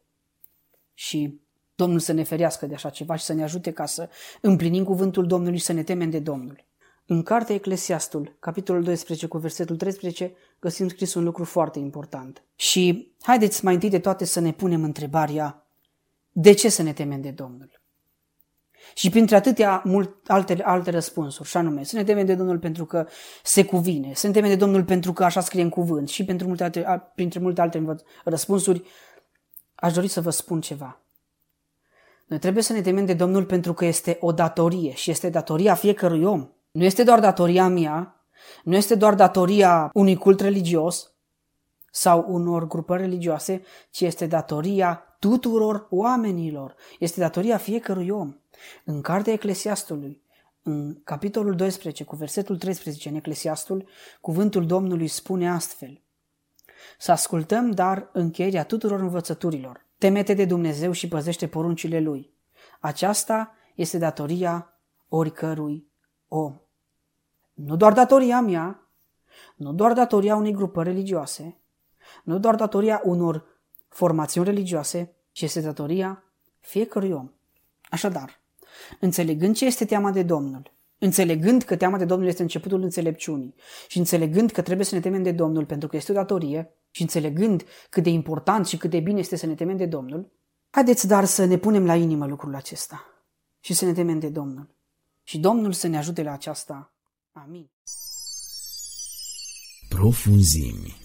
Și Domnul să ne ferească de așa ceva și să ne ajute ca să împlinim cuvântul Domnului și să ne temem de Domnul. În cartea Eclesiastul, capitolul 12 cu versetul 13, găsim scris un lucru foarte important. Și haideți mai întâi de toate să ne punem întrebarea de ce să ne temem de Domnul? Și printre atâtea mult, alte, alte răspunsuri, și anume, să ne temem de Domnul pentru că se cuvine, să ne temem de Domnul pentru că așa scrie în cuvânt și pentru multe alte, printre multe alte răspunsuri, aș dori să vă spun ceva. Noi trebuie să ne temem de Domnul pentru că este o datorie și este datoria fiecărui om. Nu este doar datoria mea, nu este doar datoria unui cult religios sau unor grupări religioase, ci este datoria tuturor oamenilor. Este datoria fiecărui om. În cartea Eclesiastului, în capitolul 12, cu versetul 13 în Eclesiastul, cuvântul Domnului spune astfel. Să ascultăm, dar, încheierea tuturor învățăturilor. Temete de Dumnezeu și păzește poruncile Lui. Aceasta este datoria oricărui om. Nu doar datoria mea, nu doar datoria unei grupări religioase, nu doar datoria unor formațiuni religioase, ci este datoria fiecărui om. Așadar, înțelegând ce este teama de Domnul, înțelegând că teama de Domnul este începutul înțelepciunii și înțelegând că trebuie să ne temem de Domnul pentru că este o datorie și înțelegând cât de important și cât de bine este să ne temem de Domnul, haideți dar să ne punem la inimă lucrul acesta și să ne temem de Domnul. Și Domnul să ne ajute la aceasta. Amin.
Profunzimi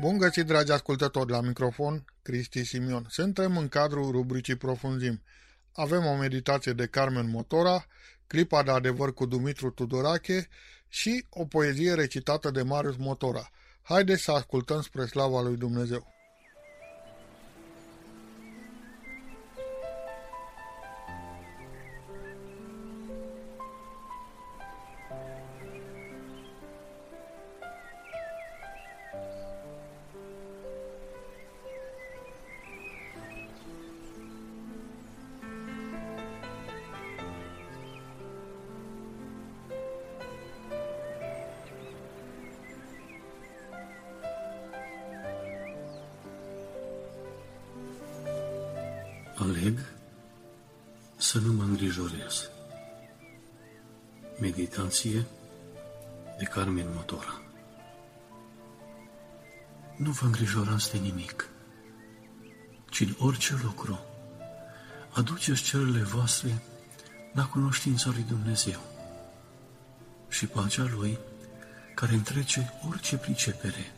Bun găsit, dragi ascultători, la microfon, Cristi Simion. Suntem în cadrul rubricii Profunzim. Avem o meditație de Carmen Motora, clipa de adevăr cu Dumitru Tudorache și o poezie recitată de Marius Motora. Haideți să ascultăm spre slava lui Dumnezeu.
Meditație de Carmen Motora Nu vă îngrijorați de nimic, ci în orice lucru aduceți cerurile voastre la cunoștința lui Dumnezeu și pacea Lui, care întrece orice pricepere,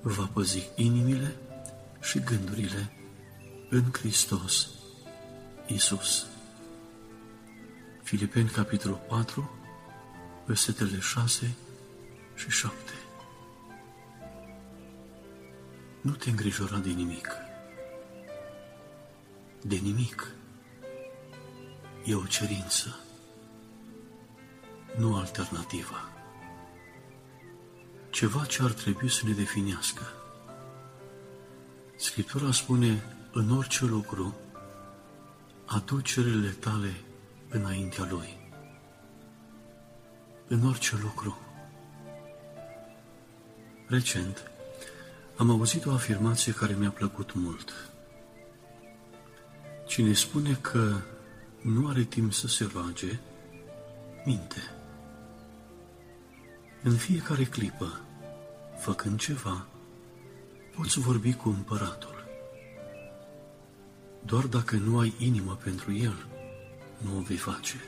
va păzi inimile și gândurile în Hristos Isus. Filipeni, capitolul 4, versetele 6 și 7. Nu te îngrijora de nimic. De nimic. E o cerință, nu alternativa. Ceva ce ar trebui să ne definească. Scriptura spune în orice lucru, aducerile tale înaintea Lui. În orice lucru. Recent, am auzit o afirmație care mi-a plăcut mult. Cine spune că nu are timp să se roage, minte. În fiecare clipă, făcând ceva, poți vorbi cu împăratul. Doar dacă nu ai inimă pentru El, nu o vei face.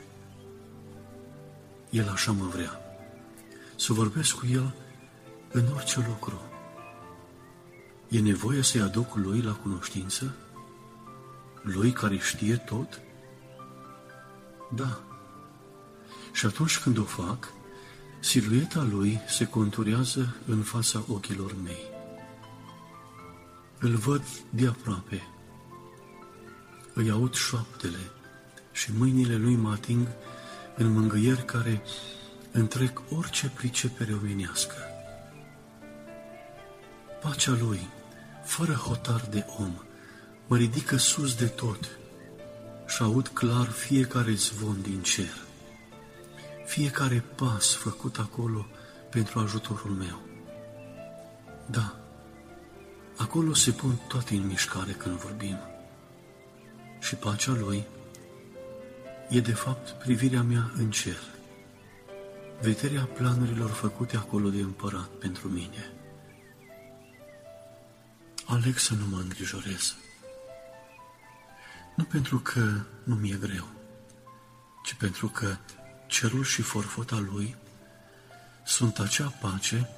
El așa mă vrea. Să vorbesc cu El în orice lucru. E nevoie să-i aduc lui la cunoștință? Lui care știe tot? Da. Și atunci când o fac, silueta lui se conturează în fața ochilor mei. Îl văd de aproape îi aud șoaptele și mâinile lui mă ating în mângâieri care întrec orice pricepere omenească. Pacea lui, fără hotar de om, mă ridică sus de tot și aud clar fiecare zvon din cer, fiecare pas făcut acolo pentru ajutorul meu. Da, acolo se pun toate în mișcare când vorbim și pacea Lui e de fapt privirea mea în cer, vederea planurilor făcute acolo de împărat pentru mine. aleg să nu mă îngrijorez. Nu pentru că nu mi-e greu, ci pentru că cerul și forfota lui sunt acea pace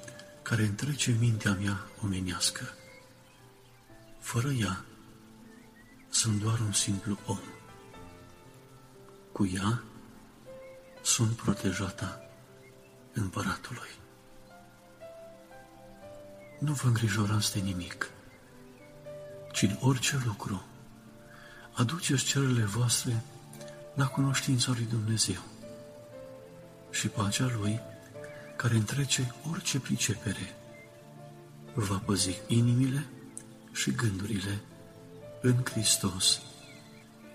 care întrece mintea mea omenească. Fără ea, sunt doar un simplu om. Cu ea, sunt protejata împăratului. Nu vă îngrijorați de nimic, ci în orice lucru aduceți cererile voastre la cunoștința lui Dumnezeu și pacea Lui, care întrece orice pricepere, va păzi inimile și gândurile în Hristos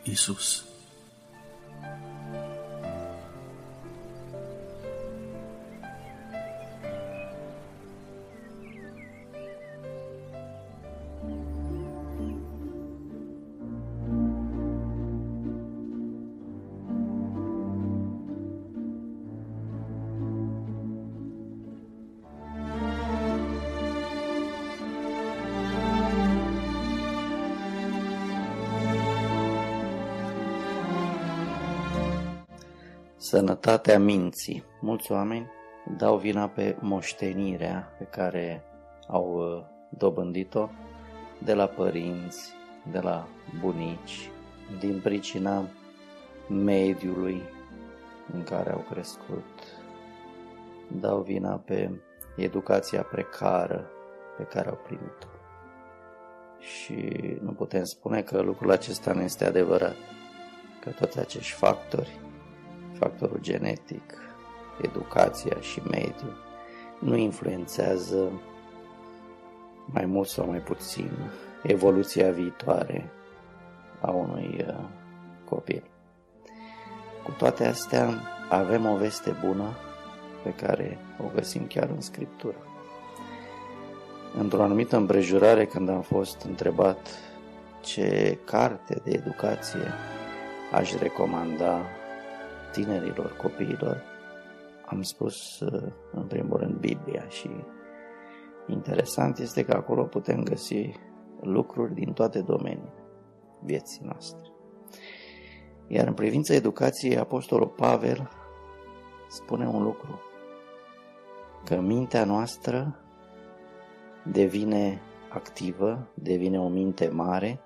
Isus.
Sănătatea minții. Mulți oameni dau vina pe moștenirea pe care au uh, dobândit-o de la părinți, de la bunici, din pricina mediului în care au crescut. Dau vina pe educația precară pe care au primit-o. Și nu putem spune că lucrul acesta nu este adevărat, că toți acești factori factorul genetic, educația și mediul nu influențează mai mult sau mai puțin evoluția viitoare a unui uh, copil. Cu toate astea, avem o veste bună pe care o găsim chiar în Scriptură. Într-o anumită împrejurare, când am fost întrebat ce carte de educație aș recomanda tinerilor, copiilor, am spus uh, în primul rând Biblia și interesant este că acolo putem găsi lucruri din toate domeniile vieții noastre. Iar în privința educației, Apostolul Pavel spune un lucru, că mintea noastră devine activă, devine o minte mare,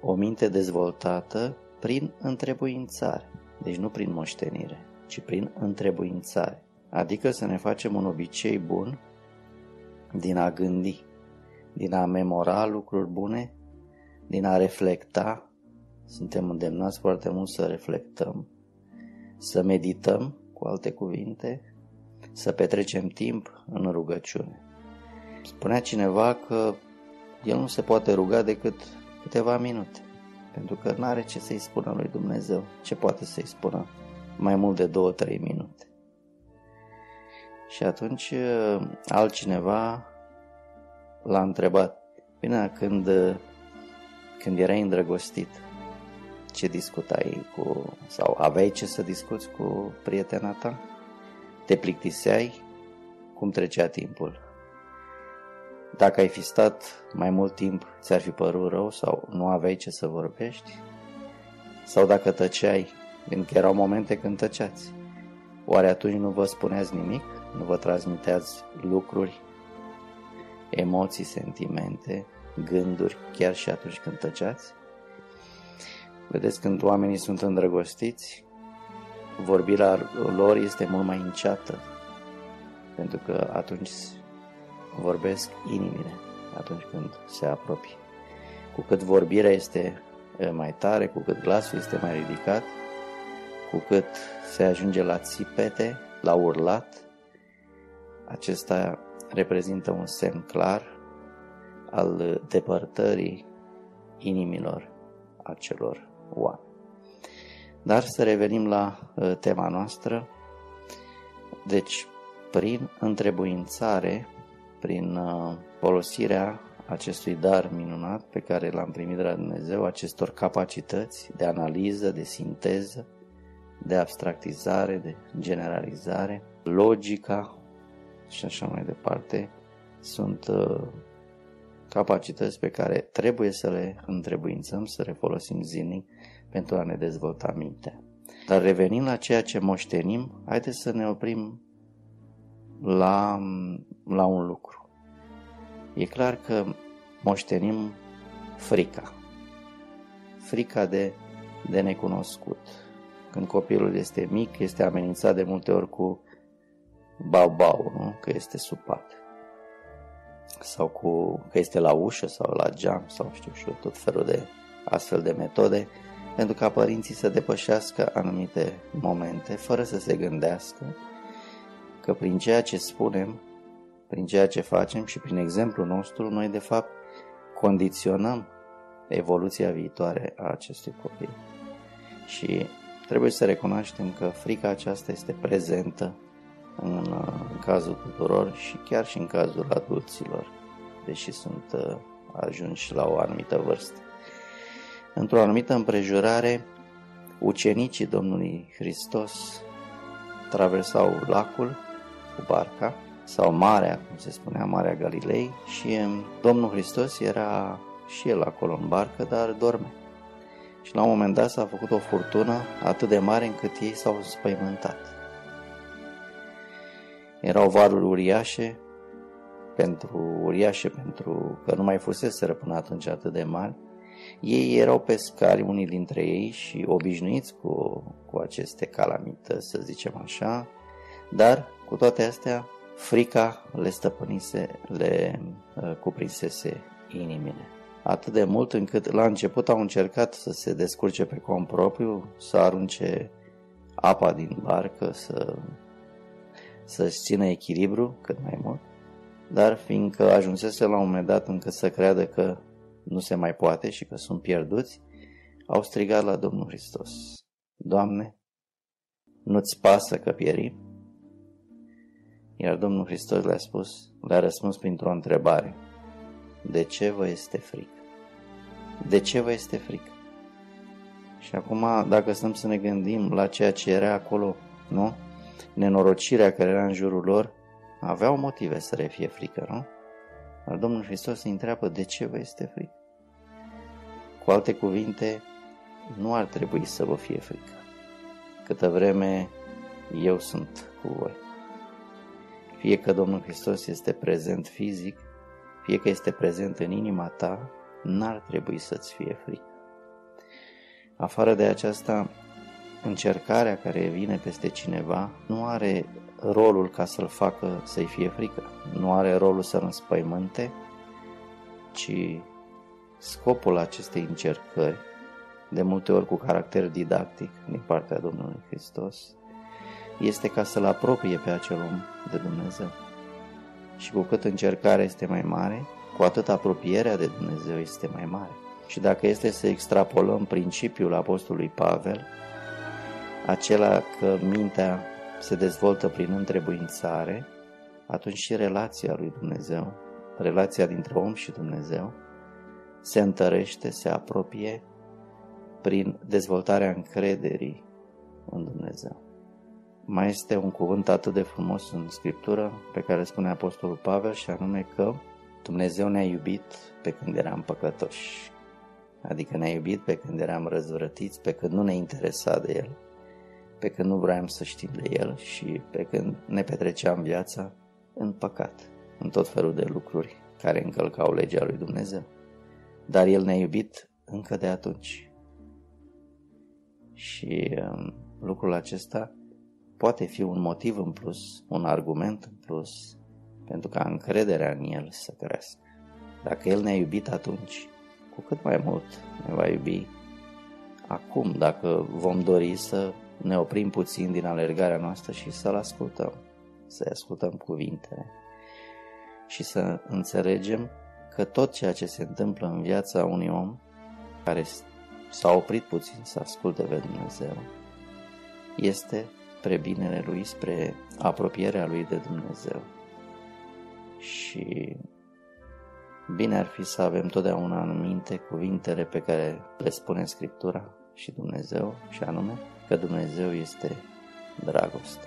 o minte dezvoltată prin întrebuințare. Deci nu prin moștenire, ci prin întrebuințare. Adică să ne facem un obicei bun din a gândi, din a memora lucruri bune, din a reflecta. Suntem îndemnați foarte mult să reflectăm, să medităm, cu alte cuvinte, să petrecem timp în rugăciune. Spunea cineva că el nu se poate ruga decât câteva minute pentru că nu are ce să-i spună lui Dumnezeu, ce poate să-i spună mai mult de două, trei minute. Și atunci uh, altcineva l-a întrebat, bine, când, uh, când erai îndrăgostit, ce discutai cu, sau aveai ce să discuți cu prietena ta? Te plictiseai? Cum trecea timpul? Dacă ai fi stat mai mult timp, ți-ar fi părut rău sau nu aveai ce să vorbești? Sau dacă tăceai, pentru că erau momente când tăceați, oare atunci nu vă spuneați nimic? Nu vă transmiteați lucruri, emoții, sentimente, gânduri, chiar și atunci când tăceați? Vedeți, când oamenii sunt îndrăgostiți, vorbirea lor este mult mai înceată, pentru că atunci vorbesc inimile atunci când se apropie. Cu cât vorbirea este mai tare, cu cât glasul este mai ridicat, cu cât se ajunge la țipete, la urlat, acesta reprezintă un semn clar al depărtării inimilor acelor oameni. Dar să revenim la tema noastră. Deci, prin întrebuințare, prin uh, folosirea acestui dar minunat pe care l-am primit de la Dumnezeu, acestor capacități de analiză, de sinteză, de abstractizare, de generalizare, logica și așa mai departe, sunt uh, capacități pe care trebuie să le întrebuințăm, să le folosim zilnic pentru a ne dezvolta mintea. Dar revenind la ceea ce moștenim, haideți să ne oprim la, la un lucru. E clar că moștenim frica. Frica de, de necunoscut. Când copilul este mic, este amenințat de multe ori cu bau-bau, nu? că este supat. Sau cu, că este la ușă sau la geam sau știu și eu, tot felul de astfel de metode pentru ca părinții să depășească anumite momente fără să se gândească că prin ceea ce spunem, prin ceea ce facem și prin exemplul nostru, noi de fapt condiționăm evoluția viitoare a acestui copil. Și trebuie să recunoaștem că frica aceasta este prezentă în, în cazul tuturor și chiar și în cazul adulților, deși sunt uh, ajunși la o anumită vârstă. Într-o anumită împrejurare, ucenicii Domnului Hristos traversau lacul cu barca sau Marea, cum se spunea, Marea Galilei și um, Domnul Hristos era și el acolo în barcă, dar dorme. Și la un moment dat s-a făcut o furtună atât de mare încât ei s-au spăimântat. Erau valuri uriașe, pentru uriașe, pentru că nu mai fuseseră până atunci atât de mari. Ei erau pescari, unii dintre ei, și obișnuiți cu, cu aceste calamități, să zicem așa, dar cu toate astea, frica le stăpânise, le uh, cuprinsese inimile. Atât de mult încât la început au încercat să se descurce pe cont propriu, să arunce apa din barcă, să, să-și țină echilibru cât mai mult, dar fiindcă ajunsese la un moment dat încât să creadă că nu se mai poate și că sunt pierduți, au strigat la Domnul Hristos. Doamne, nu-ți pasă că pierim? Iar Domnul Hristos le-a spus, le-a răspuns printr-o întrebare. De ce vă este frică? De ce vă este frică? Și acum, dacă stăm să ne gândim la ceea ce era acolo, nu? Nenorocirea care era în jurul lor, aveau motive să le fie frică, nu? Dar Domnul Hristos îi întreabă de ce vă este frică. Cu alte cuvinte, nu ar trebui să vă fie frică. Câtă vreme eu sunt cu voi. Fie că Domnul Hristos este prezent fizic, fie că este prezent în inima ta, n-ar trebui să-ți fie frică. Afară de aceasta, încercarea care vine peste cineva nu are rolul ca să-l facă să-i fie frică, nu are rolul să-l înspăimânte, ci scopul acestei încercări, de multe ori cu caracter didactic din partea Domnului Hristos, este ca să-l apropie pe acel om de Dumnezeu. Și cu cât încercarea este mai mare, cu atât apropierea de Dumnezeu este mai mare. Și dacă este să extrapolăm principiul Apostolului Pavel, acela că mintea se dezvoltă prin întrebuințare, atunci și relația lui Dumnezeu, relația dintre om și Dumnezeu, se întărește, se apropie prin dezvoltarea încrederii în Dumnezeu. Mai este un cuvânt atât de frumos în Scriptură pe care spune Apostolul Pavel și anume că Dumnezeu ne-a iubit pe când eram păcătoși. Adică ne-a iubit pe când eram răzvrătiți, pe când nu ne interesa de El, pe când nu vroiam să știm de El și pe când ne petreceam viața în păcat, în tot felul de lucruri care încălcau legea lui Dumnezeu. Dar El ne-a iubit încă de atunci. Și um, lucrul acesta poate fi un motiv în plus, un argument în plus, pentru ca încrederea în El să crească. Dacă El ne-a iubit atunci, cu cât mai mult ne va iubi acum, dacă vom dori să ne oprim puțin din alergarea noastră și să-L ascultăm, să-i ascultăm cuvintele și să înțelegem că tot ceea ce se întâmplă în viața unui om care s-a oprit puțin să asculte pe Dumnezeu este spre binele lui, spre apropierea lui de Dumnezeu. Și bine ar fi să avem totdeauna în minte cuvintele pe care le spune Scriptura și Dumnezeu, și anume că Dumnezeu este dragoste.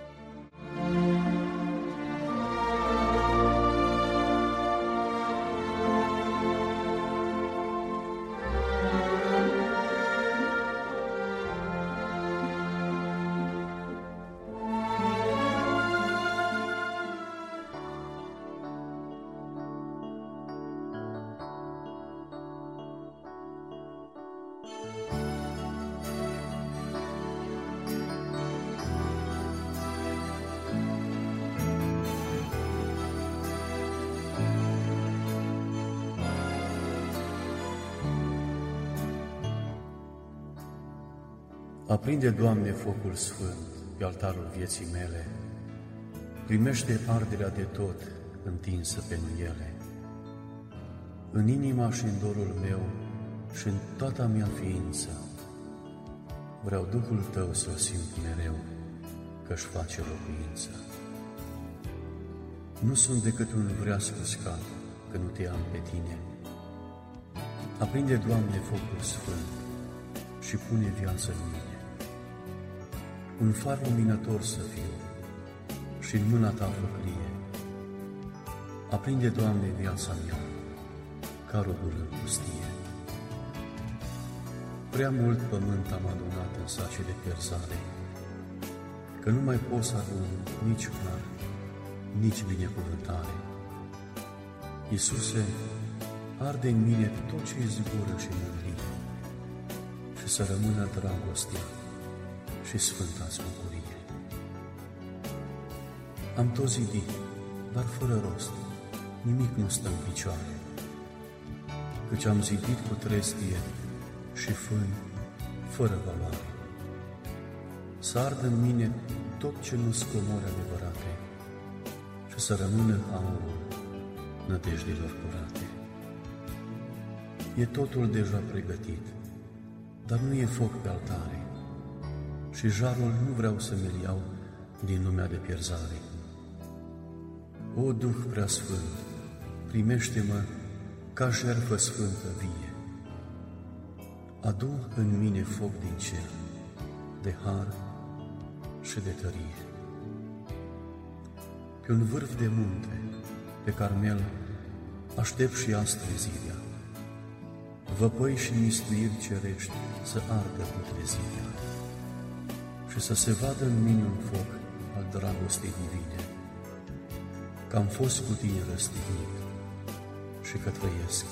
Aprinde, Doamne, focul sfânt pe altarul vieții mele, primește arderea de tot întinsă pe ele. În inima și în dorul meu și în toată mea ființă, vreau Duhul Tău să-L simt mereu, că-și face locuință. Nu sunt decât un vreas uscat, că nu te am pe tine. Aprinde, Doamne, focul sfânt și pune viață în mine. Un far luminător să fiu și în mâna Ta făclie. Aprinde, Doamne, viața mea, ca robul în pustie. Prea mult pământ am adunat în sace de pierzare, că nu mai pot să adun nici har, nici binecuvântare. Iisuse, arde în mine tot ce e zbură și mândrie și să rămână dragostea și sfânta bucurie. Am tot zidit, dar fără rost, nimic nu stă în picioare, căci am zidit cu trestie și fân fără valoare. Să ardă în mine tot ce nu scomori adevărate și să rămână aurul nădejdilor curate. E totul deja pregătit, dar nu e foc pe altare și jarul nu vreau să mi iau din lumea de pierzare. O Duh prea sfânt, primește-mă ca jertfă sfântă vie. Adu în mine foc din cer, de har și de tărie. Pe un vârf de munte, pe Carmel, aștept și astăzi zidia. Văpăi și mistuiri cerești să ardă putrezirea și să se vadă în mine un foc al dragostei divine, că am fost cu tine răstignit și că trăiesc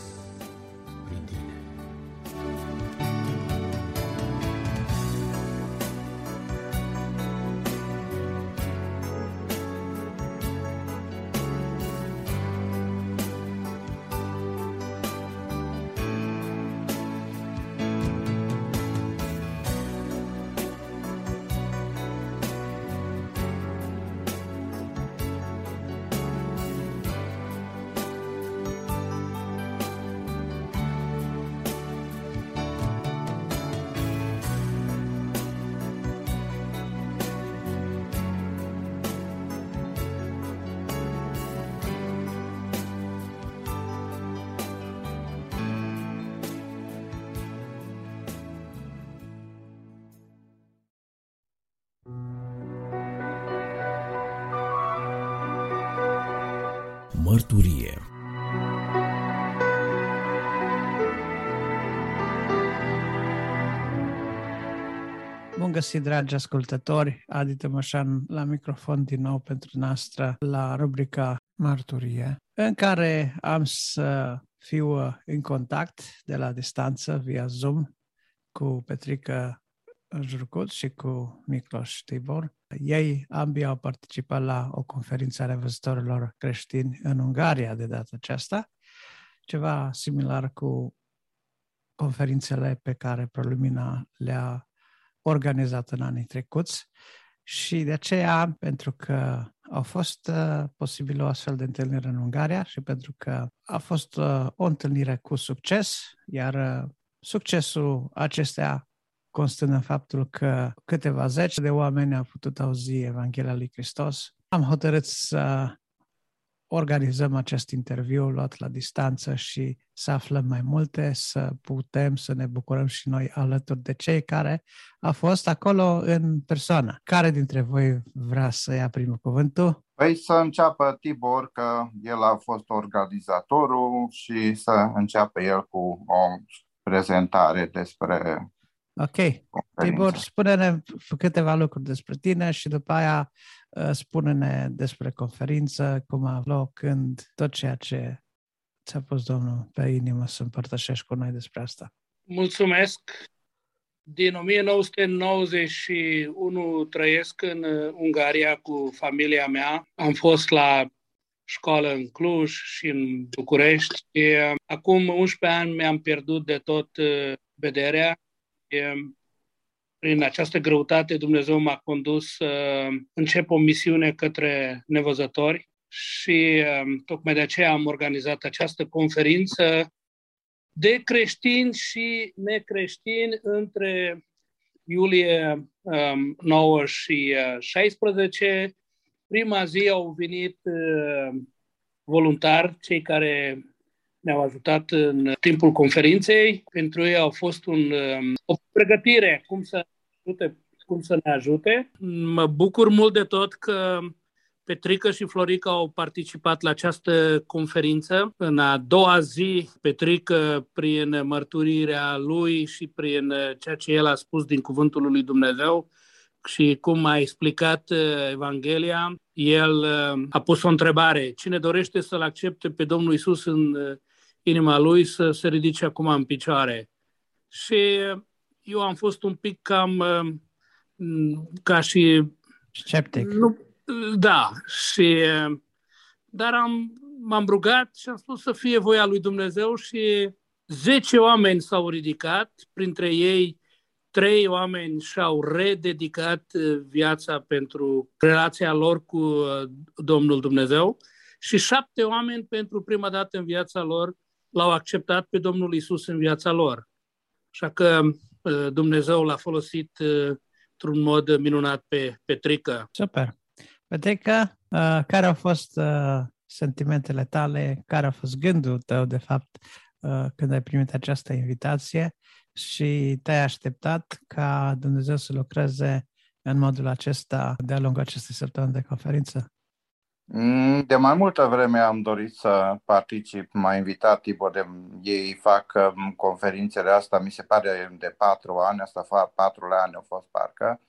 găsit, dragi ascultători! Adi Tămășan la microfon din nou pentru noastră la rubrica Mărturie, în care am să fiu în contact de la distanță via Zoom cu Petrica Jurcut și cu Miklos Tibor. Ei ambii au participat la o conferință a revăzătorilor creștini în Ungaria de data aceasta, ceva similar cu conferințele pe care Prolumina le-a organizat în anii trecuți și de aceea, pentru că a fost uh, posibil o astfel de întâlnire în Ungaria și pentru că a fost uh, o întâlnire cu succes, iar uh, succesul acestea constând în faptul că câteva zeci de oameni au putut auzi Evanghelia lui Hristos. Am hotărât să organizăm acest interviu luat la distanță și să aflăm mai multe, să putem să ne bucurăm și noi alături de cei care au fost acolo în persoană. Care dintre voi vrea să ia primul cuvântul?
Păi să înceapă Tibor, că el a fost organizatorul și să înceapă el cu o prezentare despre
Ok. Tibor, spune-ne câteva lucruri despre tine și după aia uh, spune-ne despre conferință, cum a loc, când, tot ceea ce ți-a pus Domnul pe inimă să împărtășești cu noi despre asta.
Mulțumesc! Din 1991 trăiesc în uh, Ungaria cu familia mea. Am fost la școală în Cluj și în București. Acum 11 ani mi-am pierdut de tot uh, vederea prin această greutate Dumnezeu m-a condus să încep o misiune către nevăzători și um, tocmai de aceea am organizat această conferință de creștini și necreștini între iulie 9 um, și 16. Uh, Prima zi au venit uh, voluntari, cei care ne-au ajutat în timpul conferinței. Pentru ei au fost un, um, o pregătire cum să, ajute, cum să ne ajute. Mă bucur mult de tot că Petrică și Florica au participat la această conferință. În a doua zi, Petrică, prin mărturirea lui și prin ceea ce el a spus din cuvântul lui Dumnezeu și cum a explicat uh, Evanghelia, el uh, a pus o întrebare. Cine dorește să-L accepte pe Domnul Isus în uh, inima lui să se ridice acum în picioare? Și eu am fost un pic cam ca și...
Sceptic. Nu,
da, și, dar am, m-am rugat și am spus să fie voia lui Dumnezeu și 10 oameni s-au ridicat, printre ei trei oameni și-au rededicat viața pentru relația lor cu Domnul Dumnezeu și șapte oameni pentru prima dată în viața lor l-au acceptat pe Domnul Isus în viața lor. Așa că Dumnezeu l-a folosit într-un mod minunat pe Petrică.
Super. Petrica, uh, care au fost uh, sentimentele tale, care a fost gândul tău, de fapt, uh, când ai primit această invitație și te-ai așteptat ca Dumnezeu să lucreze în modul acesta de-a lungul acestei săptămâni de conferință?
Mm, de mai multă vreme am dorit să particip, m-a invitat Tibor, de, ei fac um, conferințele astea, mi se pare de patru ani, asta fac patru ani au fost parcă,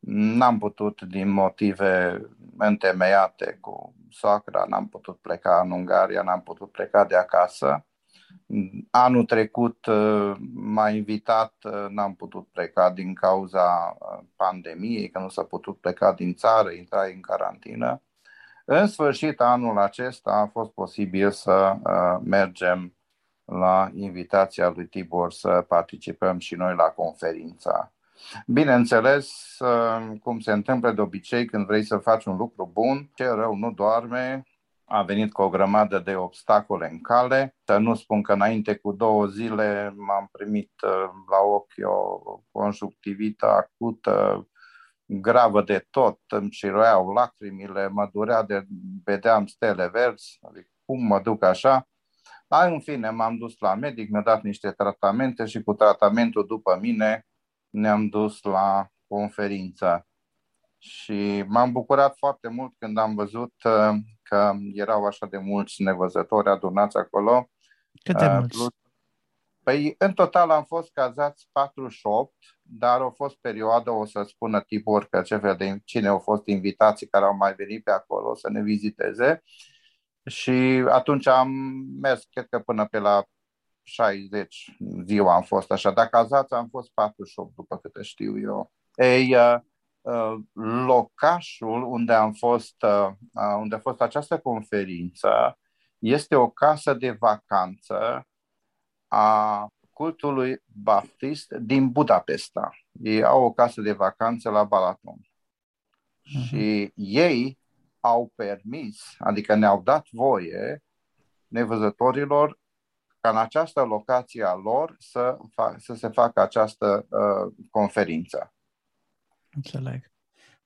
N-am putut din motive întemeiate cu soacra, n-am putut pleca în Ungaria, n-am putut pleca de acasă. Anul trecut uh, m-a invitat, uh, n-am putut pleca din cauza uh, pandemiei, că nu s-a putut pleca din țară, intra în carantină. În sfârșit, anul acesta a fost posibil să mergem la invitația lui Tibor să participăm și noi la conferința Bineînțeles, uh, cum se întâmplă de obicei când vrei să faci un lucru bun, ce rău nu doarme, a venit cu o grămadă de obstacole în cale. Să nu spun că înainte cu două zile m-am primit uh, la ochi o conjunctivită acută, gravă de tot, îmi ciroiau lacrimile, mă durea de vedeam stele verzi, adică cum mă duc așa. Dar în fine, m-am dus la medic, mi-a dat niște tratamente și cu tratamentul după mine ne-am dus la conferință. Și m-am bucurat foarte mult când am văzut uh, că erau așa de mulți nevăzători adunați acolo.
Cât de uh, mulți? Plus,
păi, în total am fost cazați 48, dar au fost perioadă, o să spună Tibor că ce fel de cine au fost invitații care au mai venit pe acolo să ne viziteze. Și atunci am mers, cred că până pe la 60 ziua am fost așa, dar cazați am fost 48 după câte știu eu. Ei, uh, uh, locașul unde am fost, uh, unde a fost această conferință este o casă de vacanță a cultului baptist din Budapesta. Ei au o casă de vacanță la Balaton. Uh-huh. Și ei au permis, adică ne-au dat voie nevăzătorilor ca în această locație a lor să, fac, să se facă această uh, conferință.
Înțeleg.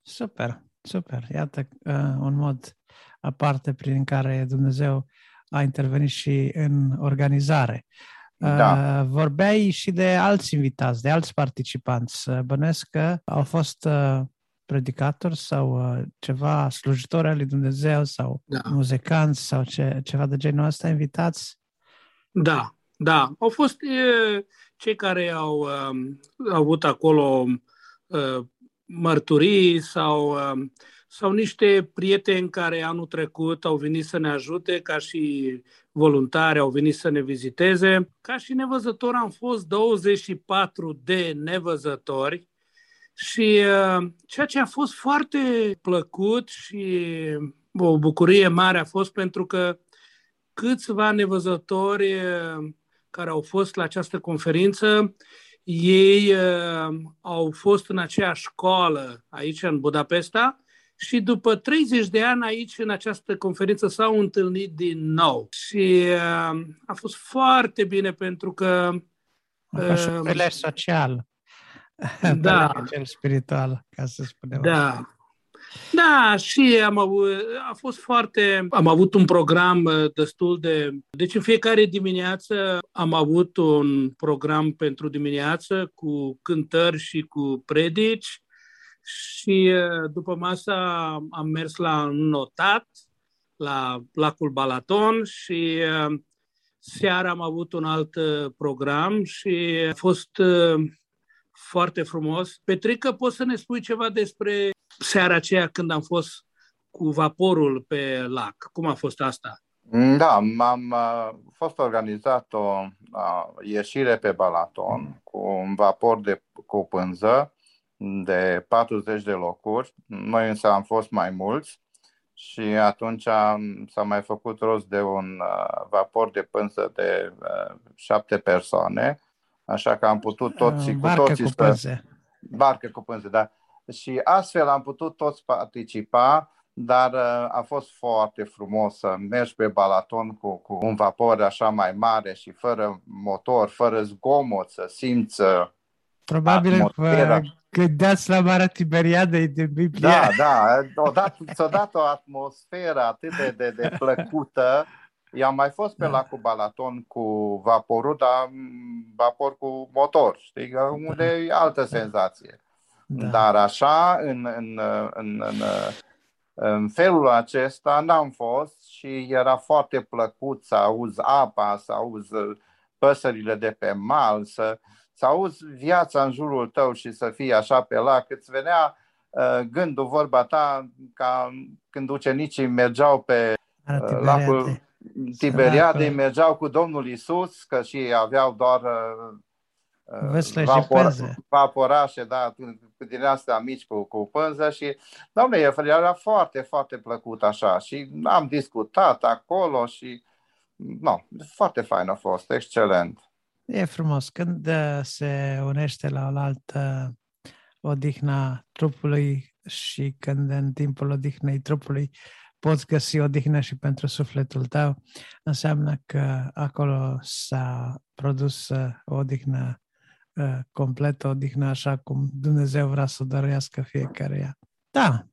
Super, super. Iată uh, un mod aparte prin care Dumnezeu a intervenit și în organizare. Uh, da. Vorbeai și de alți invitați, de alți participanți. Bănesc că au fost uh, predicatori sau uh, ceva slujitori al lui Dumnezeu sau da. muzicanți sau ce, ceva de genul ăsta invitați?
Da, da. Au fost e, cei care au, um, au avut acolo uh, mărturii sau, uh, sau niște prieteni care anul trecut au venit să ne ajute ca și voluntari, au venit să ne viziteze. Ca și nevăzător am fost 24 de nevăzători și uh, ceea ce a fost foarte plăcut și o bucurie mare a fost pentru că câțiva nevăzători care au fost la această conferință Ei uh, au fost în aceeași școală aici în Budapesta și după 30 de ani aici în această conferință s-au întâlnit din nou. Și uh, a fost foarte bine pentru că...
Uh, un social.
Da.
Cel spiritual, ca să spunem
Da.
Așa.
Da, și am avut, a fost foarte, am avut un program uh, destul de, deci în fiecare dimineață am avut un program pentru dimineață cu cântări și cu predici și uh, după masa am mers la notat, la lacul Balaton și uh, seara am avut un alt program și a fost foarte frumos. Petrică, poți să ne spui ceva despre seara aceea când am fost cu vaporul pe lac. Cum a fost asta?
Da, am uh, fost organizat o uh, ieșire pe Balaton cu un vapor de, cu pânză de 40 de locuri. Noi însă am fost mai mulți și atunci s-a mai făcut rost de un uh, vapor de pânză de uh, șapte persoane, așa că am putut toți
Uh,
cu
barcă
toții
cu
să...
pânze.
Barcă cu pânze, da. Și astfel am putut toți participa, dar uh, a fost foarte frumos să mergi pe Balaton cu, cu un vapor așa mai mare și fără motor, fără zgomot, să simți uh,
Probabil că
atmosfera.
gândeați la Marea Tiberiadei de Biblie.
Da, da, odată, ți-a dat o atmosferă atât de, de, de plăcută. Eu am mai fost pe
Da.
lacul Balaton cu vaporul, dar m, vapor cu motor, știi, că unde e altă senzație.
Da.
Dar așa, în, în, în, în, în felul acesta, n-am fost și era foarte plăcut să auzi apa, să auzi păsările de pe mal, să, să auzi viața în jurul tău și să fii așa pe lac. Îți venea uh, gândul, vorba ta, ca când ucenicii mergeau pe
Marea
uh, lacul
Tiberiade.
Tiberiadei,
Săracul.
mergeau cu Domnul Isus, că și ei aveau doar uh, uh,
Văsle și pânze.
vaporașe, da, cu din astea mici cu, cu pânză și, doamne, era foarte, foarte plăcut așa și am discutat acolo și, no, foarte fain a fost, excelent.
E frumos. Când uh, se unește la oaltă odihna trupului și când în timpul odihnei trupului poți găsi odihnă și pentru sufletul tău, înseamnă că acolo s-a produs uh, o odihnă uh, completă, o odihnă așa cum Dumnezeu vrea să o dăruiască fiecare ea. Da,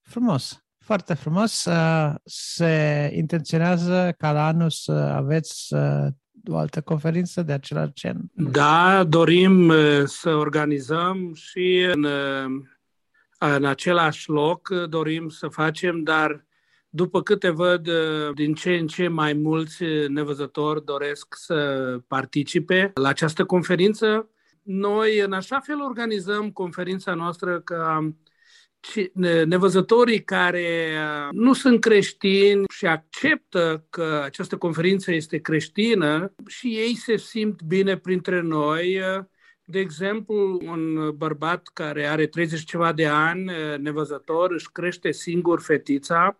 frumos, foarte frumos. Uh, Se intenționează ca la anul să aveți uh, o altă conferință de același gen?
Da, dorim uh, să organizăm și în, uh, în același loc uh, dorim să facem, dar după câte văd, uh, din ce în ce mai mulți uh, nevăzători doresc să participe la această conferință. Noi, în așa fel, organizăm conferința noastră ca ci- ne- nevăzătorii care uh, nu sunt creștini și acceptă că această conferință este creștină și ei se simt bine printre noi. Uh, De exemplu, un bărbat care are 30 ceva de ani, uh, nevăzător, își crește singur fetița.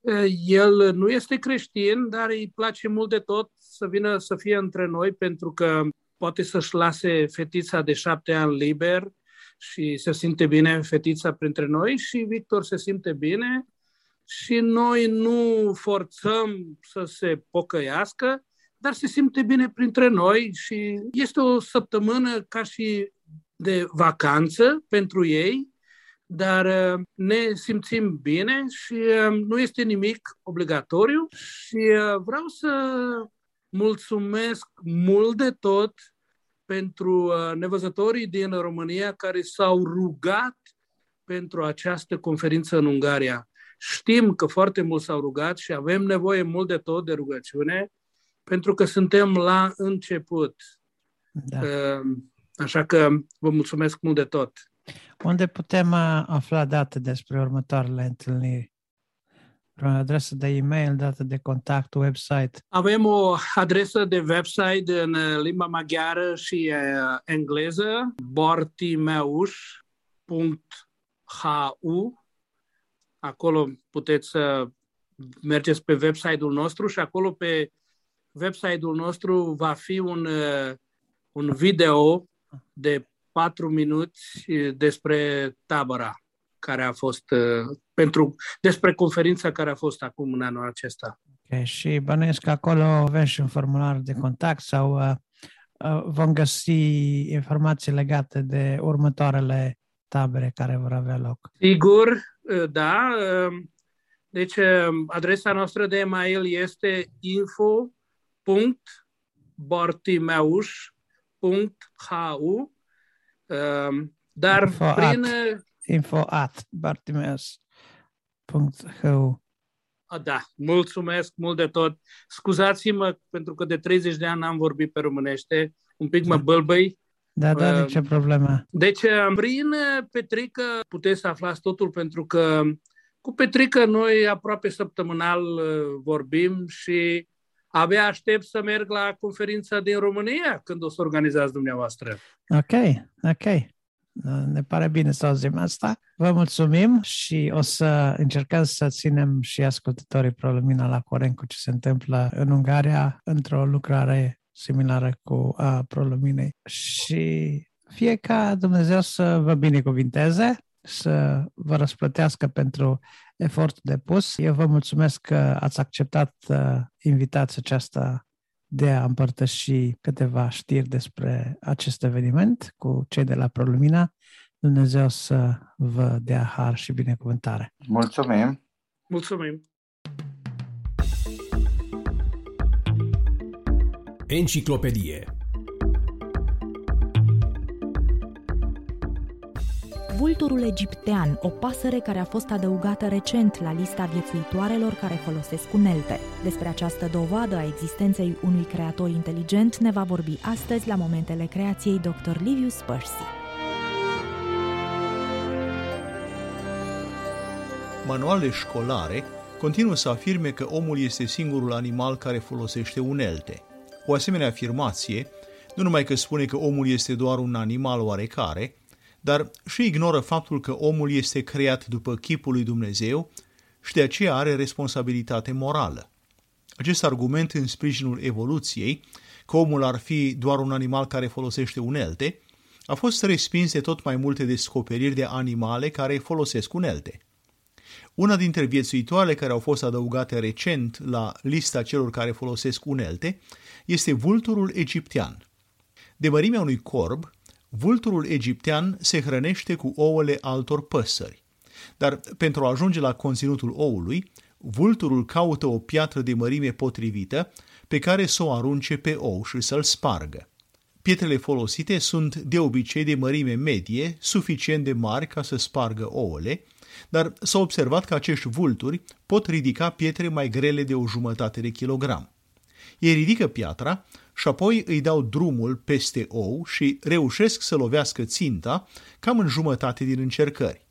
Uh, El nu este creștin, dar îi place mult de tot să vină să fie între noi pentru că poate să-și lase fetița de șapte ani liber și se simte bine fetița printre noi și Victor se simte bine. Și noi nu forțăm să se pocăiască, dar se simte bine printre noi și este o săptămână ca și de vacanță pentru ei, dar uh, ne simțim bine și uh, nu este nimic obligatoriu. Și uh, vreau să mulțumesc mult de tot pentru uh, nevăzătorii din România care s-au rugat pentru această conferință în Ungaria. Știm că foarte mult s-au rugat și avem nevoie mult de tot de rugăciune, pentru că suntem la început.
Da.
Uh, Așa că vă mulțumesc mult de tot.
Unde putem uh, afla date despre următoarele întâlniri? O adresă de e-mail, dată de contact, website.
Avem o adresă de website în uh, limba maghiară și uh, engleză, bortimeuș.hu. Acolo puteți să mergeți pe website-ul nostru și acolo pe website-ul nostru va fi un, uh, un video de patru minuți despre tabăra care a fost pentru despre conferința care a fost acum în anul acesta.
Okay, și bănuiesc că acolo avem și un formular de contact sau uh, uh, vom găsi informații legate de următoarele tabere care vor avea loc.
Sigur, uh, da. Uh, deci adresa noastră de e-mail este info.bartimeuș.hu dar
info
prin...
At, info at bartimeus.hu
da, mulțumesc mult de tot. Scuzați-mă pentru că de 30 de ani n-am vorbit pe românește, un pic mă bălbăi.
Da, da, uh, nicio problemă.
Deci, prin Petrică puteți să aflați totul pentru că cu Petrică noi aproape săptămânal vorbim și abia aștept să merg la conferința din România când o să organizați dumneavoastră.
Ok, ok. Ne pare bine să auzim asta. Vă mulțumim și o să încercăm să ținem și ascultătorii Prolumina la curent cu ce se întâmplă în Ungaria într-o lucrare similară cu a Proluminei. Și fie ca Dumnezeu să vă binecuvinteze, să vă răsplătească pentru efortul depus. Eu vă mulțumesc că ați acceptat uh, invitația aceasta de a împărtăși câteva știri despre acest eveniment cu cei de la ProLumina. Dumnezeu să vă dea har și binecuvântare.
Mulțumim!
Mulțumim!
Enciclopedie
Vulturul egiptean, o pasăre care a fost adăugată recent la lista viețuitoarelor care folosesc unelte. Despre această dovadă a existenței unui creator inteligent ne va vorbi astăzi la momentele creației Dr. Livius Percy.
Manualele școlare continuă să afirme că omul este singurul animal care folosește unelte. O asemenea afirmație nu numai că spune că omul este doar un animal oarecare, dar și ignoră faptul că omul este creat după chipul lui Dumnezeu și de aceea are responsabilitate morală. Acest argument în sprijinul evoluției, că omul ar fi doar un animal care folosește unelte, a fost respins de tot mai multe descoperiri de animale care folosesc unelte. Una dintre viețuitoarele care au fost adăugate recent la lista celor care folosesc unelte este vulturul egiptean. De mărimea unui corb, vulturul egiptean se hrănește cu ouăle altor păsări. Dar pentru a ajunge la conținutul oului, vulturul caută o piatră de mărime potrivită pe care să o arunce pe ou și să-l spargă. Pietrele folosite sunt de obicei de mărime medie, suficient de mari ca să spargă ouăle, dar s-a observat că acești vulturi pot ridica pietre mai grele de o jumătate de kilogram. Ei ridică piatra și apoi îi dau drumul peste ou și reușesc să lovească ținta cam în jumătate din încercări.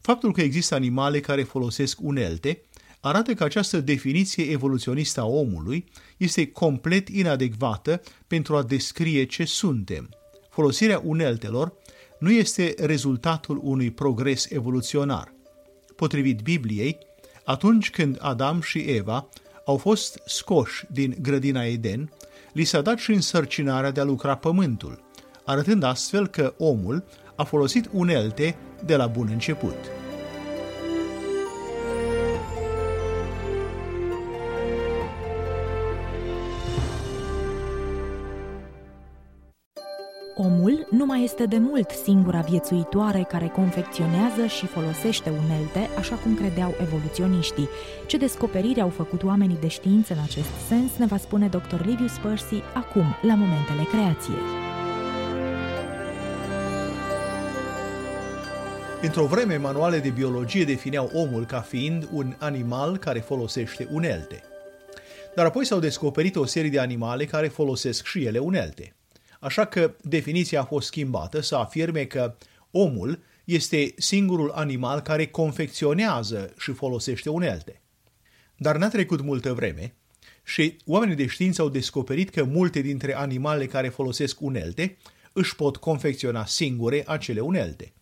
Faptul că există animale care folosesc unelte arată că această definiție evoluționistă a omului este complet inadecvată pentru a descrie ce suntem. Folosirea uneltelor nu este rezultatul unui progres evoluționar. Potrivit Bibliei, atunci când Adam și Eva au fost scoși din grădina Eden, li s-a dat și însărcinarea de a lucra pământul, arătând astfel că omul a folosit unelte de la bun început.
Omul nu mai este de mult singura viețuitoare care confecționează și folosește unelte, așa cum credeau evoluționiștii. Ce descoperiri au făcut oamenii de știință în acest sens ne va spune dr. Livius Percy acum, la momentele creației.
Într-o vreme, manuale de biologie defineau omul ca fiind un animal care folosește unelte. Dar apoi s-au descoperit o serie de animale care folosesc și ele unelte. Așa că definiția a fost schimbată să afirme că omul este singurul animal care confecționează și folosește unelte. Dar n-a trecut multă vreme și oamenii de știință au descoperit că multe dintre animalele care folosesc unelte își pot confecționa singure acele unelte.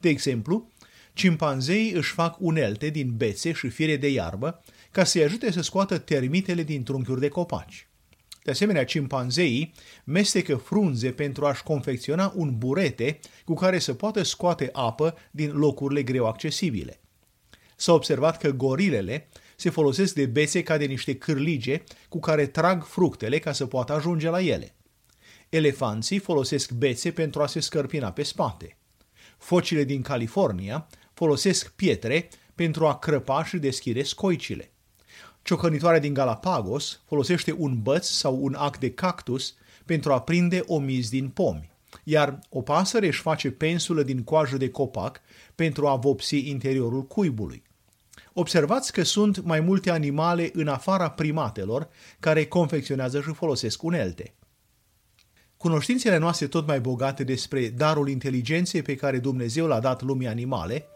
De exemplu, cimpanzeii își fac unelte din bețe și fire de iarbă ca să-i ajute să scoată termitele din trunchiuri de copaci. De asemenea, cimpanzeii mestecă frunze pentru a-și confecționa un burete cu care să poată scoate apă din locurile greu accesibile. S-a observat că gorilele se folosesc de bețe ca de niște cârlige cu care trag fructele ca să poată ajunge la ele. Elefanții folosesc bețe pentru a se scărpina pe spate. Focile din California folosesc pietre pentru a crăpa și deschide scoicile. Ciocănitoarea din Galapagos folosește un băț sau un ac de cactus pentru a prinde omizi din pomi, iar o pasăre își face pensulă din coajă de copac pentru a vopsi interiorul cuibului. Observați că sunt mai multe animale în afara primatelor care confecționează și folosesc unelte. Cunoștințele noastre tot mai bogate despre darul inteligenței pe care Dumnezeu l-a dat lumii animale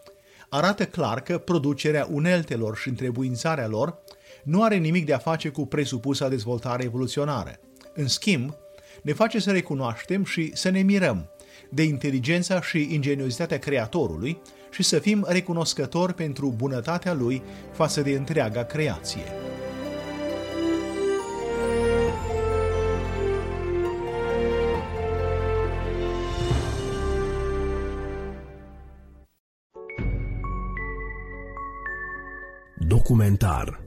arată clar că producerea uneltelor și întrebuințarea lor nu are nimic de a face cu presupusa dezvoltare evoluționară. În schimb, ne face să recunoaștem și să ne mirăm de inteligența și ingeniozitatea Creatorului și să fim recunoscători pentru bunătatea Lui față de întreaga creație.
Documentar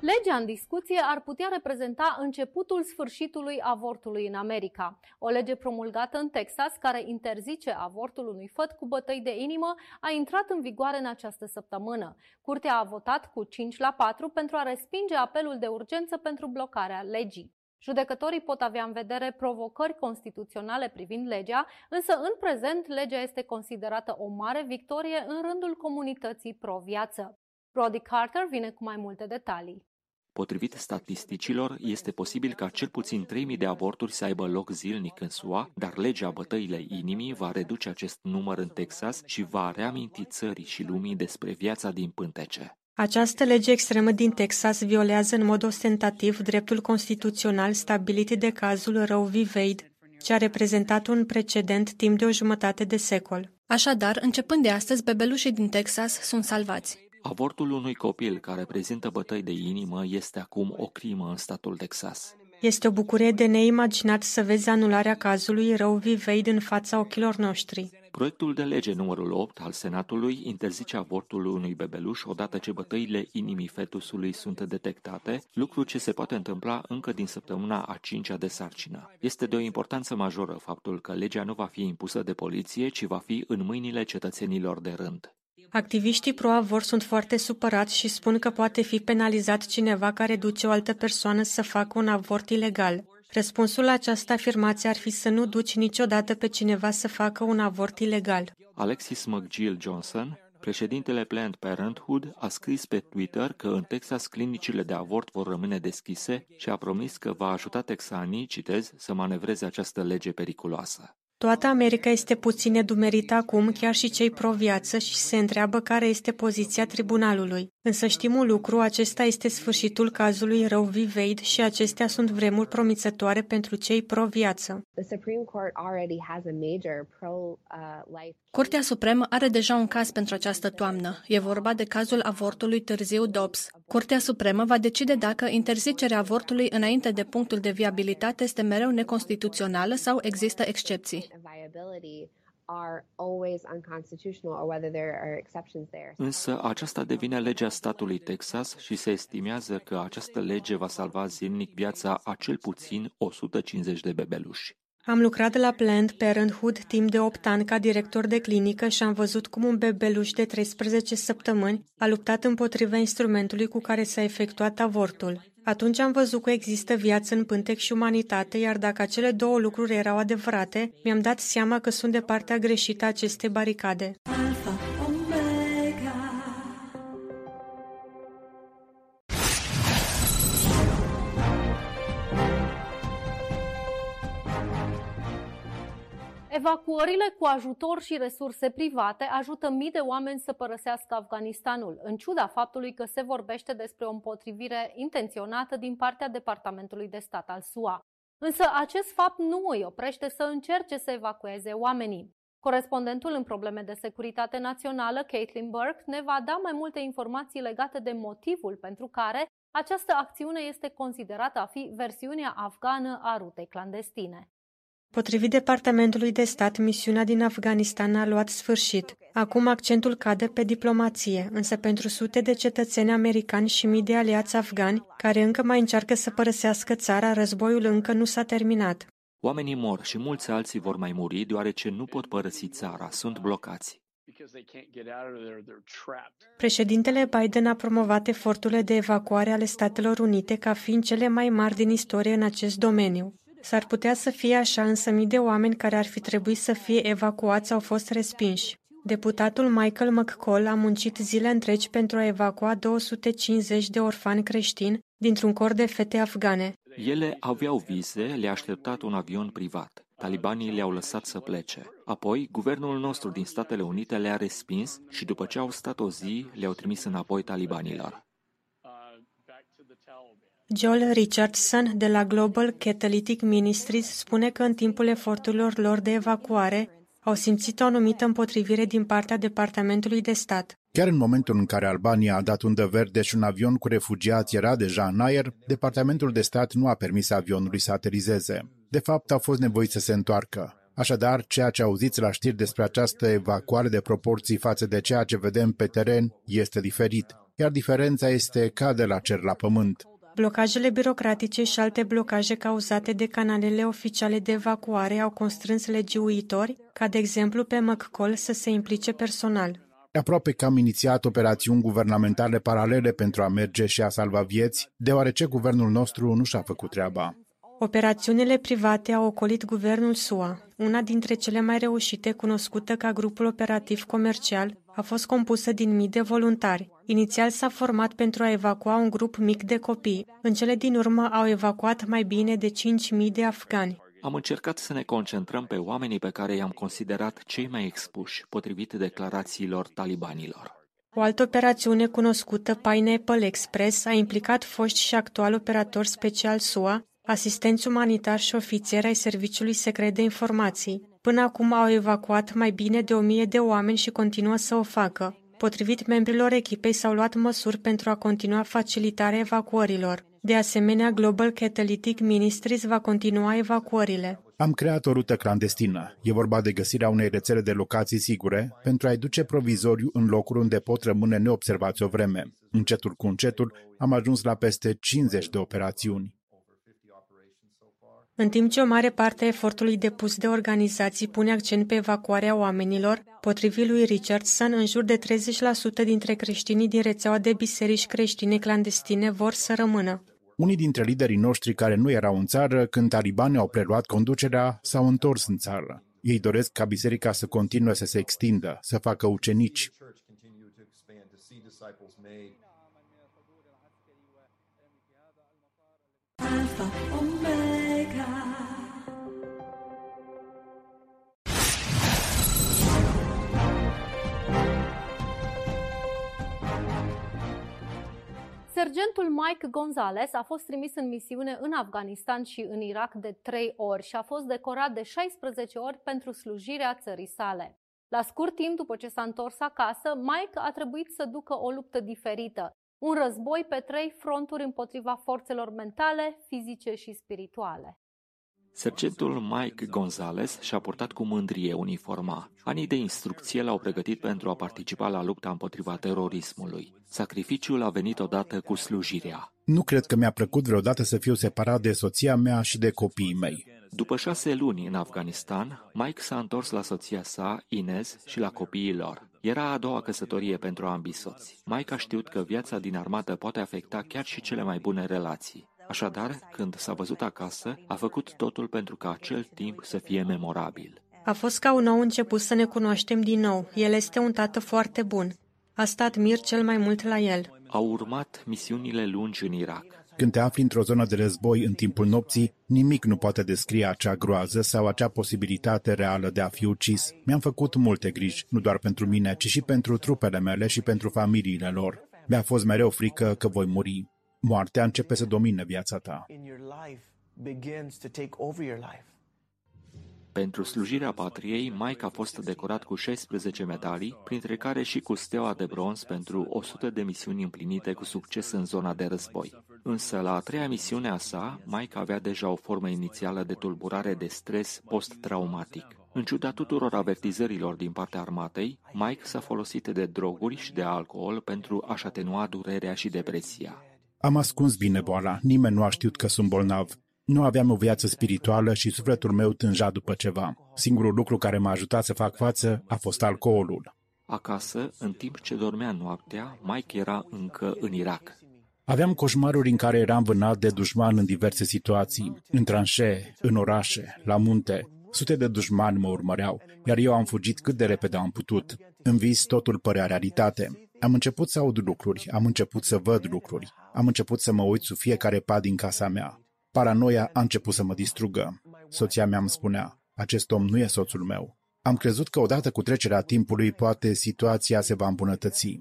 Legea în discuție ar putea reprezenta începutul sfârșitului avortului în America. O lege promulgată în Texas care interzice avortul unui făt cu bătăi de inimă a intrat în vigoare în această săptămână. Curtea a votat cu 5 la 4 pentru a respinge apelul de urgență pentru blocarea legii. Judecătorii pot avea în vedere provocări constituționale privind legea, însă în prezent legea este considerată o mare victorie în rândul comunității pro-viață. Brody Carter vine cu mai multe detalii.
Potrivit statisticilor, este posibil ca cel puțin 3.000 de aborturi să aibă loc zilnic în SUA, dar legea bătăile inimii va reduce acest număr în Texas și va reaminti țării și lumii despre viața din pântece.
Această lege extremă din Texas violează în mod ostentativ dreptul constituțional stabilit de cazul Roe v. Wade, ce a reprezentat un precedent timp de o jumătate de secol.
Așadar, începând de astăzi, bebelușii din Texas sunt salvați.
Avortul unui copil care prezintă bătăi de inimă este acum o crimă în statul Texas.
Este o bucurie de neimaginat să vezi anularea cazului Roe v. Wade în fața ochilor noștri.
Proiectul de lege numărul 8 al Senatului interzice avortul unui bebeluș odată ce bătăile inimii fetusului sunt detectate, lucru ce se poate întâmpla încă din săptămâna a cincea de sarcină. Este de o importanță majoră faptul că legea nu va fi impusă de poliție, ci va fi în mâinile cetățenilor de rând.
Activiștii pro-avort sunt foarte supărați și spun că poate fi penalizat cineva care duce o altă persoană să facă un avort ilegal. Răspunsul la această afirmație ar fi să nu duci niciodată pe cineva să facă un avort ilegal.
Alexis McGill Johnson, președintele Planned Parenthood, a scris pe Twitter că în Texas clinicile de avort vor rămâne deschise și a promis că va ajuta texanii, citez, să manevreze această lege periculoasă.
Toată America este puțin nedumerită acum, chiar și cei pro-viață, și se întreabă care este poziția tribunalului. Însă știm un lucru, acesta este sfârșitul cazului Roe v. Wade și acestea sunt vremuri promițătoare pentru cei pro-viață.
Curtea Supremă are deja un caz pentru această toamnă. E vorba de cazul avortului târziu Dobbs. Curtea Supremă va decide dacă interzicerea avortului înainte de punctul de viabilitate este mereu neconstituțională sau există excepții.
Însă aceasta devine legea statului Texas și se estimează că această lege va salva zilnic viața a cel puțin 150 de bebeluși.
Am lucrat la Planned Parenthood timp de 8 ani ca director de clinică și am văzut cum un bebeluș de 13 săptămâni a luptat împotriva instrumentului cu care s-a efectuat avortul. Atunci am văzut că există viață în pântec și umanitate, iar dacă acele două lucruri erau adevărate, mi-am dat seama că sunt de partea greșită a acestei baricade.
Evacuările cu ajutor și resurse private ajută mii de oameni să părăsească Afganistanul, în ciuda faptului că se vorbește despre o împotrivire intenționată din partea Departamentului de Stat al SUA. Însă acest fapt nu îi oprește să încerce să evacueze oamenii. Corespondentul în probleme de securitate națională, Caitlin Burke, ne va da mai multe informații legate de motivul pentru care această acțiune este considerată a fi versiunea afgană a rutei clandestine.
Potrivit Departamentului de Stat, misiunea din Afganistan a luat sfârșit. Acum accentul cade pe diplomație, însă pentru sute de cetățeni americani și mii de aliați afgani, care încă mai încearcă să părăsească țara, războiul încă nu s-a terminat.
Oamenii mor și mulți alții vor mai muri deoarece nu pot părăsi țara, sunt blocați.
Președintele Biden a promovat eforturile de evacuare ale Statelor Unite ca fiind cele mai mari din istorie în acest domeniu. S-ar putea să fie așa, însă mii de oameni care ar fi trebuit să fie evacuați au fost respinși. Deputatul Michael McCall a muncit zile întregi pentru a evacua 250 de orfani creștini dintr-un cor de fete afgane.
Ele aveau vize, le-a așteptat un avion privat. Talibanii le-au lăsat să plece. Apoi, guvernul nostru din Statele Unite le-a respins și după ce au stat o zi, le-au trimis înapoi talibanilor.
Joel Richardson de la Global Catalytic Ministries spune că în timpul eforturilor lor de evacuare au simțit o anumită împotrivire din partea Departamentului de Stat.
Chiar în momentul în care Albania a dat undă verde și un avion cu refugiați era deja în aer, Departamentul de Stat nu a permis avionului să aterizeze. De fapt, a fost nevoit să se întoarcă. Așadar, ceea ce auziți la știri despre această evacuare de proporții față de ceea ce vedem pe teren este diferit, iar diferența este ca de la cer la pământ.
Blocajele birocratice și alte blocaje cauzate de canalele oficiale de evacuare au constrâns legiuitori, ca de exemplu pe McCall, să se implice personal.
Aproape că am inițiat operațiuni guvernamentale paralele pentru a merge și a salva vieți, deoarece guvernul nostru nu și-a făcut treaba.
Operațiunile private au ocolit guvernul SUA. Una dintre cele mai reușite, cunoscută ca grupul operativ comercial, a fost compusă din mii de voluntari. Inițial s-a format pentru a evacua un grup mic de copii. În cele din urmă au evacuat mai bine de 5.000 de afgani.
Am încercat să ne concentrăm pe oamenii pe care i-am considerat cei mai expuși, potrivit declarațiilor talibanilor.
O altă operațiune cunoscută, Pineapple Express, a implicat foști și actual operatori special SUA, asistenți umanitari și ofițeri ai Serviciului Secret de Informații. Până acum au evacuat mai bine de o mie de oameni și continuă să o facă. Potrivit membrilor echipei, s-au luat măsuri pentru a continua facilitarea evacuărilor. De asemenea, Global Catalytic Ministries va continua evacuările.
Am creat o rută clandestină. E vorba de găsirea unei rețele de locații sigure pentru a-i duce provizoriu în locuri unde pot rămâne neobservați o vreme. Încetul cu încetul am ajuns la peste 50 de operațiuni.
În timp ce o mare parte a efortului depus de organizații pune accent pe evacuarea oamenilor, potrivit lui Richardson, în jur de 30% dintre creștinii din rețeaua de biserici creștine clandestine vor să rămână.
Unii dintre liderii noștri care nu erau în țară, când talibanii au preluat conducerea, s-au întors în țară. Ei doresc ca biserica să continue să se extindă, să facă ucenici. Alpha, Omega.
Sergentul Mike Gonzalez a fost trimis în misiune în Afganistan și în Irak de trei ori și a fost decorat de 16 ori pentru slujirea țării sale. La scurt timp după ce s-a întors acasă, Mike a trebuit să ducă o luptă diferită, un război pe trei fronturi împotriva forțelor mentale, fizice și spirituale.
Sergentul Mike Gonzalez și-a purtat cu mândrie uniforma. Anii de instrucție l-au pregătit pentru a participa la lupta împotriva terorismului. Sacrificiul a venit odată cu slujirea.
Nu cred că mi-a plăcut vreodată să fiu separat de soția mea și de copiii mei.
După șase luni în Afganistan, Mike s-a întors la soția sa, Inez, și la copiii lor. Era a doua căsătorie pentru ambii soți. Mike a știut că viața din armată poate afecta chiar și cele mai bune relații. Așadar, când s-a văzut acasă, a făcut totul pentru ca acel timp să fie memorabil.
A fost ca un nou început să ne cunoaștem din nou. El este un tată foarte bun. A stat mir cel mai mult la el.
Au urmat misiunile lungi în Irak.
Când te afli într-o zonă de război în timpul nopții, nimic nu poate descrie acea groază sau acea posibilitate reală de a fi ucis. Mi-am făcut multe griji, nu doar pentru mine, ci și pentru trupele mele și pentru familiile lor. Mi-a fost mereu frică că voi muri. Moartea începe să domine viața ta.
Pentru slujirea patriei, Mike a fost decorat cu 16 medalii, printre care și cu steaua de bronz pentru 100 de misiuni împlinite cu succes în zona de război. Însă, la a treia misiune a sa, Mike avea deja o formă inițială de tulburare de stres post-traumatic. În ciuda tuturor avertizărilor din partea armatei, Mike s-a folosit de droguri și de alcool pentru a-și atenua durerea și depresia.
Am ascuns bine boala, nimeni nu a știut că sunt bolnav. Nu aveam o viață spirituală și sufletul meu tânja după ceva. Singurul lucru care m-a ajutat să fac față a fost alcoolul.
Acasă, în timp ce dormea noaptea, Mike era încă în Irak.
Aveam coșmaruri în care eram vânat de dușman în diverse situații, în tranșee, în orașe, la munte. Sute de dușmani mă urmăreau, iar eu am fugit cât de repede am putut. În vis totul părea realitate. Am început să aud lucruri, am început să văd lucruri, am început să mă uit sub fiecare pad din casa mea. Paranoia a început să mă distrugă. Soția mea îmi spunea, acest om nu e soțul meu. Am crezut că odată cu trecerea timpului poate situația se va îmbunătăți.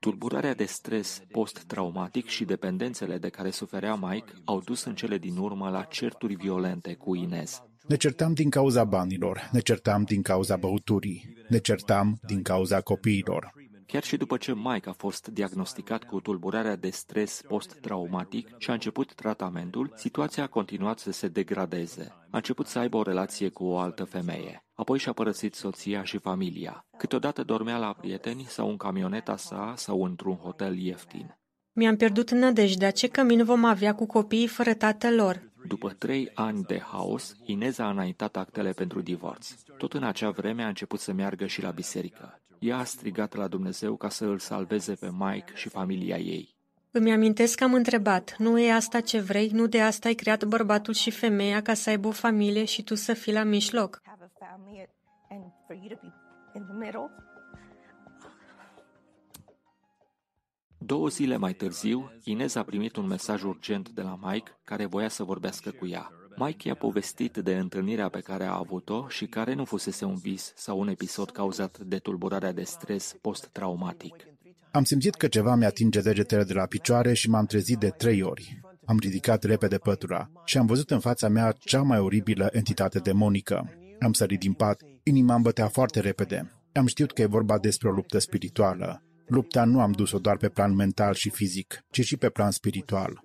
Tulburarea de stres post-traumatic și dependențele de care suferea Mike au dus în cele din urmă la certuri violente cu Inez.
Ne certam din cauza banilor, ne certam din cauza băuturii, ne certam din cauza copiilor.
Chiar și după ce Mike a fost diagnosticat cu tulburarea de stres post-traumatic și a început tratamentul, situația a continuat să se degradeze. A început să aibă o relație cu o altă femeie. Apoi și-a părăsit soția și familia. Câteodată dormea la prieteni sau în camioneta sa sau într-un hotel ieftin.
Mi-am pierdut nădejdea ce cămin vom avea cu copiii fără tatăl lor.
După trei ani de haos, Inez a înaintat actele pentru divorț. Tot în acea vreme a început să meargă și la biserică. Ea a strigat la Dumnezeu ca să îl salveze pe Mike și familia ei.
Îmi amintesc că am întrebat, nu e asta ce vrei, nu de asta ai creat bărbatul și femeia ca să aibă o familie și tu să fii la mijloc.
Două zile mai târziu, Inez a primit un mesaj urgent de la Mike care voia să vorbească cu ea. Mike i-a povestit de întâlnirea pe care a avut-o și care nu fusese un vis sau un episod cauzat de tulburarea de stres post-traumatic.
Am simțit că ceva mi-atinge degetele de la picioare și m-am trezit de trei ori. Am ridicat repede pătura și am văzut în fața mea cea mai oribilă entitate demonică. Am sărit din pat, inima îmi bătea foarte repede. Am știut că e vorba despre o luptă spirituală. Lupta nu am dus-o doar pe plan mental și fizic, ci și pe plan spiritual.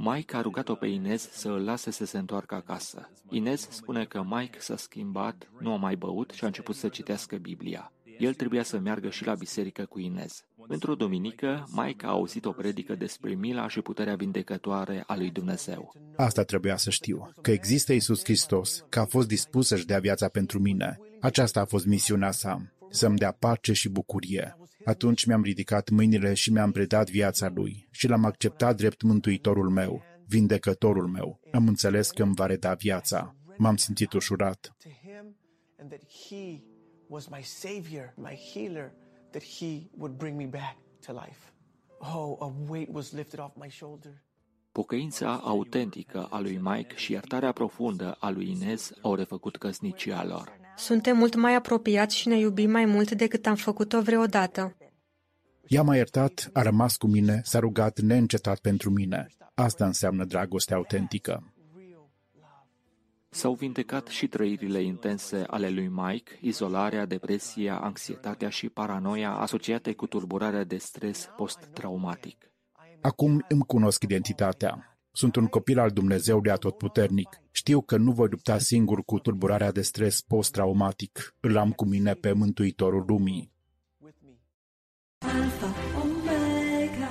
Mike a rugat-o pe Inez să îl lase să se întoarcă acasă. Inez spune că Mike s-a schimbat, nu a mai băut și a început să citească Biblia. El trebuia să meargă și la biserică cu Inez. Într-o duminică, Mike a auzit o predică despre mila și puterea vindecătoare a lui Dumnezeu.
Asta trebuia să știu, că există Isus Hristos, că a fost dispus să-și dea viața pentru mine. Aceasta a fost misiunea sa, să-mi dea pace și bucurie. Atunci mi-am ridicat mâinile și mi-am predat viața lui și l-am acceptat drept mântuitorul meu, vindecătorul meu. Am înțeles că îmi va reda viața. M-am simțit ușurat.
Pocăința autentică a lui Mike și iertarea profundă a lui Inez au refăcut căsnicia lor.
Suntem mult mai apropiați și ne iubim mai mult decât am făcut-o vreodată.
Ea m-a iertat, a rămas cu mine, s-a rugat neîncetat pentru mine. Asta înseamnă dragoste autentică.
S-au vindecat și trăirile intense ale lui Mike, izolarea, depresia, anxietatea și paranoia asociate cu tulburarea de stres post-traumatic.
Acum îmi cunosc identitatea. Sunt un copil al Dumnezeului atotputernic. Știu că nu voi lupta singur cu tulburarea de stres post-traumatic. Îl am cu mine pe Mântuitorul lumii. Alpha, Omega.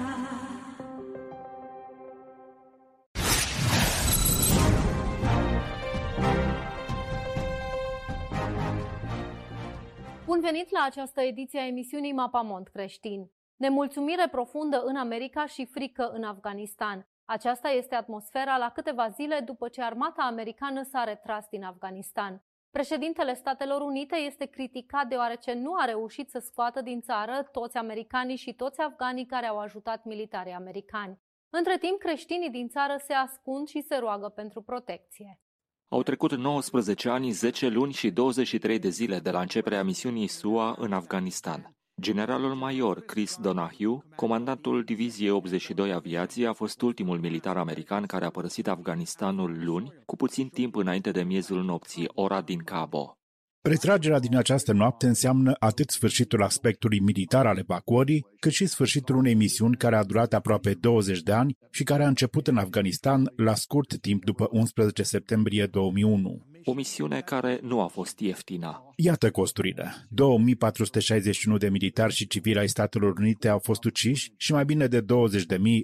Bun venit la această ediție a emisiunii Mapamont Creștin. Nemulțumire profundă în America și frică în Afganistan. Aceasta este atmosfera la câteva zile după ce armata americană s-a retras din Afganistan. Președintele Statelor Unite este criticat deoarece nu a reușit să scoată din țară toți americanii și toți afganii care au ajutat militarii americani. Între timp, creștinii din țară se ascund și se roagă pentru protecție.
Au trecut 19 ani, 10 luni și 23 de zile de la începerea misiunii SUA în Afganistan. Generalul major Chris Donahue, comandantul Diviziei 82 Aviație, a fost ultimul militar american care a părăsit Afganistanul luni, cu puțin timp înainte de miezul nopții, ora din Cabo.
Retragerea din această noapte înseamnă atât sfârșitul aspectului militar al evacuării, cât și sfârșitul unei misiuni care a durat aproape 20 de ani și care a început în Afganistan la scurt timp după 11 septembrie 2001.
O misiune care nu a fost ieftină.
Iată costurile. 2461 de militari și civili ai Statelor Unite au fost uciși și mai bine de 20.000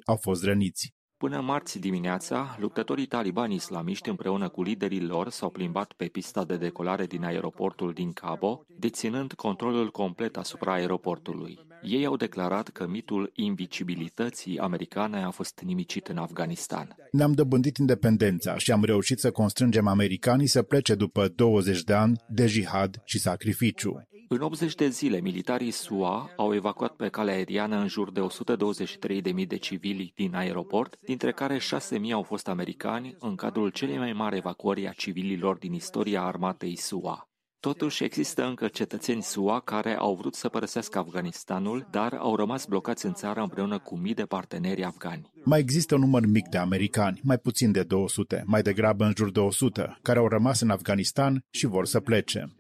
au fost răniți.
Până marți dimineața, luptătorii talibani islamiști împreună cu liderii lor s-au plimbat pe pista de decolare din aeroportul din Cabo, deținând controlul complet asupra aeroportului. Ei au declarat că mitul invicibilității americane a fost nimicit în Afganistan.
Ne-am dobândit independența și am reușit să constrângem americanii să plece după 20 de ani de jihad și sacrificiu.
În 80 de zile, militarii SUA au evacuat pe calea aeriană în jur de 123.000 de civili din aeroport, dintre care 6.000 au fost americani în cadrul celei mai mari evacuări a civililor din istoria armatei SUA. Totuși, există încă cetățeni SUA care au vrut să părăsească Afganistanul, dar au rămas blocați în țară împreună cu mii de parteneri afgani.
Mai există un număr mic de americani, mai puțin de 200, mai degrabă în jur de 100, care au rămas în Afganistan și vor să plece.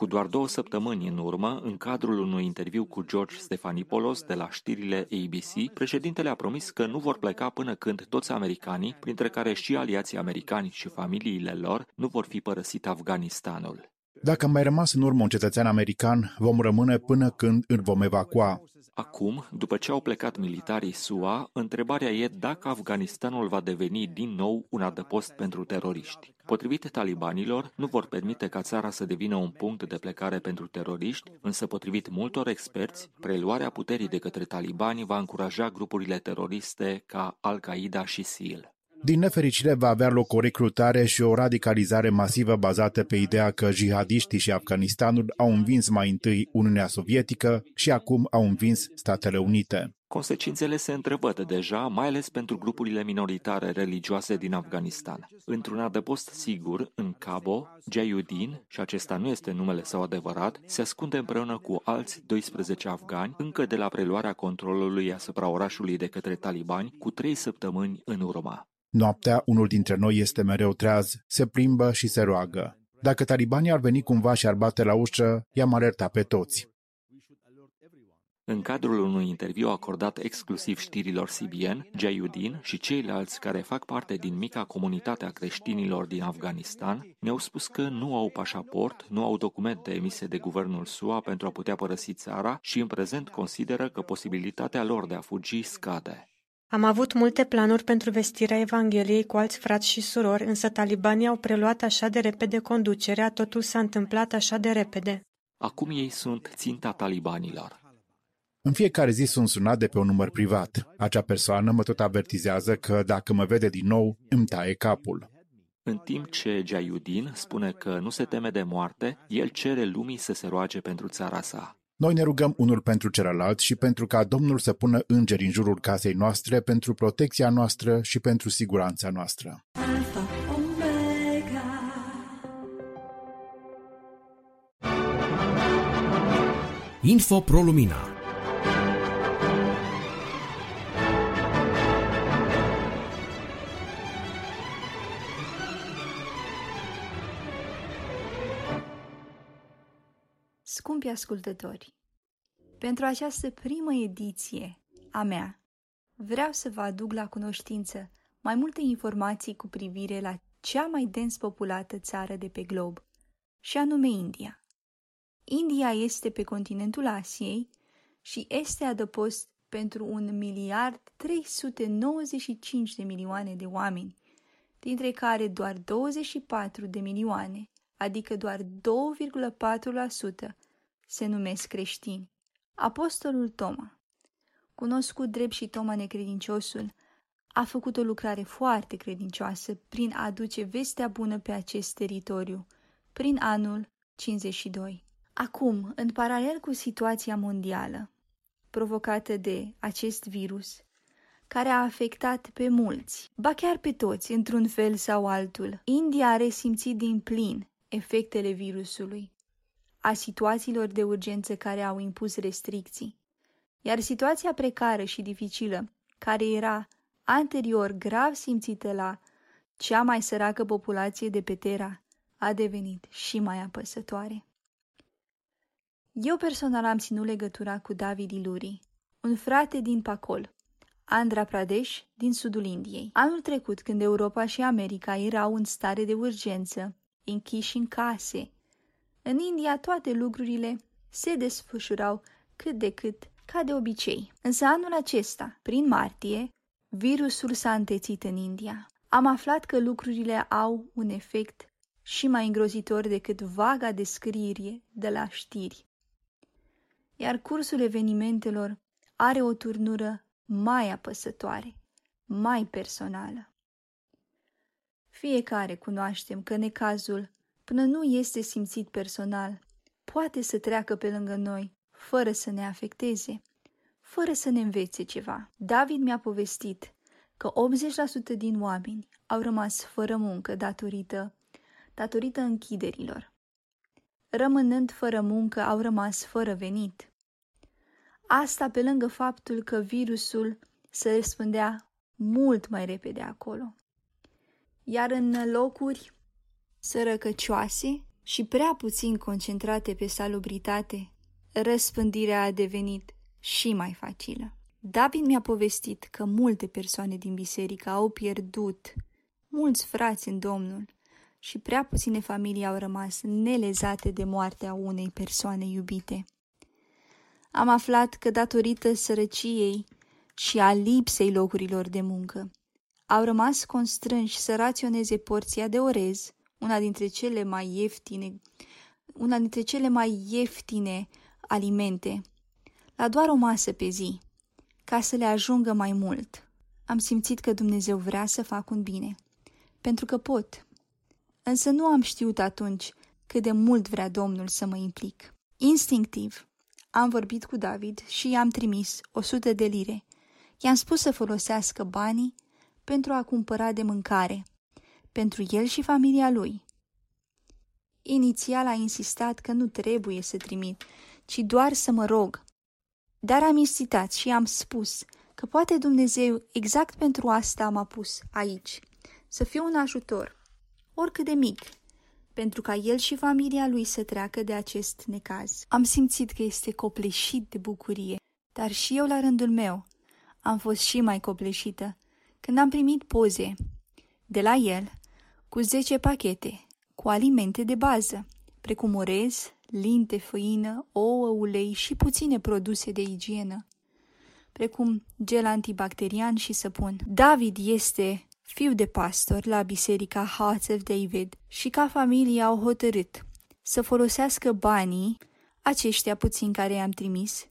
Cu doar două săptămâni în urmă, în cadrul unui interviu cu George Stephanopoulos de la știrile ABC, președintele a promis că nu vor pleca până când toți americanii, printre care și aliații americani și familiile lor, nu vor fi părăsit Afganistanul.
Dacă am mai rămas în urmă un cetățean american, vom rămâne până când îl vom evacua.
Acum, după ce au plecat militarii SUA, întrebarea e dacă Afganistanul va deveni din nou un adăpost pentru teroriști. Potrivit talibanilor, nu vor permite ca țara să devină un punct de plecare pentru teroriști, însă potrivit multor experți, preluarea puterii de către talibani va încuraja grupurile teroriste ca Al-Qaeda și SEAL.
Din nefericire va avea loc o recrutare și o radicalizare masivă bazată pe ideea că jihadiștii și Afganistanul au învins mai întâi Uniunea Sovietică și acum au învins Statele Unite.
Consecințele se întrevăd deja, mai ales pentru grupurile minoritare religioase din Afganistan. Într-un adăpost sigur, în Cabo, Jayudin, și acesta nu este numele său adevărat, se ascunde împreună cu alți 12 afgani încă de la preluarea controlului asupra orașului de către talibani cu trei săptămâni în urmă.
Noaptea, unul dintre noi este mereu treaz, se plimbă și se roagă. Dacă talibanii ar veni cumva și ar bate la ușă, i-am alertat pe toți.
În cadrul unui interviu acordat exclusiv știrilor CBN, Jayudin și ceilalți care fac parte din mica comunitate a creștinilor din Afganistan ne-au spus că nu au pașaport, nu au documente emise de guvernul SUA pentru a putea părăsi țara și în prezent consideră că posibilitatea lor de a fugi scade.
Am avut multe planuri pentru vestirea Evangheliei cu alți frați și surori, însă talibanii au preluat așa de repede conducerea, totul s-a întâmplat așa de repede.
Acum ei sunt ținta talibanilor.
În fiecare zi sunt sunat de pe un număr privat. Acea persoană mă tot avertizează că dacă mă vede din nou, îmi taie capul.
În timp ce Jayudin spune că nu se teme de moarte, el cere lumii să se roage pentru țara sa.
Noi ne rugăm unul pentru celălalt și pentru ca Domnul să pună îngeri în jurul casei noastre pentru protecția noastră și pentru siguranța noastră. Alpha, Omega.
Info Pro Lumina
Scumpi ascultători, pentru această primă ediție a mea, vreau să vă aduc la cunoștință mai multe informații cu privire la cea mai dens populată țară de pe glob, și anume India. India este pe continentul Asiei și este adăpost pentru un miliard 395 de milioane de oameni, dintre care doar 24 de milioane, adică doar 2,4%, se numesc creștini. Apostolul Toma, cunoscut drept și Toma necredinciosul, a făcut o lucrare foarte credincioasă prin a aduce vestea bună pe acest teritoriu, prin anul 52. Acum, în paralel cu situația mondială provocată de acest virus, care a afectat pe mulți, ba chiar pe toți, într-un fel sau altul. India a resimțit din plin efectele virusului, a situațiilor de urgență care au impus restricții, iar situația precară și dificilă, care era anterior grav simțită la cea mai săracă populație de pe Terra, a devenit și mai apăsătoare. Eu personal am ținut legătura cu David Iluri, un frate din Pacol, Andhra Pradesh, din sudul Indiei. Anul trecut, când Europa și America erau în stare de urgență, închiși în case, în India toate lucrurile se desfășurau cât de cât ca de obicei. Însă anul acesta, prin martie, virusul s-a întețit în India. Am aflat că lucrurile au un efect și mai îngrozitor decât vaga descriere de la știri. Iar cursul evenimentelor are o turnură mai apăsătoare, mai personală. Fiecare cunoaștem că necazul, până nu este simțit personal, poate să treacă pe lângă noi, fără să ne afecteze, fără să ne învețe ceva. David mi-a povestit că 80% din oameni au rămas fără muncă datorită, datorită închiderilor. Rămânând fără muncă, au rămas fără venit. Asta pe lângă faptul că virusul se răspândea mult mai repede acolo. Iar în locuri sărăcăcioase și prea puțin concentrate pe salubritate, răspândirea a devenit și mai facilă. David mi-a povestit că multe persoane din biserică au pierdut mulți frați în Domnul și prea puține familii au rămas nelezate de moartea unei persoane iubite. Am aflat că datorită sărăciei și a lipsei locurilor de muncă, au rămas constrânși să raționeze porția de orez, una dintre cele mai ieftine, una dintre cele mai ieftine alimente, la doar o masă pe zi, ca să le ajungă mai mult. Am simțit că Dumnezeu vrea să fac un bine, pentru că pot. Însă nu am știut atunci cât de mult vrea Domnul să mă implic. Instinctiv, am vorbit cu David și i-am trimis o sută de lire. I-am spus să folosească banii pentru a cumpăra de mâncare, pentru el și familia lui. Inițial a insistat că nu trebuie să trimit, ci doar să mă rog. Dar am insistat și am spus că poate Dumnezeu exact pentru asta m-a pus aici, să fiu un ajutor, oricât de mic, pentru ca el și familia lui să treacă de acest necaz. Am simțit că este copleșit de bucurie, dar și eu la rândul meu am fost și mai copleșită când am primit poze de la el cu 10 pachete cu alimente de bază, precum orez, linte, făină, ouă, ulei și puține produse de igienă, precum gel antibacterian și săpun. David este fiu de pastor la biserica Hearts of David și ca familie au hotărât să folosească banii aceștia puțin care i-am trimis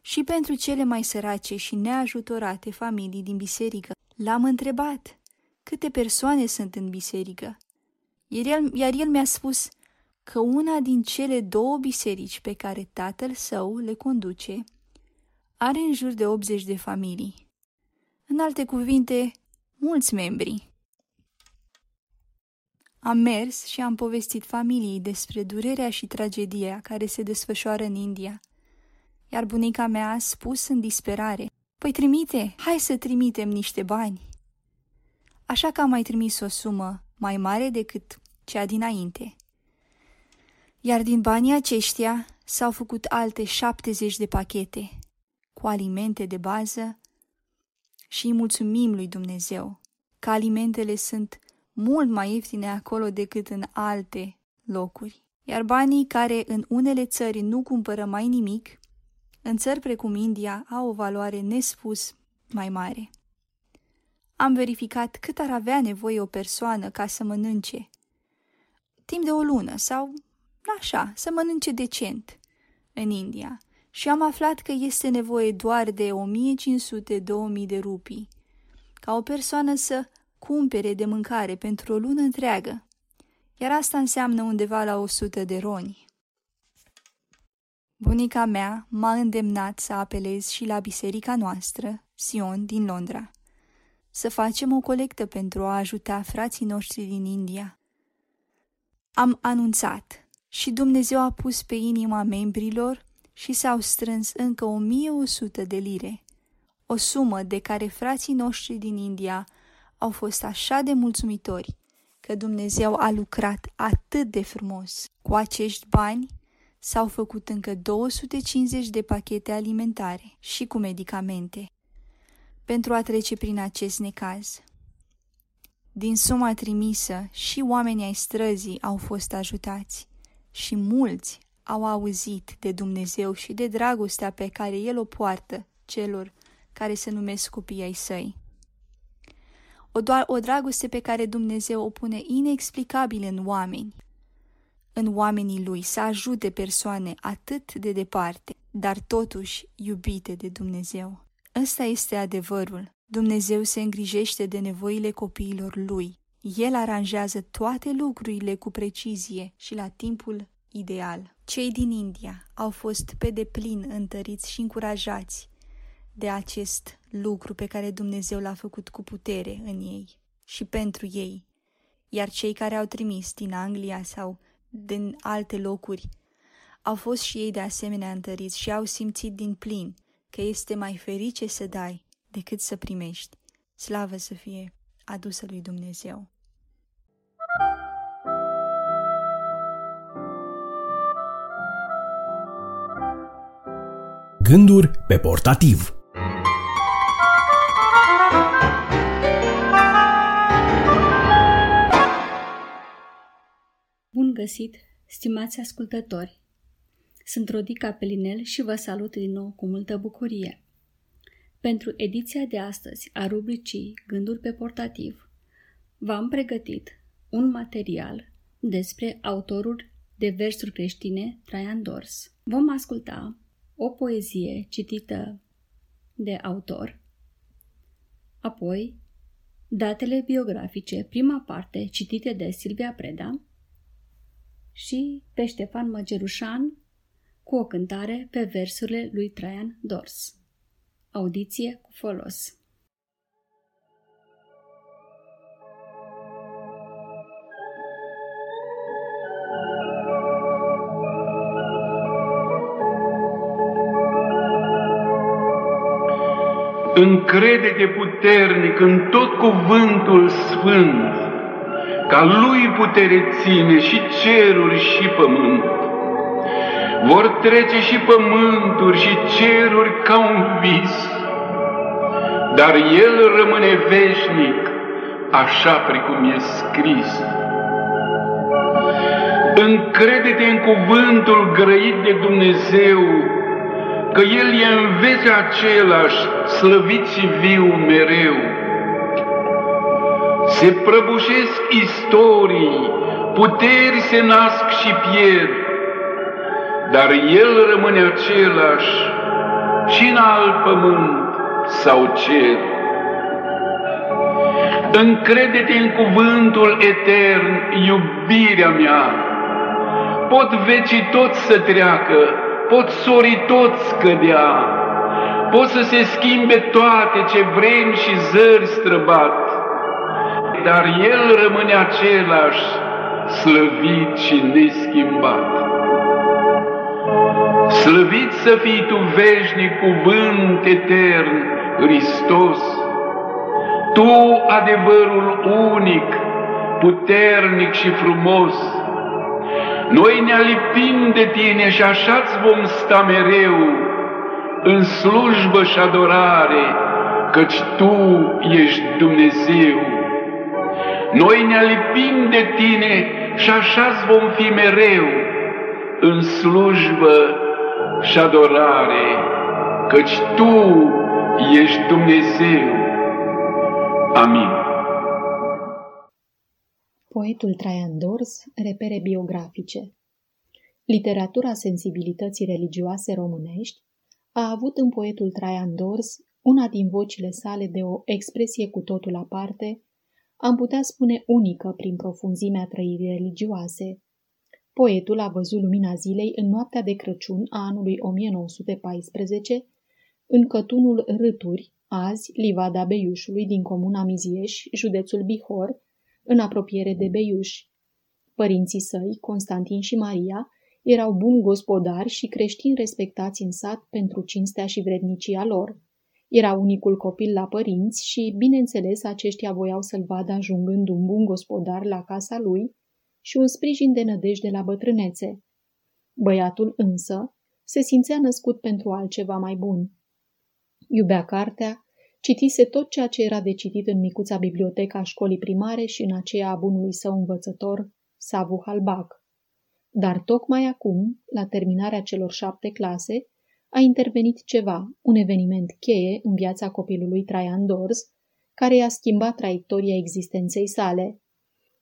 și pentru cele mai sărace și neajutorate familii din biserică. L-am întrebat câte persoane sunt în biserică, iar el, iar el mi-a spus că una din cele două biserici pe care tatăl său le conduce are în jur de 80 de familii. În alte cuvinte, mulți membri. Am mers și am povestit familiei despre durerea și tragedia care se desfășoară în India, iar bunica mea a spus în disperare, Păi trimite, hai să trimitem niște bani. Așa că am mai trimis o sumă mai mare decât cea dinainte. Iar din banii aceștia s-au făcut alte 70 de pachete cu alimente de bază și îi mulțumim lui Dumnezeu că alimentele sunt mult mai ieftine acolo decât în alte locuri. Iar banii care în unele țări nu cumpără mai nimic, în țări precum India au o valoare nespus mai mare. Am verificat cât ar avea nevoie o persoană ca să mănânce. Timp de o lună sau așa, să mănânce decent în India și am aflat că este nevoie doar de 1500-2000 de rupii, ca o persoană să cumpere de mâncare pentru o lună întreagă, iar asta înseamnă undeva la 100 de roni. Bunica mea m-a îndemnat să apelez și la biserica noastră, Sion, din Londra, să facem o colectă pentru a ajuta frații noștri din India. Am anunțat și Dumnezeu a pus pe inima membrilor și s-au strâns încă 1100 de lire, o sumă de care frații noștri din India au fost așa de mulțumitori că Dumnezeu a lucrat atât de frumos. Cu acești bani s-au făcut încă 250 de pachete alimentare și cu medicamente pentru a trece prin acest necaz. Din suma trimisă și oamenii ai străzii au fost ajutați și mulți au auzit de Dumnezeu și de dragostea pe care El o poartă celor care se numesc copii ai săi. O, doar o dragoste pe care Dumnezeu o pune inexplicabil în oameni, în oamenii Lui, să ajute persoane atât de departe, dar totuși iubite de Dumnezeu. Ăsta este adevărul. Dumnezeu se îngrijește de nevoile copiilor Lui. El aranjează toate lucrurile cu precizie și la timpul ideal. Cei din India au fost pe deplin întăriți și încurajați de acest lucru pe care Dumnezeu l-a făcut cu putere în ei și pentru ei, iar cei care au trimis din Anglia sau din alte locuri au fost și ei de asemenea întăriți și au simțit din plin că este mai ferice să dai decât să primești. Slavă să fie adusă lui Dumnezeu.
Gânduri pe portativ
Bun găsit, stimați ascultători! Sunt Rodica Pelinel și vă salut din nou cu multă bucurie. Pentru ediția de astăzi a rubricii Gânduri pe portativ, v-am pregătit un material despre autorul de versuri creștine Traian Dors. Vom asculta o poezie citită de autor, apoi datele biografice, prima parte citite de Silvia Preda și pe Ștefan Măgerușan cu o cântare pe versurile lui Traian Dors. Audiție cu folos.
Încrede-te puternic în tot cuvântul sfânt, ca lui putere ține și ceruri și pământ. Vor trece și pământuri și ceruri ca un vis, dar el rămâne veșnic, așa precum e scris. Încrede-te în cuvântul grăit de Dumnezeu, că El e în vece același, slăvit și viu mereu. Se prăbușesc istorii, puteri se nasc și pierd, dar El rămâne același și în alt pământ sau cer. Încrede-te în cuvântul etern, iubirea mea, pot vecii toți să treacă, pot sorii toți scădea, pot să se schimbe toate ce vrem și zări străbat, dar El rămâne același, slăvit și neschimbat. Slăvit să fii tu veșnic cuvânt etern, Hristos, Tu adevărul unic, puternic și frumos, noi ne alipim de tine și așa-ți vom sta mereu în slujbă și adorare, căci tu ești Dumnezeu. Noi ne alipim de tine și așa-ți vom fi mereu în slujbă și adorare, căci tu ești Dumnezeu. Amin.
Poetul Traian Dors, repere biografice Literatura sensibilității religioase românești a avut în poetul Traian Dors una din vocile sale de o expresie cu totul aparte, am putea spune unică prin profunzimea trăirii religioase,
Poetul a văzut lumina zilei în noaptea de Crăciun a anului 1914 în cătunul Râturi, azi Livada Beiușului din comuna Mizieș, județul Bihor, în apropiere de Beiuș. Părinții săi, Constantin și Maria, erau buni gospodari și creștini respectați în sat pentru cinstea și vrednicia lor. Era unicul copil la părinți și, bineînțeles, aceștia voiau să-l vadă ajungând un bun gospodar la casa lui și un sprijin de nădejde la bătrânețe. Băiatul însă se simțea născut pentru altceva mai bun. Iubea cartea, citise tot ceea ce era de citit în micuța biblioteca școlii primare și în aceea a bunului său învățător, Savu Halbac. Dar tocmai acum, la terminarea celor șapte clase, a intervenit ceva, un eveniment cheie în viața copilului Traian Dors, care i-a schimbat traiectoria existenței sale.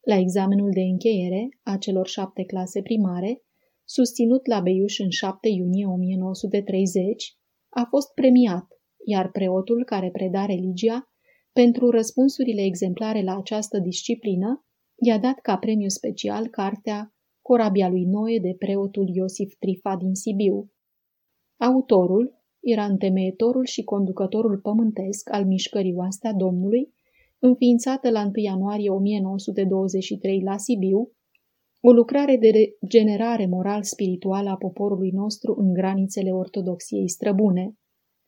La examenul de încheiere a celor șapte clase primare, susținut la Beiuș în 7 iunie 1930, a fost premiat, iar preotul care preda religia, pentru răspunsurile exemplare la această disciplină, i-a dat ca premiu special cartea Corabia lui Noe de preotul Iosif Trifa din Sibiu. Autorul era întemeietorul și conducătorul pământesc al mișcării Oastea Domnului, înființată la 1 ianuarie 1923 la Sibiu, o lucrare de regenerare moral-spirituală a poporului nostru în granițele ortodoxiei străbune.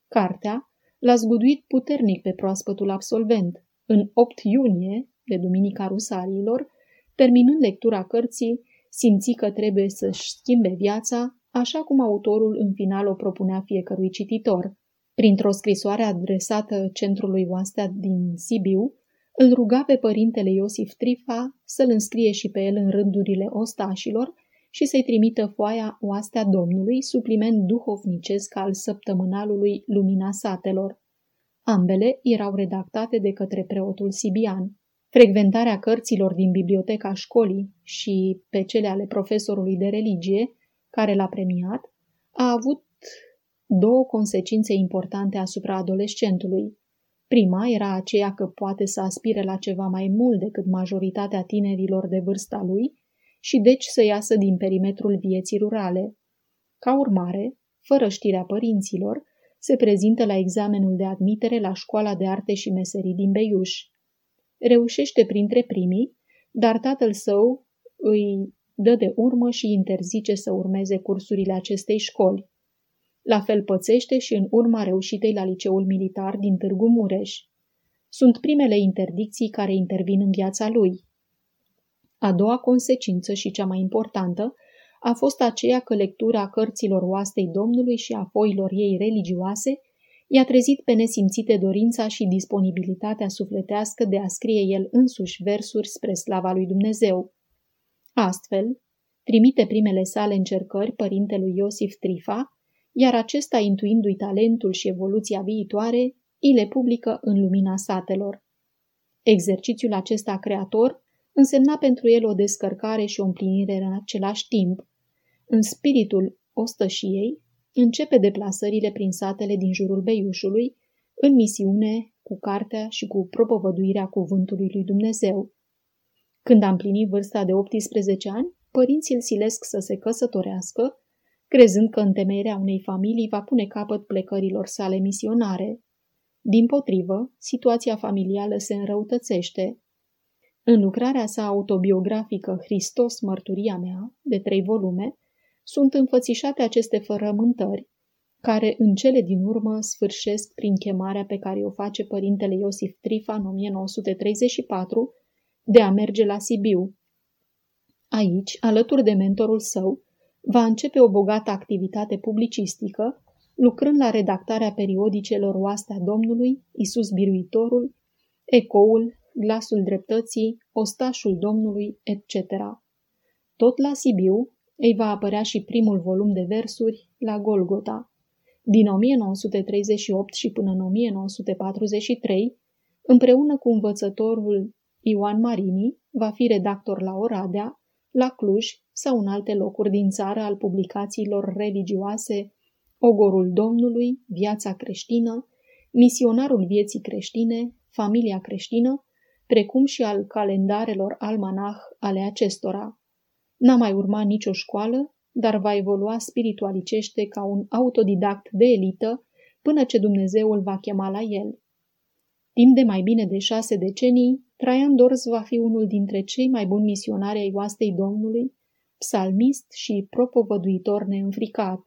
Cartea l-a zguduit puternic pe proaspătul absolvent. În 8 iunie, de Duminica Rusarilor, terminând lectura cărții, simți că trebuie să-și schimbe viața, așa cum autorul în final o propunea fiecărui cititor. Printr-o scrisoare adresată centrului Oastea din Sibiu, îl ruga pe părintele Iosif Trifa să-l înscrie și pe el în rândurile ostașilor și să-i trimită foaia Oastea Domnului, supliment duhovnicesc al săptămânalului Lumina Satelor. Ambele erau redactate de către preotul Sibian. Frecventarea cărților din biblioteca școlii și pe cele ale profesorului de religie, care l-a premiat, a avut două consecințe importante asupra adolescentului. Prima era aceea că poate să aspire la ceva mai mult decât majoritatea tinerilor de vârsta lui și deci să iasă din perimetrul vieții rurale. Ca urmare, fără știrea părinților, se prezintă la examenul de admitere la școala de arte și meserii din Beiuș. Reușește printre primii, dar tatăl său îi dă de urmă și interzice să urmeze cursurile acestei școli. La fel pățește și în urma reușitei la liceul militar din Târgu Mureș. Sunt primele interdicții care intervin în viața lui. A doua consecință și cea mai importantă a fost aceea că lectura cărților oastei Domnului și a foilor ei religioase i-a trezit pe nesimțite dorința și disponibilitatea sufletească de a scrie el însuși versuri spre slava lui Dumnezeu. Astfel, trimite primele sale încercări părintelui Iosif Trifa, iar acesta, intuindu-i talentul și evoluția viitoare, îi le publică în lumina satelor. Exercițiul acesta creator însemna pentru el o descărcare și o împlinire în același timp. În spiritul ostășiei, începe deplasările prin satele din jurul Beiușului, în misiune, cu cartea și cu propovăduirea cuvântului lui Dumnezeu. Când a împlinit vârsta de 18 ani, părinții îl silesc să se căsătorească, crezând că întemeierea unei familii va pune capăt plecărilor sale misionare. Din potrivă, situația familială se înrăutățește. În lucrarea sa autobiografică Hristos, mărturia mea, de trei volume, sunt înfățișate aceste fărământări, care în cele din urmă sfârșesc prin chemarea pe care o face părintele Iosif Trifa în 1934 de a merge la Sibiu. Aici, alături de mentorul său, va începe o bogată activitate publicistică, lucrând la redactarea periodicelor Oastea Domnului, Isus Biruitorul, Ecoul, Glasul Dreptății, Ostașul Domnului, etc. Tot la Sibiu îi va apărea și primul volum de versuri, La Golgota. Din 1938 și până în 1943, împreună cu învățătorul Ioan Marini, va fi redactor la Oradea, la Cluj sau în alte locuri din țară al publicațiilor religioase Ogorul Domnului, Viața creștină, Misionarul vieții creștine, Familia creștină, precum și al calendarelor almanah ale acestora. N-a mai urmat nicio școală, dar va evolua spiritualicește ca un autodidact de elită până ce Dumnezeu îl va chema la el. Timp de mai bine de șase decenii, Traian Dors va fi unul dintre cei mai buni misionari ai oastei Domnului, psalmist și propovăduitor neînfricat.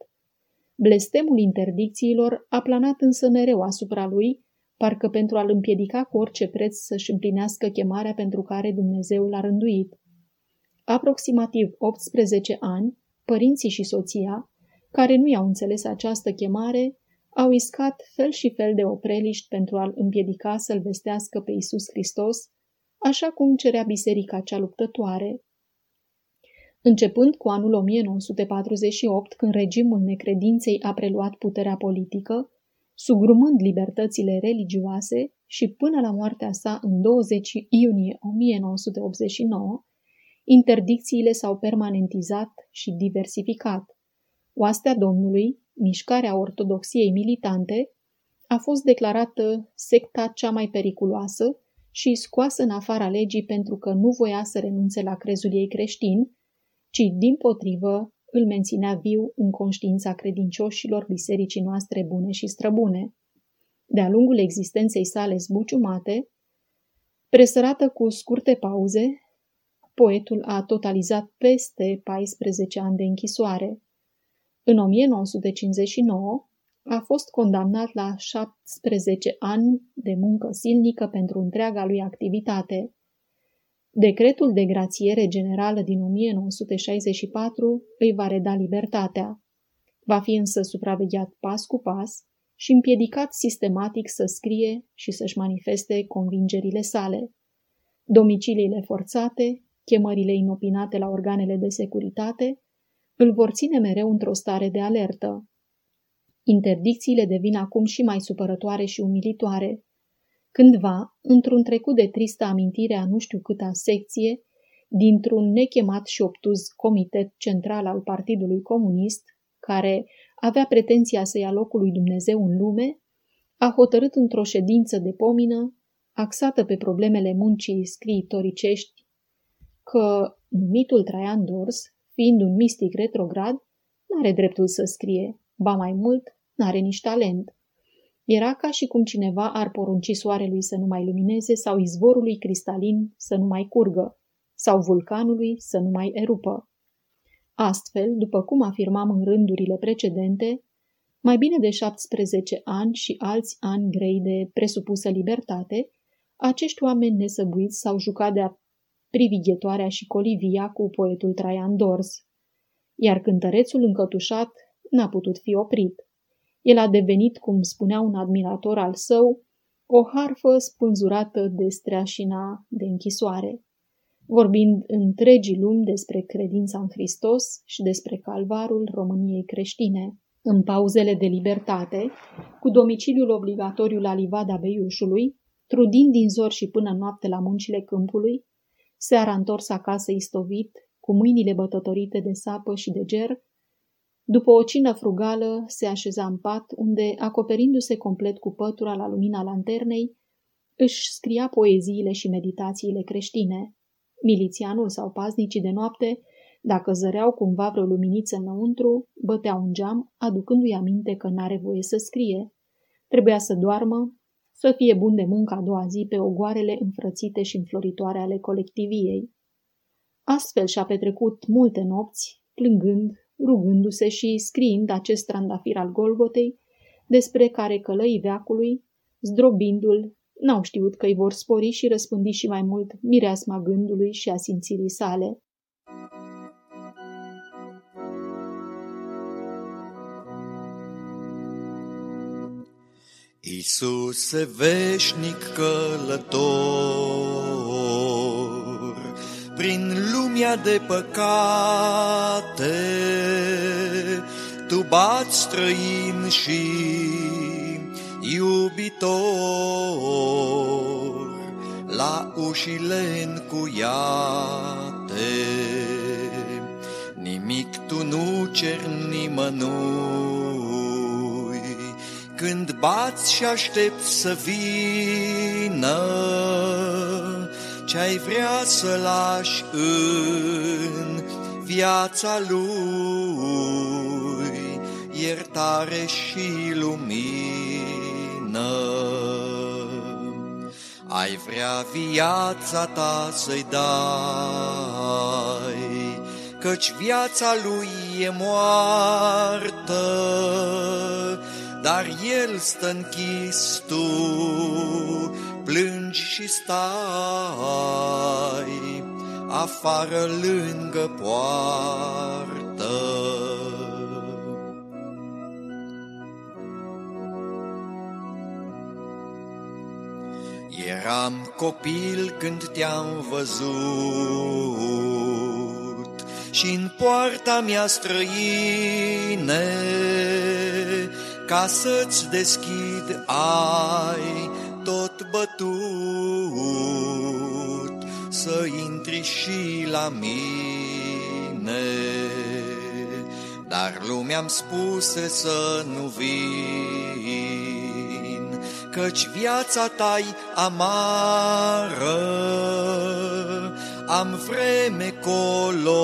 Blestemul interdicțiilor a planat însă mereu asupra lui, parcă pentru a-l împiedica cu orice preț să-și împlinească chemarea pentru care Dumnezeu l-a rânduit. Aproximativ 18 ani, părinții și soția, care nu i-au înțeles această chemare, au iscat fel și fel de opreliști pentru a-l împiedica să-l vestească pe Isus Hristos, așa cum cerea biserica cea luptătoare. Începând cu anul 1948, când regimul necredinței a preluat puterea politică, sugrumând libertățile religioase și până la moartea sa în 20 iunie 1989, interdicțiile s-au permanentizat și diversificat. Oastea Domnului, mișcarea ortodoxiei militante, a fost declarată secta cea mai periculoasă și scoasă în afara legii pentru că nu voia să renunțe la crezul ei creștin, ci, din potrivă, îl menținea viu în conștiința credincioșilor bisericii noastre bune și străbune. De-a lungul existenței sale zbuciumate, presărată cu scurte pauze, poetul a totalizat peste 14 ani de închisoare. În 1959 a fost condamnat la 17 ani de muncă silnică pentru întreaga lui activitate. Decretul de grațiere generală din 1964 îi va reda libertatea. Va fi însă supravegheat pas cu pas și împiedicat sistematic să scrie și să-și manifeste convingerile sale. Domiciliile forțate, chemările inopinate la organele de securitate, îl vor ține mereu într-o stare de alertă. Interdicțiile devin acum și mai supărătoare și umilitoare. Cândva, într-un trecut de tristă amintire a nu știu câta secție, dintr-un nechemat și obtuz comitet central al Partidului Comunist, care avea pretenția să ia locul lui Dumnezeu în lume, a hotărât într-o ședință de pomină, axată pe problemele muncii scriitoricești, că numitul Traian Dors, fiind un mistic retrograd, n-are dreptul să scrie, ba mai mult, n-are nici talent. Era ca și cum cineva ar porunci soarelui să nu mai lumineze sau izvorului cristalin să nu mai curgă, sau vulcanului să nu mai erupă. Astfel, după cum afirmam în rândurile precedente, mai bine de 17 ani și alți ani grei de presupusă libertate, acești oameni nesăbuiți s-au jucat de-a privighetoarea și colivia cu poetul Traian Dors, iar cântărețul încătușat n-a putut fi oprit. El a devenit, cum spunea un admirator al său, o harfă spânzurată de streașina de închisoare, vorbind întregii lumi despre credința în Hristos și despre calvarul României creștine. În pauzele de libertate, cu domiciliul obligatoriu la livada Beiușului, trudind din zor și până noapte la muncile câmpului, seara întors acasă istovit, cu mâinile bătătorite de sapă și de ger, după o cină frugală, se așeza în pat, unde, acoperindu-se complet cu pătura la lumina lanternei, își scria poeziile și meditațiile creștine. Milițianul sau paznicii de noapte, dacă zăreau cumva vreo luminiță înăuntru, băteau un geam, aducându-i aminte că n-are voie să scrie. Trebuia să doarmă, să fie bun de muncă a doua zi pe ogoarele înfrățite și înfloritoare ale colectiviei. Astfel și-a petrecut multe nopți, plângând, rugându-se și scriind acest trandafir al Golgotei, despre care călăii veacului, zdrobindu-l, n-au știut că îi vor spori și răspândi și mai mult mireasma gândului și a simțirii sale.
Iisuse veșnic călător, prin lumea de păcate, tu bați străin și iubitor la ușile încuiate. Nimic tu nu cer nimănui, când bați și aștepți să vină ce-ai vrea să lași în viața lui, iertare și lumină. Ai vrea viața ta să-i dai, Căci viața lui e moartă, Dar el stă închis tu, plângi și stai, Afară lângă poartă. Eram copil când te-am văzut și în poarta mea străine ca să-ți deschid ai tot bătut să intri și la mine. Dar lumea-mi spuse să nu vin căci viața ta amară. Am vreme colo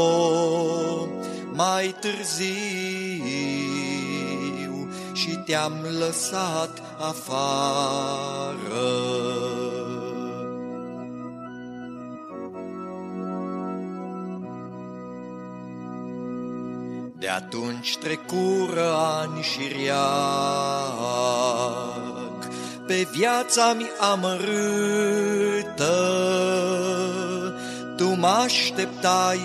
mai târziu și te-am lăsat afară. De atunci trecură ani și rea, pe viața mi amărâtă. Tu mă așteptai,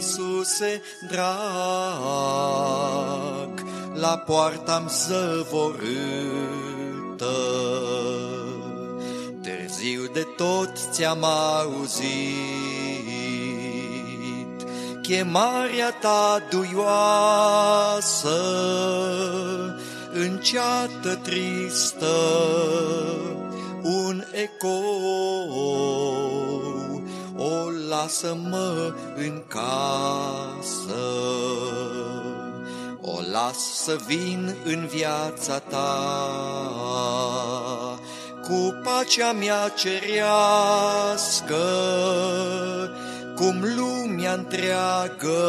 Iisuse drag, la poarta-mi zăvorâtă. Târziu de tot ți-am auzit chemarea ta duioasă, înceată tristă, un ecou, o lasă-mă în casă. O las să vin în viața ta, cu pacea mea cerească, cum lumea întreagă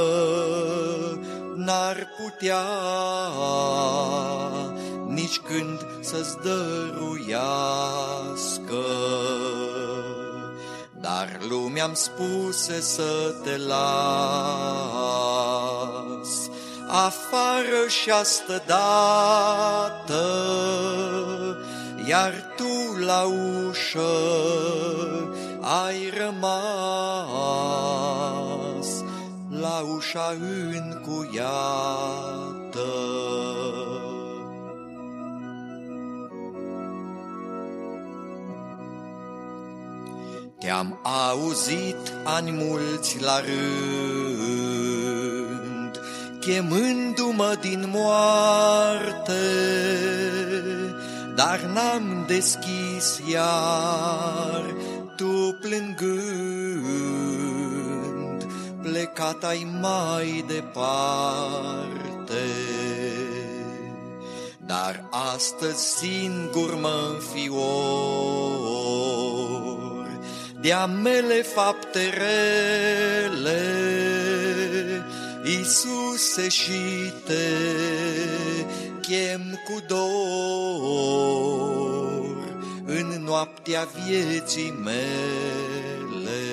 n-ar putea nici când să-ți dăruiască. Dar lumea-mi spuse să te las afară și astă dată, iar tu la ușă ai rămas la ușa încuiată. Te-am auzit ani mulți la rând, chemându-mă din moarte, dar n-am deschis iar, tu plângând, plecat ai mai departe. Dar astăzi singur mă înfior, de-a mele fapte rele, Iisuse și te chem cu dor în noaptea vieții mele.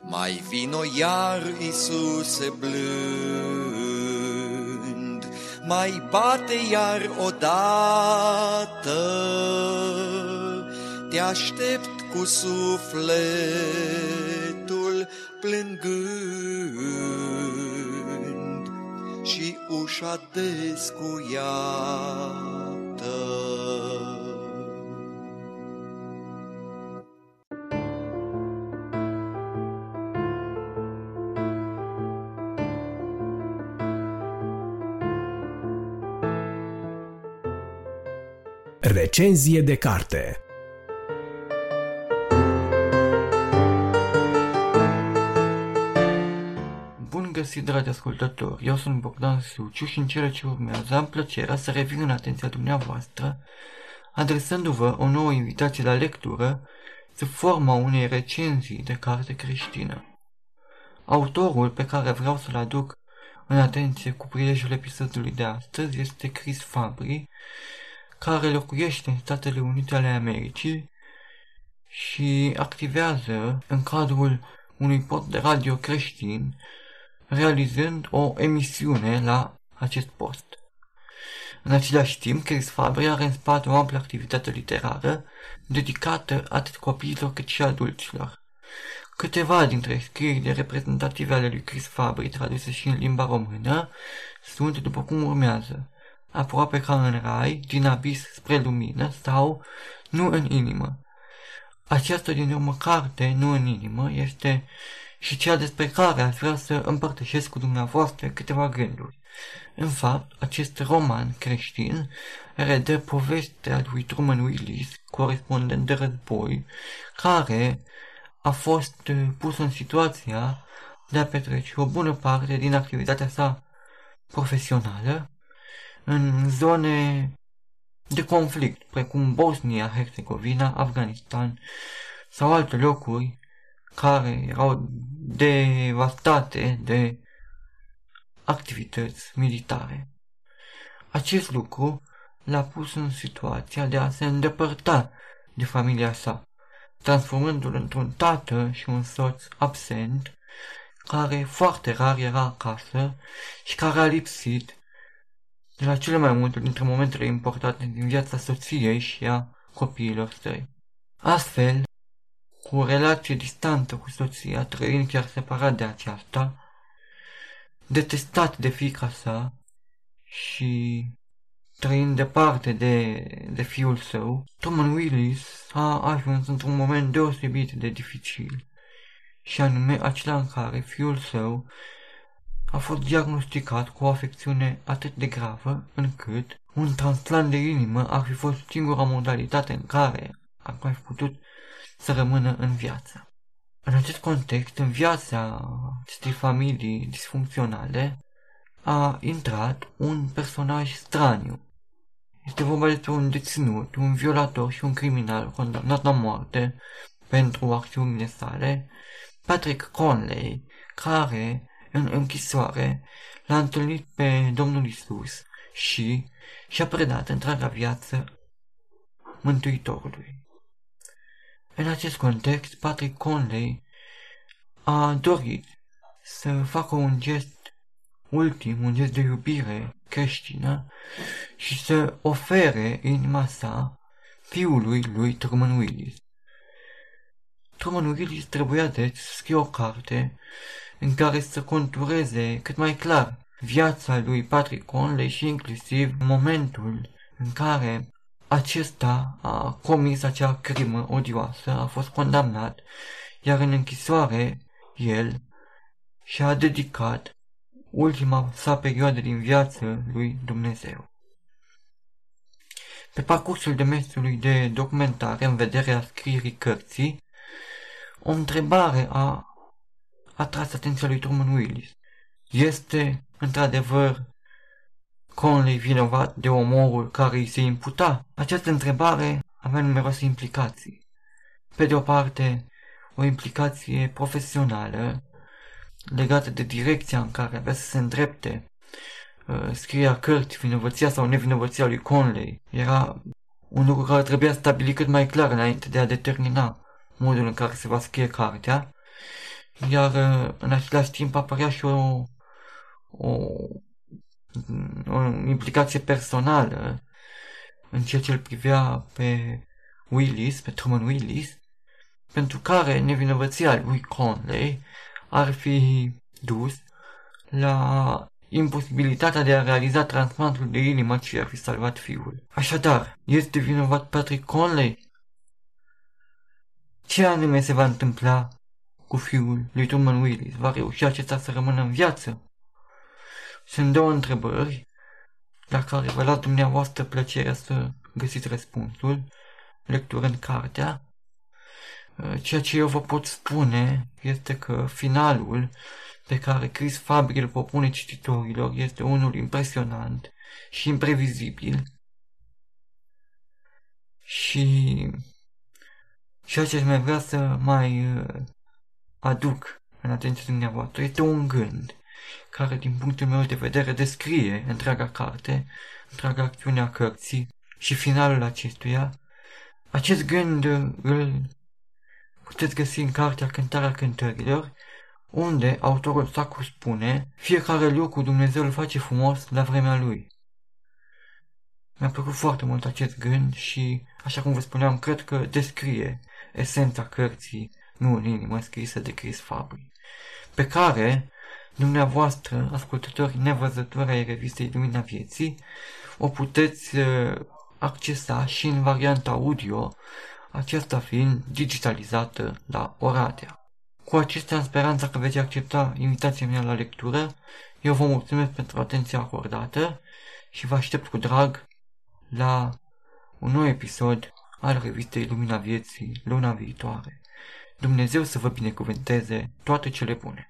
Mai vino iar, Iisuse blând, mai bate iar odată, te aștept cu sufletul plângând și ușa descuiată.
Recenzie de carte
găsit, dragi ascultători! Eu sunt Bogdan Suciu și în cele ce urmează am plăcerea să revin în atenția dumneavoastră, adresându-vă o nouă invitație la lectură sub forma unei recenzii de carte creștină. Autorul pe care vreau să-l aduc în atenție cu prilejul episodului de astăzi este Chris Fabry, care locuiește în Statele Unite ale Americii și activează în cadrul unui pod de radio creștin, realizând o emisiune la acest post. În același timp, Chris Fabry are în spate o amplă activitate literară dedicată atât copiilor cât și adulților. Câteva dintre scrierile reprezentative ale lui Chris Fabry, traduse și în limba română, sunt după cum urmează. Aproape ca în rai, din abis spre lumină sau nu în inimă. Această din urmă carte, nu în inimă, este și cea despre care aș vrea să împărtășesc cu dumneavoastră câteva gânduri. În fapt, acest roman creștin redă povestea lui Truman Willis, corespondent de război, care a fost uh, pus în situația de a petrece o bună parte din activitatea sa profesională în zone de conflict, precum Bosnia, Herzegovina, Afganistan sau alte locuri care erau devastate de activități militare. Acest lucru l-a pus în situația de a se îndepărta de familia sa, transformându-l într-un tată și un soț absent, care foarte rar era acasă și care a lipsit de la cele mai multe dintre momentele importante din viața soției și a copiilor săi. Astfel, cu o relație distantă cu soția, trăind chiar separat de aceasta, detestat de fica sa și trăind departe de, de fiul său, Truman Willis a ajuns într-un moment deosebit de dificil, și anume acela în care fiul său a fost diagnosticat cu o afecțiune atât de gravă încât un transplant de inimă ar fi fost singura modalitate în care ar mai fi putut să rămână în viață. În acest context, în viața acestei familii disfuncționale, a intrat un personaj straniu. Este vorba despre un deținut, un violator și un criminal condamnat la moarte pentru acțiunile sale, Patrick Conley, care, în închisoare, l-a întâlnit pe Domnul Isus și și-a predat întreaga viață Mântuitorului. În acest context, Patrick Conley a dorit să facă un gest ultim, un gest de iubire creștină și să ofere inima sa fiului lui Truman Willis. Truman Willis trebuia deci să scrie o carte în care să contureze cât mai clar viața lui Patrick Conley și inclusiv momentul în care acesta a comis acea crimă odioasă, a fost condamnat, iar în închisoare el și-a dedicat ultima sa perioadă din viață lui Dumnezeu. Pe parcursul demersului de documentare în vederea scrierii cărții, o întrebare a atras atenția lui Truman Willis. Este, într-adevăr, Conley vinovat de omorul care îi se imputa? Această întrebare avea numeroase implicații. Pe de o parte, o implicație profesională legată de direcția în care avea să se îndrepte uh, scrierea cărții, vinovăția sau nevinovăția lui Conley. Era un lucru care trebuia stabilit cât mai clar înainte de a determina modul în care se va scrie cartea, iar uh, în același timp apărea și o, o o implicație personală în ceea ce îl privea pe Willis, pe Truman Willis, pentru care nevinovăția lui Conley ar fi dus la imposibilitatea de a realiza transplantul de inimă ce ar fi salvat fiul. Așadar, este vinovat Patrick Conley? Ce anume se va întâmpla cu fiul lui Truman Willis? Va reuși acesta să rămână în viață? Sunt două întrebări la care vă las dumneavoastră plăcerea să găsiți răspunsul, lecturând cartea. Uh, ceea ce eu vă pot spune este că finalul pe care Chris Fabri îl propune cititorilor este unul impresionant și imprevizibil. Și ceea ce mai vrea să mai uh, aduc în atenția dumneavoastră este un gând care, din punctul meu de vedere, descrie întreaga carte, întreaga acțiune a cărții și finalul acestuia. Acest gând îl puteți găsi în cartea Cântarea Cântărilor, unde autorul sacru spune, fiecare lucru Dumnezeu îl face frumos la vremea lui. Mi-a plăcut foarte mult acest gând și, așa cum vă spuneam, cred că descrie esența cărții, nu în inimă scrisă de Chris Fabri, pe care dumneavoastră, ascultători nevăzători ai revistei Lumina Vieții, o puteți uh, accesa și în varianta audio, aceasta fiind digitalizată la Oradea. Cu acestea, în speranța că veți accepta invitația mea la lectură, eu vă mulțumesc pentru atenția acordată și vă aștept cu drag la un nou episod al revistei Lumina Vieții luna viitoare. Dumnezeu să vă binecuvânteze toate cele bune!